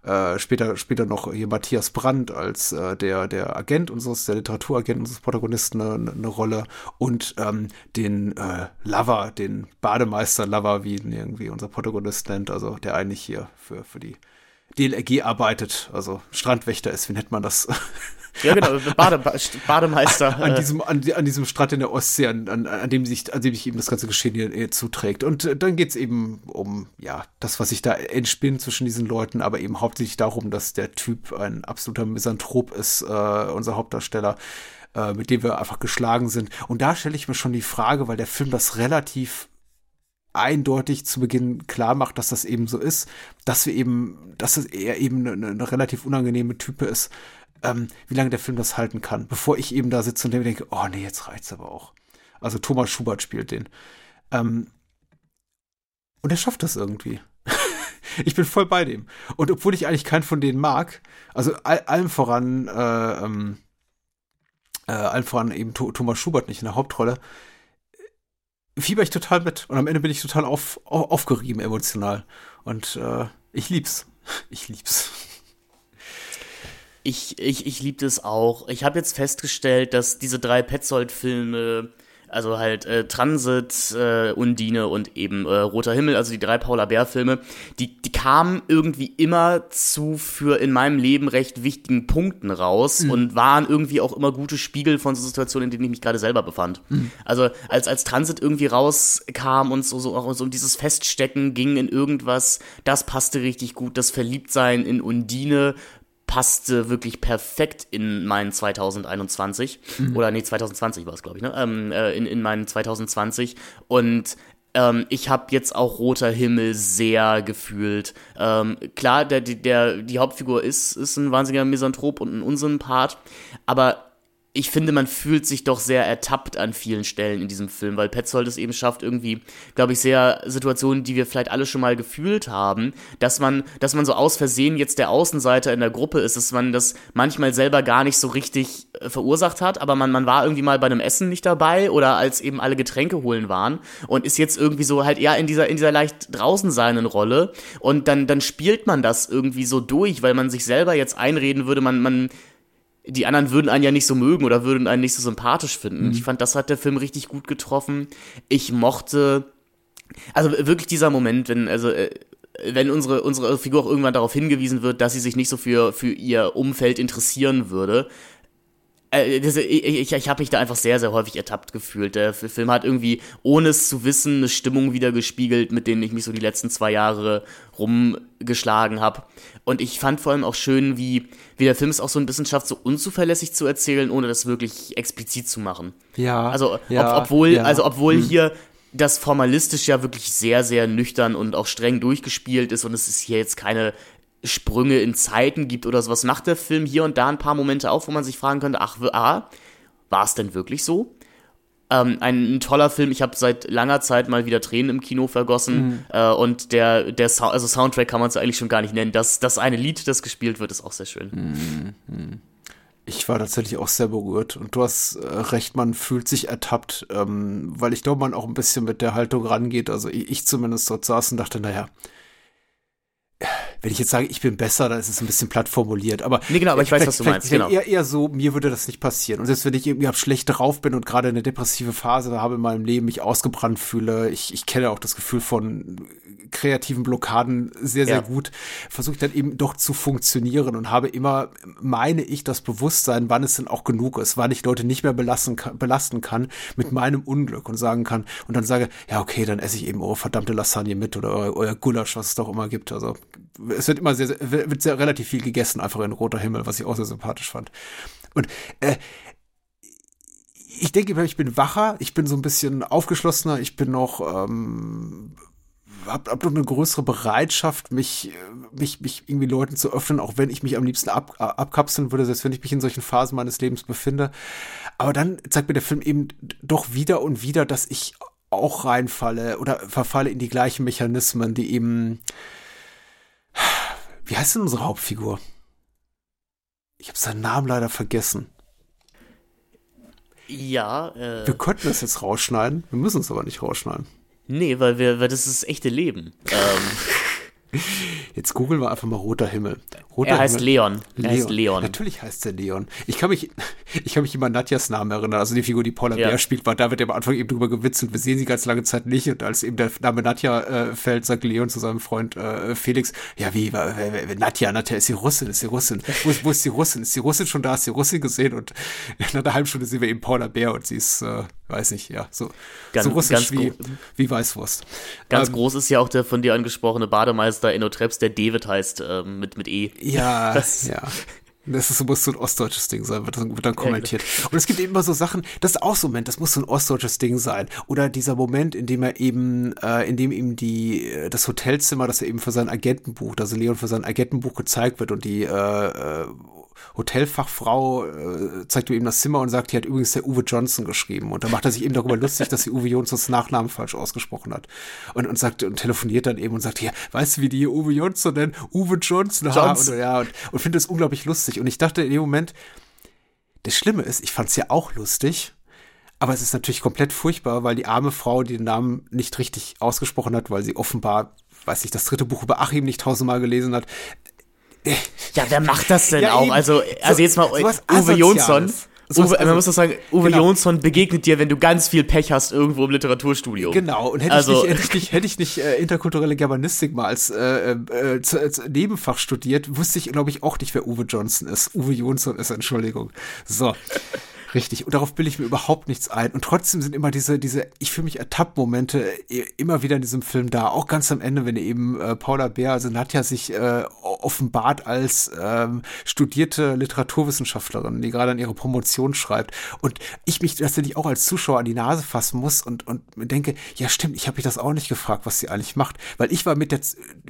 Äh, später, später noch hier Matthias Brandt als äh, der, der Agent unseres, der Literaturagent unseres Protagonisten eine, eine Rolle. Und ähm, den äh, Lover, den Bademeister-Lover, wie ihn irgendwie unser Protagonist nennt, also der eigentlich hier für, für die DLRG arbeitet, also Strandwächter ist, wie nennt man das? Ja, genau, Bade, Bademeister. An, an, diesem, an, an, diesem Strand in der Ostsee, an, an, dem sich, an dem sich eben das ganze Geschehen hier äh, zuträgt. Und äh, dann geht's eben um, ja, das, was sich da entspinnt zwischen diesen Leuten, aber eben hauptsächlich darum, dass der Typ ein absoluter Misanthrop ist, äh, unser Hauptdarsteller, äh, mit dem wir einfach geschlagen sind. Und da stelle ich mir schon die Frage, weil der Film das relativ eindeutig zu Beginn klar macht, dass das eben so ist, dass wir eben, dass es eher eben eine, eine relativ unangenehme Type ist, ähm, wie lange der Film das halten kann, bevor ich eben da sitze und denke, oh nee, jetzt reicht's aber auch. Also Thomas Schubert spielt den. Ähm, und er schafft das irgendwie. ich bin voll bei dem. Und obwohl ich eigentlich keinen von denen mag, also all, allem voran, äh, ähm, äh, allem voran eben Thomas Schubert nicht in der Hauptrolle, fieber ich total mit. Und am Ende bin ich total auf, auf, aufgerieben emotional. Und äh, ich lieb's. Ich lieb's. Ich, ich, ich liebe das auch. Ich habe jetzt festgestellt, dass diese drei Petzold-Filme Also halt äh, Transit, äh, Undine und eben äh, Roter Himmel, also die drei Paula Bär-Filme, die, die kamen irgendwie immer zu für in meinem Leben recht wichtigen Punkten raus mhm. und waren irgendwie auch immer gute Spiegel von so Situationen, in denen ich mich gerade selber befand. Mhm. Also als, als Transit irgendwie rauskam und so, so auch so dieses Feststecken ging in irgendwas, das passte richtig gut, das Verliebtsein in Undine passte wirklich perfekt in meinen 2021 mhm. oder nee 2020 war es glaube ich ne ähm, äh, in in meinen 2020 und ähm, ich habe jetzt auch Roter Himmel sehr gefühlt. Ähm, klar, der, der, die Hauptfigur ist, ist ein wahnsinniger Misanthrop und ein Unsympath, aber ich finde, man fühlt sich doch sehr ertappt an vielen Stellen in diesem Film, weil Petzold es eben schafft, irgendwie, glaube ich, sehr Situationen, die wir vielleicht alle schon mal gefühlt haben, dass man, dass man so aus Versehen jetzt der Außenseiter in der Gruppe ist, dass man das manchmal selber gar nicht so richtig äh, verursacht hat, aber man, man war irgendwie mal bei einem Essen nicht dabei oder als eben alle Getränke holen waren und ist jetzt irgendwie so halt eher in dieser, in dieser leicht draußen seinen Rolle und dann, dann spielt man das irgendwie so durch, weil man sich selber jetzt einreden würde, man, man, die anderen würden einen ja nicht so mögen oder würden einen nicht so sympathisch finden. Mhm. Ich fand, das hat der Film richtig gut getroffen. Ich mochte, also wirklich dieser Moment, wenn, also, äh, wenn unsere, unsere Figur auch irgendwann darauf hingewiesen wird, dass sie sich nicht so für, für ihr Umfeld interessieren würde, ich, ich, ich habe mich da einfach sehr, sehr häufig ertappt gefühlt. Der Film hat irgendwie, ohne es zu wissen, eine Stimmung wieder gespiegelt, mit denen ich mich so die letzten zwei Jahre rumgeschlagen habe. Und ich fand vor allem auch schön, wie, wie der Film es auch so ein bisschen schafft, so unzuverlässig zu erzählen, ohne das wirklich explizit zu machen. Ja. Also, ja, ob, obwohl, ja. also obwohl hm. hier das formalistisch ja wirklich sehr, sehr nüchtern und auch streng durchgespielt ist und es ist hier jetzt keine Sprünge in Zeiten gibt oder sowas, macht der Film hier und da ein paar Momente auf, wo man sich fragen könnte, ach, ah, war es denn wirklich so? Ähm, ein, ein, toller Film, ich habe seit langer Zeit mal wieder Tränen im Kino vergossen mhm. äh, und der, der so also Soundtrack kann man es eigentlich schon gar nicht nennen. Das, das eine Lied, das gespielt wird, ist auch sehr schön. Mhm. Ich war tatsächlich auch sehr berührt und du hast äh, recht, man fühlt sich ertappt, ähm, weil ich glaube, man auch ein bisschen mit der Haltung rangeht. Also ich, ich zumindest dort saß und dachte, naja, wenn ich jetzt sage, ich bin besser, dann ist es ein bisschen platt formuliert. Aber nee, genau, aber ich weiß, was du meinst. Genau. Eher, eher so, mir würde das nicht passieren. Und selbst wenn ich irgendwie schlecht drauf bin und gerade eine depressive Phase habe in meinem Leben, mich ausgebrannt fühle, ich, ich kenne auch das Gefühl von kreativen Blockaden sehr, sehr ja. gut, versuche ich dann eben doch zu funktionieren und habe immer, meine ich, das Bewusstsein, wann es denn auch genug ist, wann ich Leute nicht mehr belasten kann, belasten kann mit meinem Unglück und sagen kann und dann sage, ja, okay, dann esse ich eben eure verdammte Lasagne mit oder euer, euer Gulasch, was es doch immer gibt. Also es wird immer sehr, wird sehr relativ viel gegessen, einfach in roter Himmel, was ich auch sehr sympathisch fand. Und äh, ich denke, ich bin wacher, ich bin so ein bisschen aufgeschlossener, ich bin noch ähm, hab, hab doch eine größere Bereitschaft, mich, mich, mich irgendwie Leuten zu öffnen, auch wenn ich mich am liebsten ab, abkapseln würde, selbst wenn ich mich in solchen Phasen meines Lebens befinde. Aber dann zeigt mir der Film eben doch wieder und wieder, dass ich auch reinfalle oder verfalle in die gleichen Mechanismen, die eben wie heißt denn unsere Hauptfigur? Ich habe seinen Namen leider vergessen. Ja, äh. Wir könnten das jetzt rausschneiden. Wir müssen es aber nicht rausschneiden. Nee, weil wir, weil das ist das echte Leben. ähm. Jetzt googeln wir einfach mal Roter Himmel. Roter er heißt Himmel. Leon. Er Leon. heißt Leon. Natürlich heißt er Leon. Ich kann mich, ich kann mich immer an Nadjas Namen erinnern, also die Figur, die Paula ja. Bär spielt, weil da wird am Anfang eben drüber gewitzelt. Wir sehen sie ganz lange Zeit nicht und als eben der Name Nadja äh, fällt, sagt Leon zu seinem Freund äh, Felix, ja wie, Nadja, Nadja ist die Russin, ist die Russin. Wo ist, wo ist die Russin? Ist die Russin schon da? Ist die Russin gesehen? Und nach einer halben Stunde sehen wir eben Paula Bär und sie ist, äh, weiß nicht, ja, so, ganz, so russisch wie, wie Weißwurst. Ganz ähm, groß ist ja auch der von dir angesprochene Bademeister Enno Trebs, der David heißt, ähm, mit, mit E. Ja, das, ja. Das ist, muss so ein ostdeutsches Ding sein, wird dann, wird dann kommentiert. Genau. Und es gibt eben immer so Sachen, das ist auch so ein Moment, das muss so ein ostdeutsches Ding sein. Oder dieser Moment, in dem er eben, äh, in dem ihm die, äh, das Hotelzimmer, das er eben für sein Agentenbuch, also Leon für sein Agentenbuch gezeigt wird und die äh, äh Hotelfachfrau äh, zeigt ihm eben das Zimmer und sagt, hier hat übrigens der Uwe Johnson geschrieben. Und da macht er sich eben darüber lustig, dass die Uwe Johnsons Nachnamen falsch ausgesprochen hat. Und, und sagt und telefoniert dann eben und sagt, hier, weißt du, wie die Uwe Johnson nennen? Uwe Johnson. Johnson. Und, ja, und, und finde es unglaublich lustig. Und ich dachte in dem Moment, das Schlimme ist, ich fand es ja auch lustig. Aber es ist natürlich komplett furchtbar, weil die arme Frau, die den Namen nicht richtig ausgesprochen hat, weil sie offenbar, weiß ich, das dritte Buch über Achim nicht tausendmal gelesen hat, ja, wer macht das denn ja, auch? Also, also jetzt mal Uwe Jonsson. So Uwe, man muss doch sagen, Uwe genau. Jonsson begegnet dir, wenn du ganz viel Pech hast irgendwo im Literaturstudium. Genau, und hätte Also- ich nicht, hätte ich nicht, hätte ich nicht äh, interkulturelle Germanistik mal als, äh, äh, zu, als Nebenfach studiert, wusste ich, glaube ich, auch nicht, wer Uwe Johnson ist. Uwe Jonsson ist, Entschuldigung. So. Richtig. Und darauf bilde ich mir überhaupt nichts ein. Und trotzdem sind immer diese, diese, ich fühle mich ertappt Momente äh, immer wieder in diesem Film da. Auch ganz am Ende, wenn eben äh, Paula Bär, also Nadja sich äh, offenbart als ähm, studierte Literaturwissenschaftlerin, die gerade an ihre Promotion schreibt. Und ich mich tatsächlich auch als Zuschauer an die Nase fassen muss und, und denke, ja stimmt, ich habe mich das auch nicht gefragt, was sie eigentlich macht. Weil ich war mit der,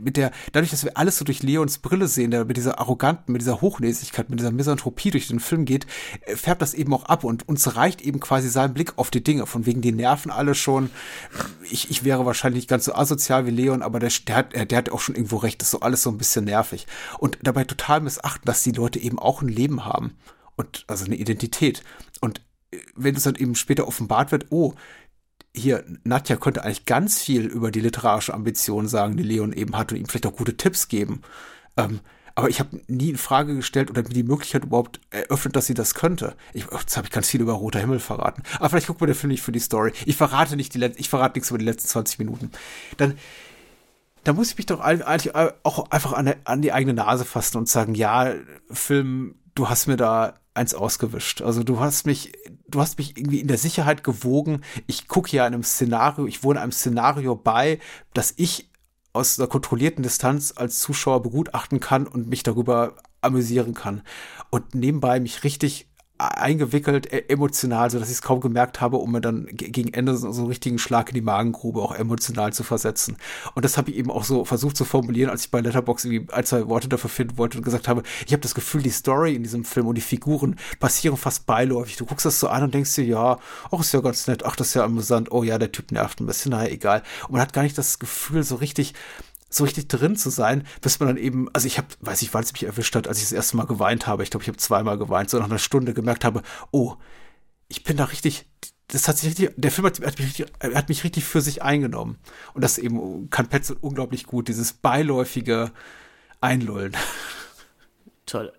mit der, dadurch, dass wir alles so durch Leons Brille sehen, der mit dieser arroganten, mit dieser Hochnäsigkeit, mit dieser Misanthropie durch den Film geht, äh, färbt das eben auch ab und uns reicht eben quasi sein Blick auf die Dinge. Von wegen, die nerven alle schon. Ich, ich wäre wahrscheinlich nicht ganz so asozial wie Leon, aber der, der, hat, der hat auch schon irgendwo recht, das ist so alles so ein bisschen nervig. Und dabei total missachten, dass die Leute eben auch ein Leben haben. Und also eine Identität. Und äh, wenn es dann eben später offenbart wird, oh, hier, Nadja könnte eigentlich ganz viel über die literarische Ambition sagen, die Leon eben hat und ihm vielleicht auch gute Tipps geben. Ähm, aber ich habe nie in Frage gestellt oder mir die Möglichkeit überhaupt eröffnet, dass sie das könnte. Ich, oh, jetzt habe ich ganz viel über Roter Himmel verraten. Aber vielleicht guckt man den Film nicht für die Story. Ich verrate nicht die ich verrate nichts über die letzten 20 Minuten. Dann, da muss ich mich doch eigentlich auch einfach an, an die eigene Nase fassen und sagen, ja, Film, du hast mir da eins ausgewischt. Also du hast mich, du hast mich irgendwie in der Sicherheit gewogen. Ich gucke hier einem Szenario, ich wohne einem Szenario bei, das ich aus einer kontrollierten Distanz als Zuschauer begutachten kann und mich darüber amüsieren kann. Und nebenbei mich richtig eingewickelt, e- emotional, so dass ich es kaum gemerkt habe, um mir dann ge- gegen Ende so, einen richtigen Schlag in die Magengrube auch emotional zu versetzen. Und das habe ich eben auch so versucht zu formulieren, als ich bei Letterboxd irgendwie ein, zwei Worte dafür finden wollte und gesagt habe, ich habe das Gefühl, die Story in diesem Film und die Figuren passieren fast beiläufig. Du guckst das so an und denkst dir, ja, ach, ist ja ganz nett, ach, das ist ja amüsant, oh ja, der Typ nervt ein bisschen, naja, egal. Und man hat gar nicht das Gefühl, so richtig so richtig drin zu sein, bis man dann eben, also ich habe, weiß ich, wann es mich erwischt hat, als ich das erste Mal geweint habe. Ich glaube, ich habe zweimal geweint, so nach einer Stunde gemerkt habe, oh, ich bin da richtig, das hat sich richtig, der Film hat, hat, mich, richtig, hat mich richtig für sich eingenommen. Und das eben kann Petzel unglaublich gut, dieses beiläufige Einlullen. Toll.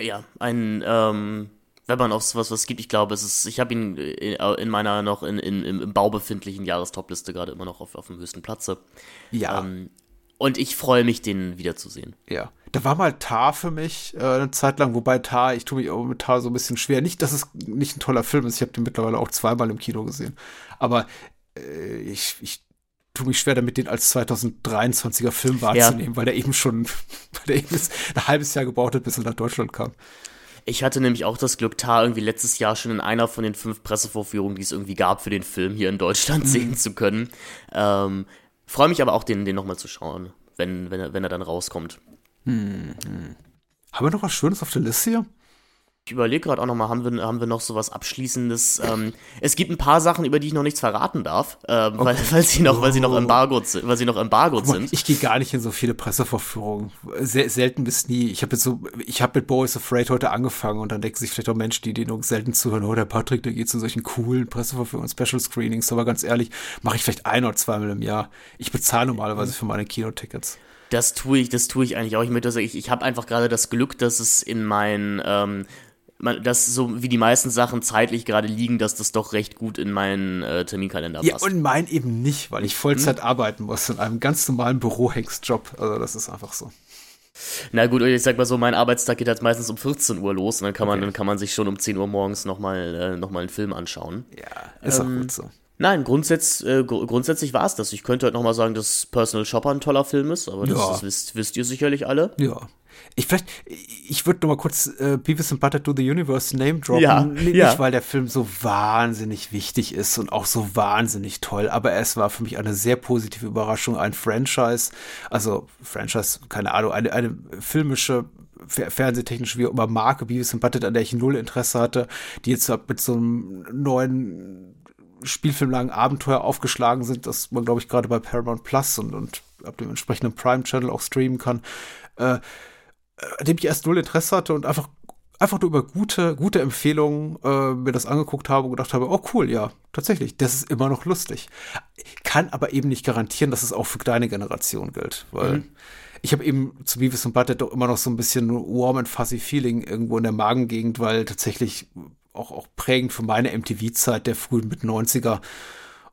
Ja, ein, ähm, wenn man auf sowas was gibt, ich glaube, es ist, ich habe ihn äh, in meiner noch in, in, im im Bau befindlichen Jahrestopliste gerade immer noch auf, auf dem höchsten Platze. Ja, Ähm, und ich freue mich, den wiederzusehen. ja. Da war mal Tar für mich äh, eine Zeit lang, wobei Tar, ich tue mich auch mit Tar so ein bisschen schwer. Nicht, dass es nicht ein toller Film ist, ich habe den mittlerweile auch zweimal im Kino gesehen. Aber äh, ich, ich tue mich schwer damit, den als 2023er Film wahrzunehmen, weil der eben schon, weil der eben ein halbes Jahr gebraucht hat, bis er nach Deutschland kam. Ich hatte nämlich auch das Glück, Tar irgendwie letztes Jahr schon in einer von den fünf Pressevorführungen, die es irgendwie gab für den Film hier in Deutschland sehen zu können. Ähm, freue mich aber auch, den, den nochmal zu schauen, wenn, wenn, er, wenn er dann rauskommt. Haben wir noch was Schönes auf der Liste hier? Ich überlege gerade auch nochmal, haben wir, haben wir noch so was Abschließendes? Ähm, es gibt ein paar Sachen, über die ich noch nichts verraten darf, ähm, weil, weil sie noch, weil sie noch embargot sind, weil sie noch embargot Guck sind. Ich gehe gar nicht in so viele Pressevorführungen. Sel selten bis nie. Ich habe jetzt so, ich habe mit Boris Afraid heute angefangen und dann denken sich vielleicht auch Menschen, die den nur selten zuhören, oh, der Patrick, der geht zu solchen coolen Pressevorführungen, Special Screenings, aber ganz ehrlich, mache ich vielleicht ein oder zweimal im Jahr. Ich bezahle normalerweise für meine Kinotickets. Das tue ich, das tue ich eigentlich auch. Ich möchte sagen, ich, ich habe einfach gerade das Glück, dass es in meinen, ähm, dass so wie die meisten Sachen zeitlich gerade liegen, dass das doch recht gut in meinen äh, Terminkalender Ja, passt. und mein eben nicht, weil ich Vollzeit arbeiten muss in einem ganz normalen Bürohengstjob. Also das ist einfach so. Na gut, ich sag mal so, mein Arbeitstag geht halt meistens um 14 Uhr los und dann kann man, Okay. dann kann man sich schon um 10 Uhr morgens nochmal äh, noch mal einen Film anschauen. Ja, ist auch gut so. Nein, grundsätz, äh, gr grundsätzlich war es das. Ich könnte halt nochmal sagen, dass Personal Shopper ein toller Film ist, aber das, Ja. das wisst, wisst ihr sicherlich alle. Ja. Ich vielleicht, ich würde noch mal kurz äh, Beavis and Butter to the Universe Name droppen. Ja, nicht, ja. weil der Film so wahnsinnig wichtig ist und auch so wahnsinnig toll, aber es war für mich eine sehr positive Überraschung, ein Franchise, also Franchise, keine Ahnung, eine, eine filmische fer- fernsehtechnische wie auch immer Marke Beavis and Butthead, an der ich null Interesse hatte, die jetzt mit so einem neuen spielfilmlangen Abenteuer aufgeschlagen sind, das man, glaube ich, gerade bei Paramount Plus und, und ab dem entsprechenden Prime-Channel auch streamen kann, äh, an dem ich erst null Interesse hatte und einfach einfach nur über gute, gute Empfehlungen äh, mir das angeguckt habe und gedacht habe, oh cool, ja, tatsächlich, das ist immer noch lustig. Kann aber eben nicht garantieren, dass es auch für deine Generation gilt, weil ich habe eben zu Beavis und Butthead doch immer noch so ein bisschen warm and fuzzy Feeling irgendwo in der Magengegend, weil tatsächlich auch, auch prägend für meine MTV-Zeit der frühen mit 90er.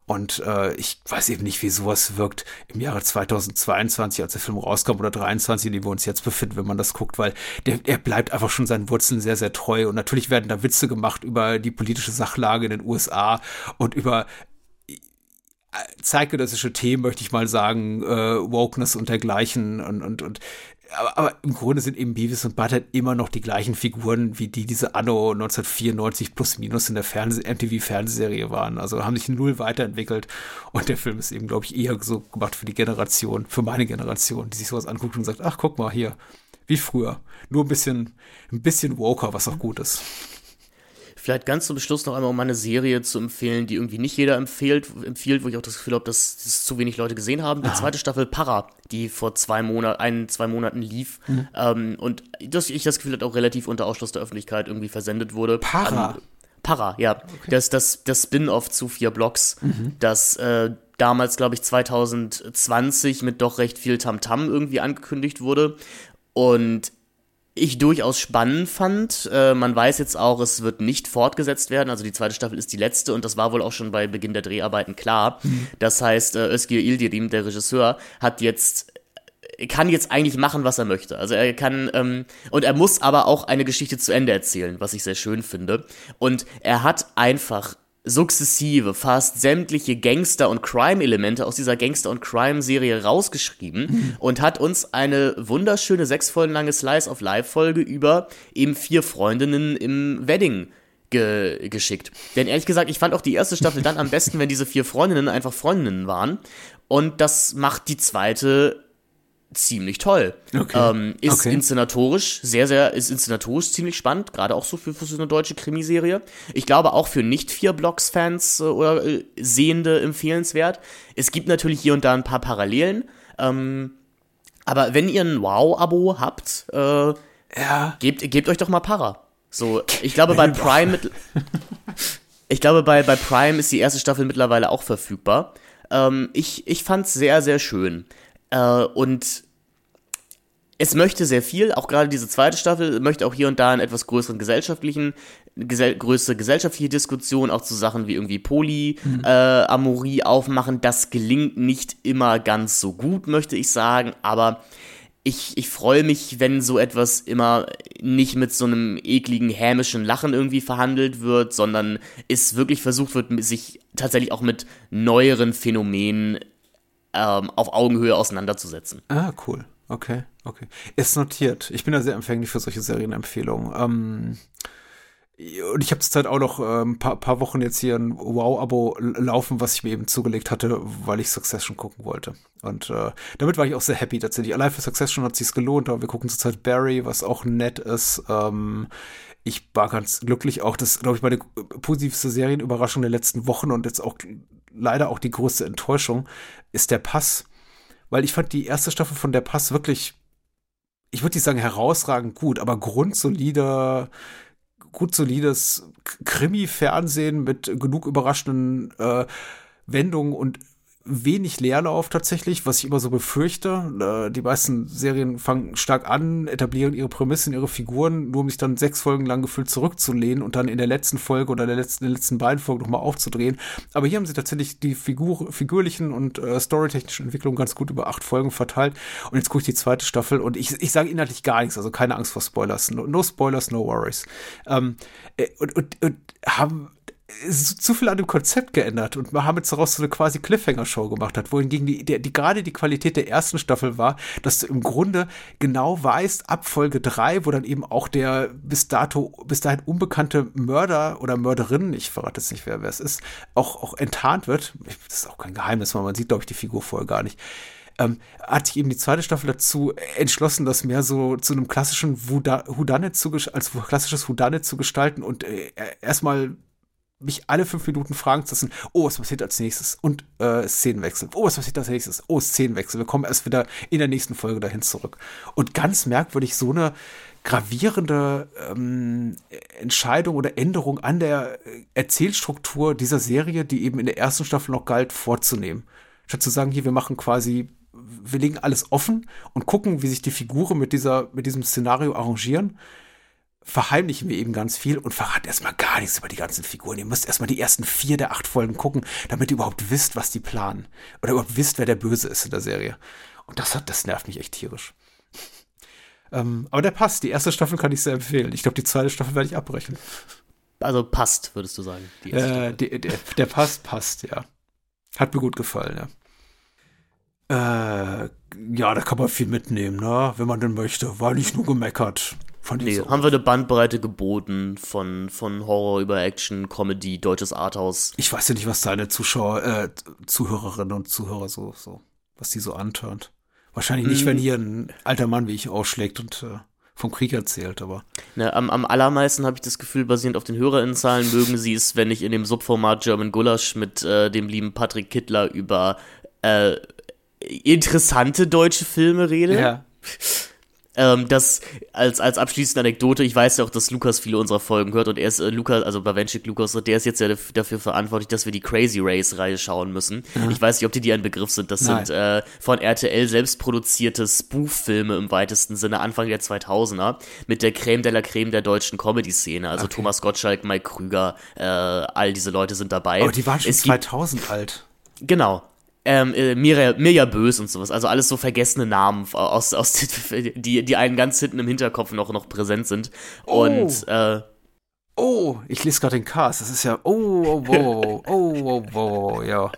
Und äh, ich weiß eben nicht, wie sowas wirkt im Jahre 2022, als der Film rauskam, oder 23, in dem wir uns jetzt befinden, wenn man das guckt, weil der, er bleibt einfach schon seinen Wurzeln sehr, sehr treu. Und natürlich werden da Witze gemacht über die politische Sachlage in den USA und über äh, zeitgenössische Themen, möchte ich mal sagen, äh, Wokeness und dergleichen und, und, und aber, aber, im Grunde sind eben Beavis und Butthead immer noch die gleichen Figuren, wie die diese Anno 1994 plus minus in der MTV-Fernsehserie waren. Also haben sich null weiterentwickelt. Und der Film ist eben, glaube ich, eher so gemacht für die Generation, für meine Generation, die sich sowas anguckt und sagt, ach, guck mal hier, wie früher. Nur ein bisschen, ein bisschen woker, was auch gut ist. Vielleicht ganz zum Schluss noch einmal, um eine Serie zu empfehlen, die irgendwie nicht jeder empfiehlt, empfiehlt wo ich auch das Gefühl habe, dass das zu wenig Leute gesehen haben. Die ah. zweite Staffel Para, die vor zwei Monaten, ein, zwei Monaten lief mhm. ähm, und das, ich das Gefühl hatte, auch relativ unter Ausschluss der Öffentlichkeit irgendwie versendet wurde. Para? Ähm, Para, ja. Okay. Das, das, das Spin-off zu vier Blocks, mhm. das äh, damals, glaube ich, 2020 mit doch recht viel Tamtam -Tam irgendwie angekündigt wurde. Und ich durchaus spannend fand. Äh, man weiß jetzt auch, es wird nicht fortgesetzt werden. Also die zweite Staffel ist die letzte und das war wohl auch schon bei Beginn der Dreharbeiten klar. Mhm. Das heißt, äh, Özgür Ildirim, der Regisseur, hat jetzt kann jetzt eigentlich machen, was er möchte. Also er kann ähm, und er muss aber auch eine Geschichte zu Ende erzählen, was ich sehr schön finde. Und er hat einfach sukzessive fast sämtliche Gangster- und Crime-Elemente aus dieser Gangster- und Crime-Serie rausgeschrieben mhm. und hat uns eine wunderschöne sechs Folgen lange Slice of Life-Folge über eben vier Freundinnen im Wedding ge geschickt. Denn ehrlich gesagt, ich fand auch die erste Staffel dann am besten, wenn diese vier Freundinnen einfach Freundinnen waren. Und das macht die zweite ziemlich toll. Okay. Ähm, ist okay. inszenatorisch sehr, sehr, ist inszenatorisch ziemlich spannend, gerade auch so für, für so eine deutsche Krimiserie. Ich glaube auch für Nicht-Vier-Blocks-Fans äh, oder äh, Sehende empfehlenswert. Es gibt natürlich hier und da ein paar Parallelen. Ähm, aber wenn ihr ein Wow-Abo habt, äh, ja. gebt, gebt euch doch mal Para. So, ich glaube bei Prime mit, ich glaube bei, bei Prime ist die erste Staffel mittlerweile auch verfügbar. Ähm, ich, ich fand's sehr, sehr schön. Äh, und es möchte sehr viel, auch gerade diese zweite Staffel möchte auch hier und da einen etwas größeren gesellschaftlichen, gesell größere gesellschaftliche Diskussion auch zu Sachen wie irgendwie Polyamorie mhm. äh, aufmachen. Das gelingt nicht immer ganz so gut, möchte ich sagen, aber ich, ich freue mich, wenn so etwas immer nicht mit so einem ekligen, hämischen Lachen irgendwie verhandelt wird, sondern es wirklich versucht wird, sich tatsächlich auch mit neueren Phänomenen ähm, auf Augenhöhe auseinanderzusetzen. Ah, cool. Okay, okay. Ist notiert. Ich bin da sehr empfänglich für solche Serienempfehlungen. Ähm, und ich habe zurzeit auch noch ein ähm, paar, paar Wochen jetzt hier ein Wow-Abo laufen, was ich mir eben zugelegt hatte, weil ich Succession gucken wollte. Und äh, damit war ich auch sehr happy tatsächlich. Allein für Succession hat sich's gelohnt, aber wir gucken zurzeit Barry, was auch nett ist. Ähm, ich war ganz glücklich auch. Das glaube ich meine positivste Serienüberraschung der letzten Wochen und jetzt auch leider auch die größte Enttäuschung ist der Pass. Weil ich fand die erste Staffel von der Pass wirklich, ich würde nicht sagen herausragend gut, aber grundsolider, gut solides Krimi-Fernsehen mit genug überraschenden äh, Wendungen und wenig Leerlauf tatsächlich, was ich immer so befürchte. Äh, die meisten Serien fangen stark an, etablieren ihre Prämissen, ihre Figuren, nur um sich dann sechs Folgen lang gefühlt zurückzulehnen und dann in der letzten Folge oder der letzten, den letzten beiden Folgen nochmal aufzudrehen. Aber hier haben sie tatsächlich die Figur, figürlichen und äh, storytechnischen Entwicklungen ganz gut über acht Folgen verteilt. Und jetzt gucke ich die zweite Staffel und ich, ich sage inhaltlich gar nichts, also keine Angst vor Spoilers. No, no Spoilers, no worries. Ähm, äh, und, und, und haben zu viel an dem Konzept geändert und wir haben jetzt daraus so eine quasi Cliffhanger-Show gemacht hat, wohingegen die, die, die gerade die Qualität der ersten Staffel war, dass du im Grunde genau weißt, ab Folge 3, wo dann eben auch der bis dato, bis dahin unbekannte Mörder oder Mörderin, ich verrate jetzt nicht, wer, wer es ist, auch, auch enttarnt wird. Das ist auch kein Geheimnis, weil man sieht, glaube ich, die Figur vorher gar nicht. Ähm, hat sich eben die zweite Staffel dazu entschlossen, das mehr so zu einem klassischen Whodunit zu, als klassisches Whodunit zu gestalten und äh, erstmal mich alle fünf Minuten fragen zu lassen, oh, was passiert als nächstes? Und äh, Szenenwechsel. Oh, was passiert als nächstes? Oh, Szenenwechsel. Wir kommen erst wieder in der nächsten Folge dahin zurück. Und ganz merkwürdig, so eine gravierende ähm, Entscheidung oder Änderung an der Erzählstruktur dieser Serie, die eben in der ersten Staffel noch galt, vorzunehmen. Statt zu sagen, hier, wir machen quasi, wir legen alles offen und gucken, wie sich die Figuren mit dieser, mit diesem Szenario arrangieren verheimlichen wir eben ganz viel und verraten erstmal gar nichts über die ganzen Figuren. Ihr müsst erstmal die ersten vier der acht Folgen gucken, damit ihr überhaupt wisst, was die planen. Oder überhaupt wisst, wer der Böse ist in der Serie. Und das hat, das nervt mich echt tierisch. Ähm, aber der passt. Die erste Staffel kann ich sehr empfehlen. Ich glaube, die zweite Staffel werde ich abbrechen. Also passt, würdest du sagen. Äh, die, der, der passt, passt, ja. Hat mir gut gefallen, ja. Äh, ja, da kann man viel mitnehmen, ne? wenn man denn möchte. War nicht nur gemeckert. Fand nee, so. haben wir eine Bandbreite geboten von, von Horror über Action, Comedy, deutsches Arthouse. Ich weiß ja nicht, was deine Zuschauer, äh, Zuhörerinnen und Zuhörer so, so, was die so antörnt. Wahrscheinlich nicht, mm. wenn hier ein alter Mann wie ich ausschlägt und äh, vom Krieg erzählt, aber. Ne, am, am allermeisten habe ich das Gefühl, basierend auf den Hörerinnenzahlen, mögen sie es, wenn ich in dem Subformat German Gulasch mit äh, dem lieben Patrick Kittler über äh, interessante deutsche Filme rede. Ja. Ähm, das als, als abschließende Anekdote, ich weiß ja auch, dass Lukas viele unserer Folgen hört und er ist, äh, Lukas, also Bawenschik Lukas, der ist jetzt ja dafür verantwortlich, dass wir die Crazy Race Reihe schauen müssen. Ja. Ich weiß nicht, ob die dir ein Begriff sind. Das Nein. sind äh, von RTL selbst produzierte Spoof-Filme im weitesten Sinne, Anfang der 2000er, mit der Creme de la Creme der deutschen Comedy-Szene. Also okay. Thomas Gottschalk, Mike Krüger, äh, all diese Leute sind dabei. Aber die waren schon es 2000 alt. Genau ähm, äh, Mirja, Mirja Bös und sowas. Also alles so vergessene Namen aus, aus die, die einen ganz hinten im Hinterkopf noch, noch präsent sind. Und oh. äh, Oh, ich lese gerade den Cast. Das ist ja. Oh, oh, oh, oh, oh, oh, ja.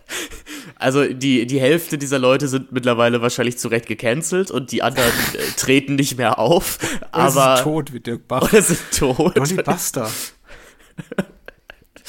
Also die, die Hälfte dieser Leute sind mittlerweile wahrscheinlich zu Recht gecancelt und die anderen äh, treten nicht mehr auf. Oder aber sind tot wie Dirk Bach. Oder sind tot. Dolly Buster.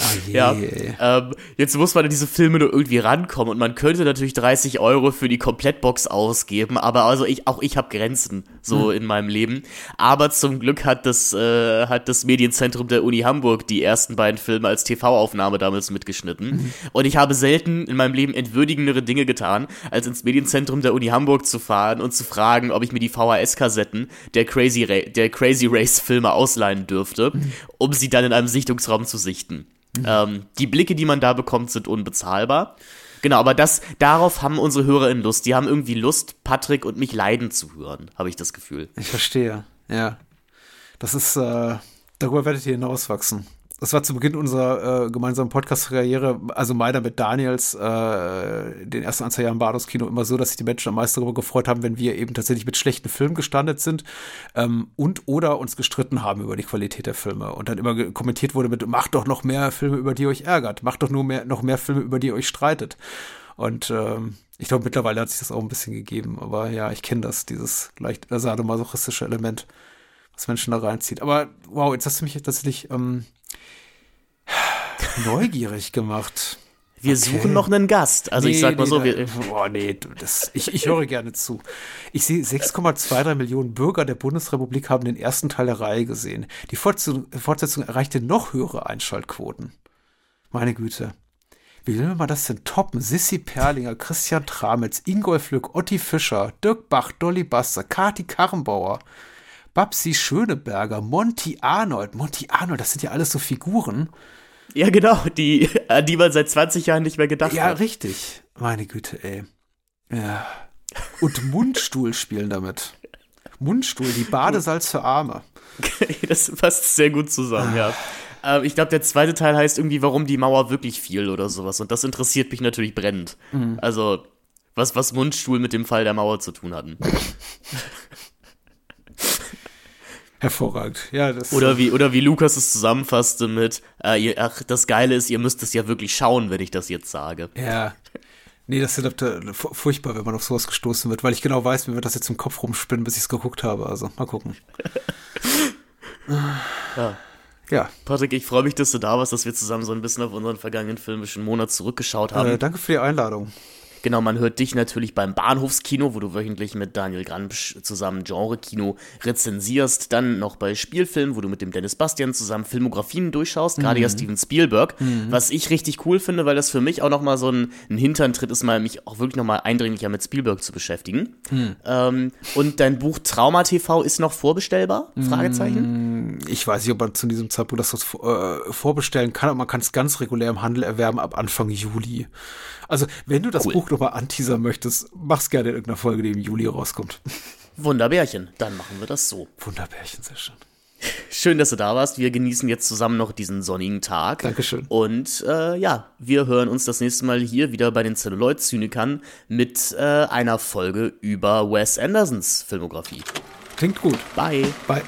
Oh ja, ähm, jetzt muss man in diese Filme nur irgendwie rankommen und man könnte natürlich 30 Euro für die Komplettbox ausgeben, aber also ich, auch ich habe Grenzen so hm. in meinem Leben. Aber zum Glück hat das, äh, hat das Medienzentrum der Uni Hamburg die ersten beiden Filme als TV-Aufnahme damals mitgeschnitten. Mhm. Und ich habe selten in meinem Leben entwürdigendere Dinge getan, als ins Medienzentrum der Uni Hamburg zu fahren und zu fragen, ob ich mir die VHS-Kassetten der Crazy, Ra der Crazy Race Filme ausleihen dürfte, mhm. um sie dann in einem Sichtungsraum zu sichten. Mhm. Ähm, die Blicke, die man da bekommt, sind unbezahlbar. Genau, aber das, darauf haben unsere HörerInnen Lust. Die haben irgendwie Lust, Patrick und mich leiden zu hören, habe ich das Gefühl. Ich verstehe, ja. Das ist, äh, darüber werdet ihr hinauswachsen das war zu Beginn unserer äh, gemeinsamen Podcast-Karriere, also meiner mit Daniels, äh, den ersten ein, zwei Jahren Bados Kino immer so, dass sich die Menschen am meisten darüber gefreut haben, wenn wir eben tatsächlich mit schlechten Filmen gestandet sind ähm, und oder uns gestritten haben über die Qualität der Filme und dann immer kommentiert wurde mit, macht doch noch mehr Filme, über die ihr euch ärgert, macht doch nur mehr, noch mehr Filme, über die ihr euch streitet. Und ähm, ich glaube, mittlerweile hat sich das auch ein bisschen gegeben, aber ja, ich kenne das, dieses leicht sadomasochistische Element, was Menschen da reinzieht. Aber wow, jetzt hast du mich tatsächlich ähm, neugierig gemacht. Wir okay. suchen noch einen Gast. Also nee, ich sag mal nee, so, wir. Boah, nee, das, ich, ich höre gerne zu. Ich sehe 6,23 Millionen Bürger der Bundesrepublik haben den ersten Teil der Reihe gesehen. Die Fortsetzung, Fortsetzung erreichte noch höhere Einschaltquoten. Meine Güte. Wie will man das denn toppen? Sissy Perlinger, Christian Tramitz, Ingolf Lück, Otti Fischer, Dirk Bach, Dolly Buster, Kati Karrenbauer, Babsi Schöneberger, Monty Arnold. Monty Arnold, das sind ja alles so Figuren. Ja, genau, die, an die man seit 20 Jahren nicht mehr gedacht ja, hat. Ja, richtig. Meine Güte, ey. Ja. Und Mundstuhl spielen damit. Mundstuhl, die Badesalz für Arme. das passt sehr gut zusammen, ja. Ähm, ich glaube, der zweite Teil heißt irgendwie, warum die Mauer wirklich fiel oder sowas. Und das interessiert mich natürlich brennend. Mhm. Also, was, was Mundstuhl mit dem Fall der Mauer zu tun hatten. Hervorragend, ja. Das oder, wie, oder wie Lukas es zusammenfasste mit, äh, ihr, ach, das Geile ist, ihr müsst es ja wirklich schauen, wenn ich das jetzt sage. Ja. Nee, das ist furchtbar, wenn man auf sowas gestoßen wird, weil ich genau weiß, wie wir das jetzt im Kopf rumspinnen, bis ich es geguckt habe. Also, mal gucken. ja. Ja. Patrick, ich freue mich, dass du da warst, dass wir zusammen so ein bisschen auf unseren vergangenen filmischen Monat zurückgeschaut haben. Äh, danke für die Einladung. Genau, man hört dich natürlich beim Bahnhofskino, wo du wöchentlich mit Daniel Granbsch zusammen Genre-Kino rezensierst. Dann noch bei Spielfilmen, wo du mit dem Dennis Bastian zusammen Filmografien durchschaust, gerade mhm. ja Steven Spielberg. Mhm. Was ich richtig cool finde, weil das für mich auch nochmal so ein, ein Hinterntritt ist, mal mich auch wirklich nochmal eindringlicher mit Spielberg zu beschäftigen. Mhm. Ähm, und dein Buch Trauma TV ist noch vorbestellbar? Fragezeichen? Mm, ich weiß nicht, ob man zu diesem Zeitpunkt das äh, vorbestellen kann, aber man kann es ganz regulär im Handel erwerben ab Anfang Juli. Also, wenn du das cool. Buch nochmal anteasern möchtest, mach's gerne in irgendeiner Folge, die im Juli rauskommt. Wunderbärchen, dann machen wir das so. Wunderbärchen, sehr schön. Schön, dass du da warst. Wir genießen jetzt zusammen noch diesen sonnigen Tag. Dankeschön. Und äh, ja, wir hören uns das nächste Mal hier wieder bei den Celluloid-Zynikern mit äh, einer Folge über Wes Andersons Filmografie. Klingt gut. Bye. Bye.